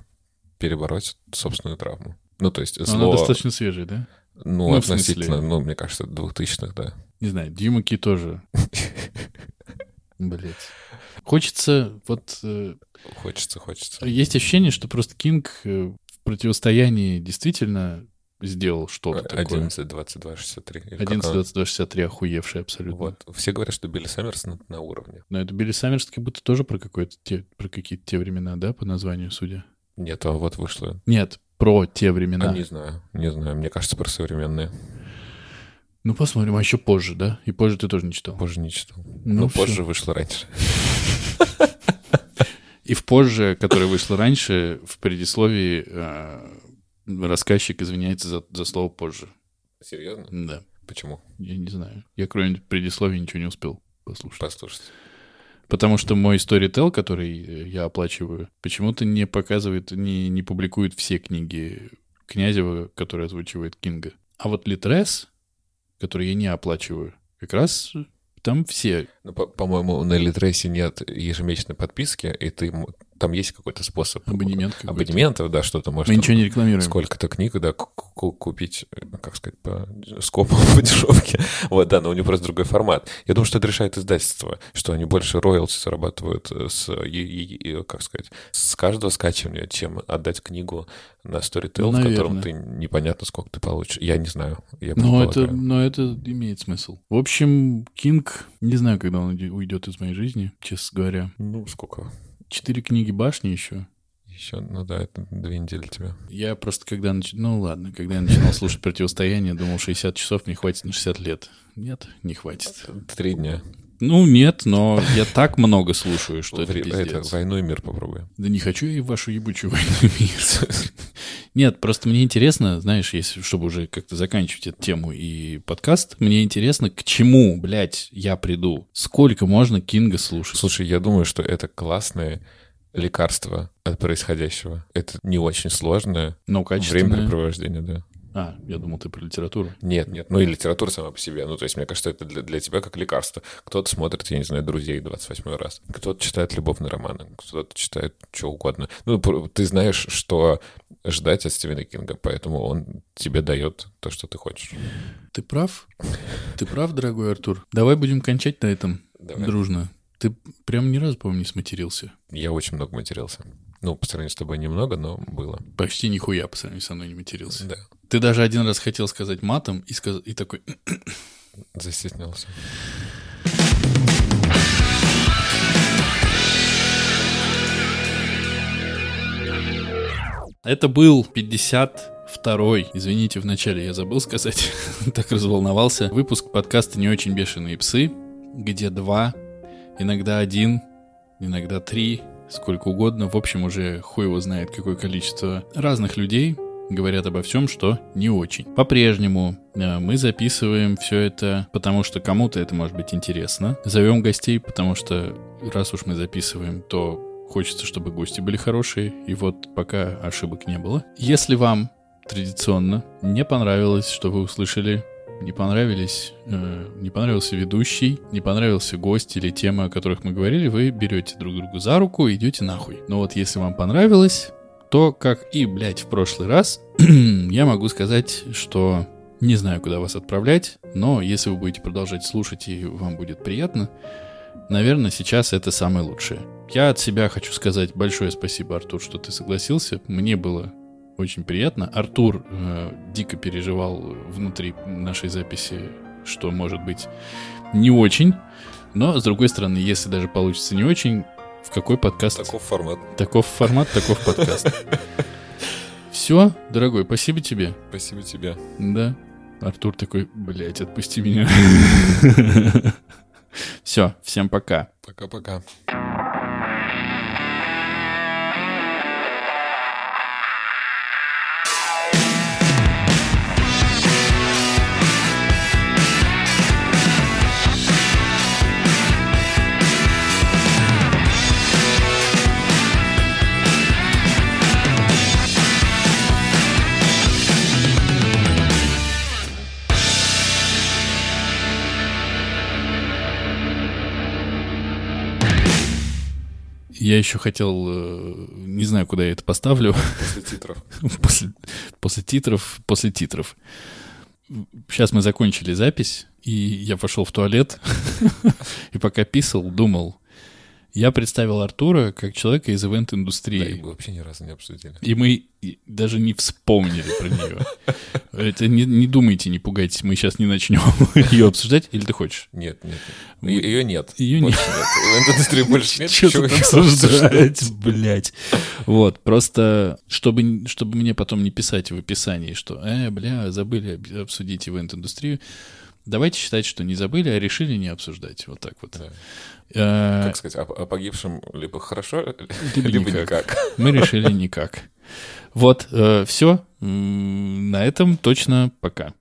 перебороть собственную травму. Ну, то есть зло... Она достаточно свежая, да? Ну, ну относительно, ну, мне кажется, двухтысячных, да. Не знаю, Димаки тоже. [laughs] Блять. Хочется вот... Э, хочется, хочется. Есть ощущение, что просто Кинг э, в противостоянии действительно сделал что-то 11, 22, 63. 11, 22, 63 охуевший абсолютно. Вот. Все говорят, что Билли Саммерс на, на уровне. Но это Билли Саммерс как будто тоже про, какое-то те, про какие-то те времена, да, по названию, судя? Нет, а вот вышло. Нет, про те времена. А, не знаю, не знаю. Мне кажется, про современные. Ну, посмотрим, а еще позже, да? И позже ты тоже не читал. Позже не читал. Ну, Ну, всё. позже вышло раньше. [laughs] И в позже, которое вышло раньше, в предисловии э, рассказчик извиняется за, за слово позже. Серьезно? Да, Почему? я не знаю. Я кроме предисловия ничего не успел послушать. Послушайте. Потому что мой Storytel, который э, я оплачиваю, почему-то не показывает, не, не публикует все книги Князева, которые озвучивает Кинга. А вот Литрес, который я не оплачиваю, как раз там все. Ну, по- по-моему, на Литресе нет ежемесячной подписки, и ты там есть какой-то способ Абонемент какой-то. абонементов, да, что-то можешь Мы ничего не рекламируем. сколько-то книг, да, ку- ку- купить, как сказать, по скопу, [laughs] по дешевке. Вот, да, но у него просто другой формат. Я думаю, что это решает издательство, что они больше роялти зарабатывают э, с, как сказать, с каждого скачивания, чем отдать книгу на Storytel, в котором Наверное. ты непонятно, сколько ты получишь. Я не знаю. Я Но это, но это имеет смысл. В общем, Кинг, не знаю, когда он уйдет из моей жизни, честно говоря. Ну, сколько? Четыре книги башни еще. Еще, ну да, это две недели тебе. Я просто когда нач... Ну ладно, когда я начинал слушать «Противостояние», думал, 60 часов мне хватит на 60 лет. Нет, не хватит. Три дня. Ну, нет, но я так много слушаю, что это пиздец. «Войну и мир» попробуй. Да не хочу я и вашу ебучую войну и мир. Нет, просто мне интересно, знаешь, если, чтобы уже как-то заканчивать эту тему и подкаст, мне интересно, к чему, блядь, я приду. Сколько можно Кинга слушать? Слушай, я думаю, что это классное лекарство от происходящего. Это не очень сложное Но качественное. времяпрепровождение, да. А, я думал, ты про литературу. Нет, нет, ну и литература сама по себе. Ну, то есть, мне кажется, это для, для тебя как лекарство. Кто-то смотрит, я не знаю, «Друзей» 28 раз. Кто-то читает любовные романы, кто-то читает что угодно. Ну, ты знаешь, что ждать от Стивена Кинга, поэтому он тебе дает то, что ты хочешь. Ты прав? Ты прав, дорогой Артур. Давай будем кончать на этом Давай. дружно. Ты прям ни разу, по-моему, не сматерился. Я очень много матерился. Ну, по сравнению с тобой немного, но было. Почти нихуя по сравнению со мной не матерился. Да, Ты даже один раз хотел сказать матом и, сказ... и такой... [clears throat] застеснялся. Это был 52-й, извините, вначале я забыл сказать, [laughs] так разволновался, выпуск подкаста «Не очень бешеные псы», где два, иногда один, иногда три, сколько угодно, в общем, уже хуй его знает какое количество разных людей говорят обо всем, что не очень. По-прежнему э, мы записываем все это, потому что кому-то это может быть интересно. Зовем гостей, потому что раз уж мы записываем, то Хочется, чтобы гости были хорошие, и вот пока ошибок не было. Если вам традиционно не понравилось, что вы услышали, не понравились, э, не понравился ведущий, не понравился гость или тема, о которых мы говорили, вы берете друг друга за руку и идете нахуй. Но вот если вам понравилось, то, как и, блядь, в прошлый раз, [clears throat] я могу сказать, что не знаю, куда вас отправлять, но если вы будете продолжать слушать и вам будет приятно, наверное, сейчас это самое лучшее. Я от себя хочу сказать большое спасибо, Артур, что ты согласился. Мне было очень приятно. Артур э, дико переживал внутри нашей записи, что может быть не очень. Но, с другой стороны, если даже получится не очень, в какой подкаст? Таков формат. Таков формат, таков подкаст. [laughs] Все, дорогой, спасибо тебе. Спасибо тебе. Да. Артур такой, блядь, отпусти меня. [laughs] Все, всем пока. Пока-пока. Я еще хотел, э, не знаю, куда я это поставлю, После титров. [laughs] после, после титров, после титров. Сейчас мы закончили запись, и я пошел в туалет, [laughs] и пока писал, думал. Я представил Артура как человека из Да, ивент-индустрии. и мы вообще ни разу не обсудили. И мы даже не вспомнили про нее. Это не, не думайте, не пугайтесь, мы сейчас не начнем [laughs] ее обсуждать. Или ты хочешь? Нет, нет. Ее нет. Ее нет. В индустрии больше нет. [laughs] Что тут [laughs] обсуждать, блядь. Вот, просто, чтобы, чтобы мне потом не писать в описании, что, э, бля, забыли обсудить ивент-индустрию, давайте считать, что не забыли, а решили не обсуждать. Вот так вот. Да. Э, Как сказать, о, о погибшем либо хорошо, [laughs] Либо либо никак. никак. Мы решили никак. Вот, все. На этом точно пока.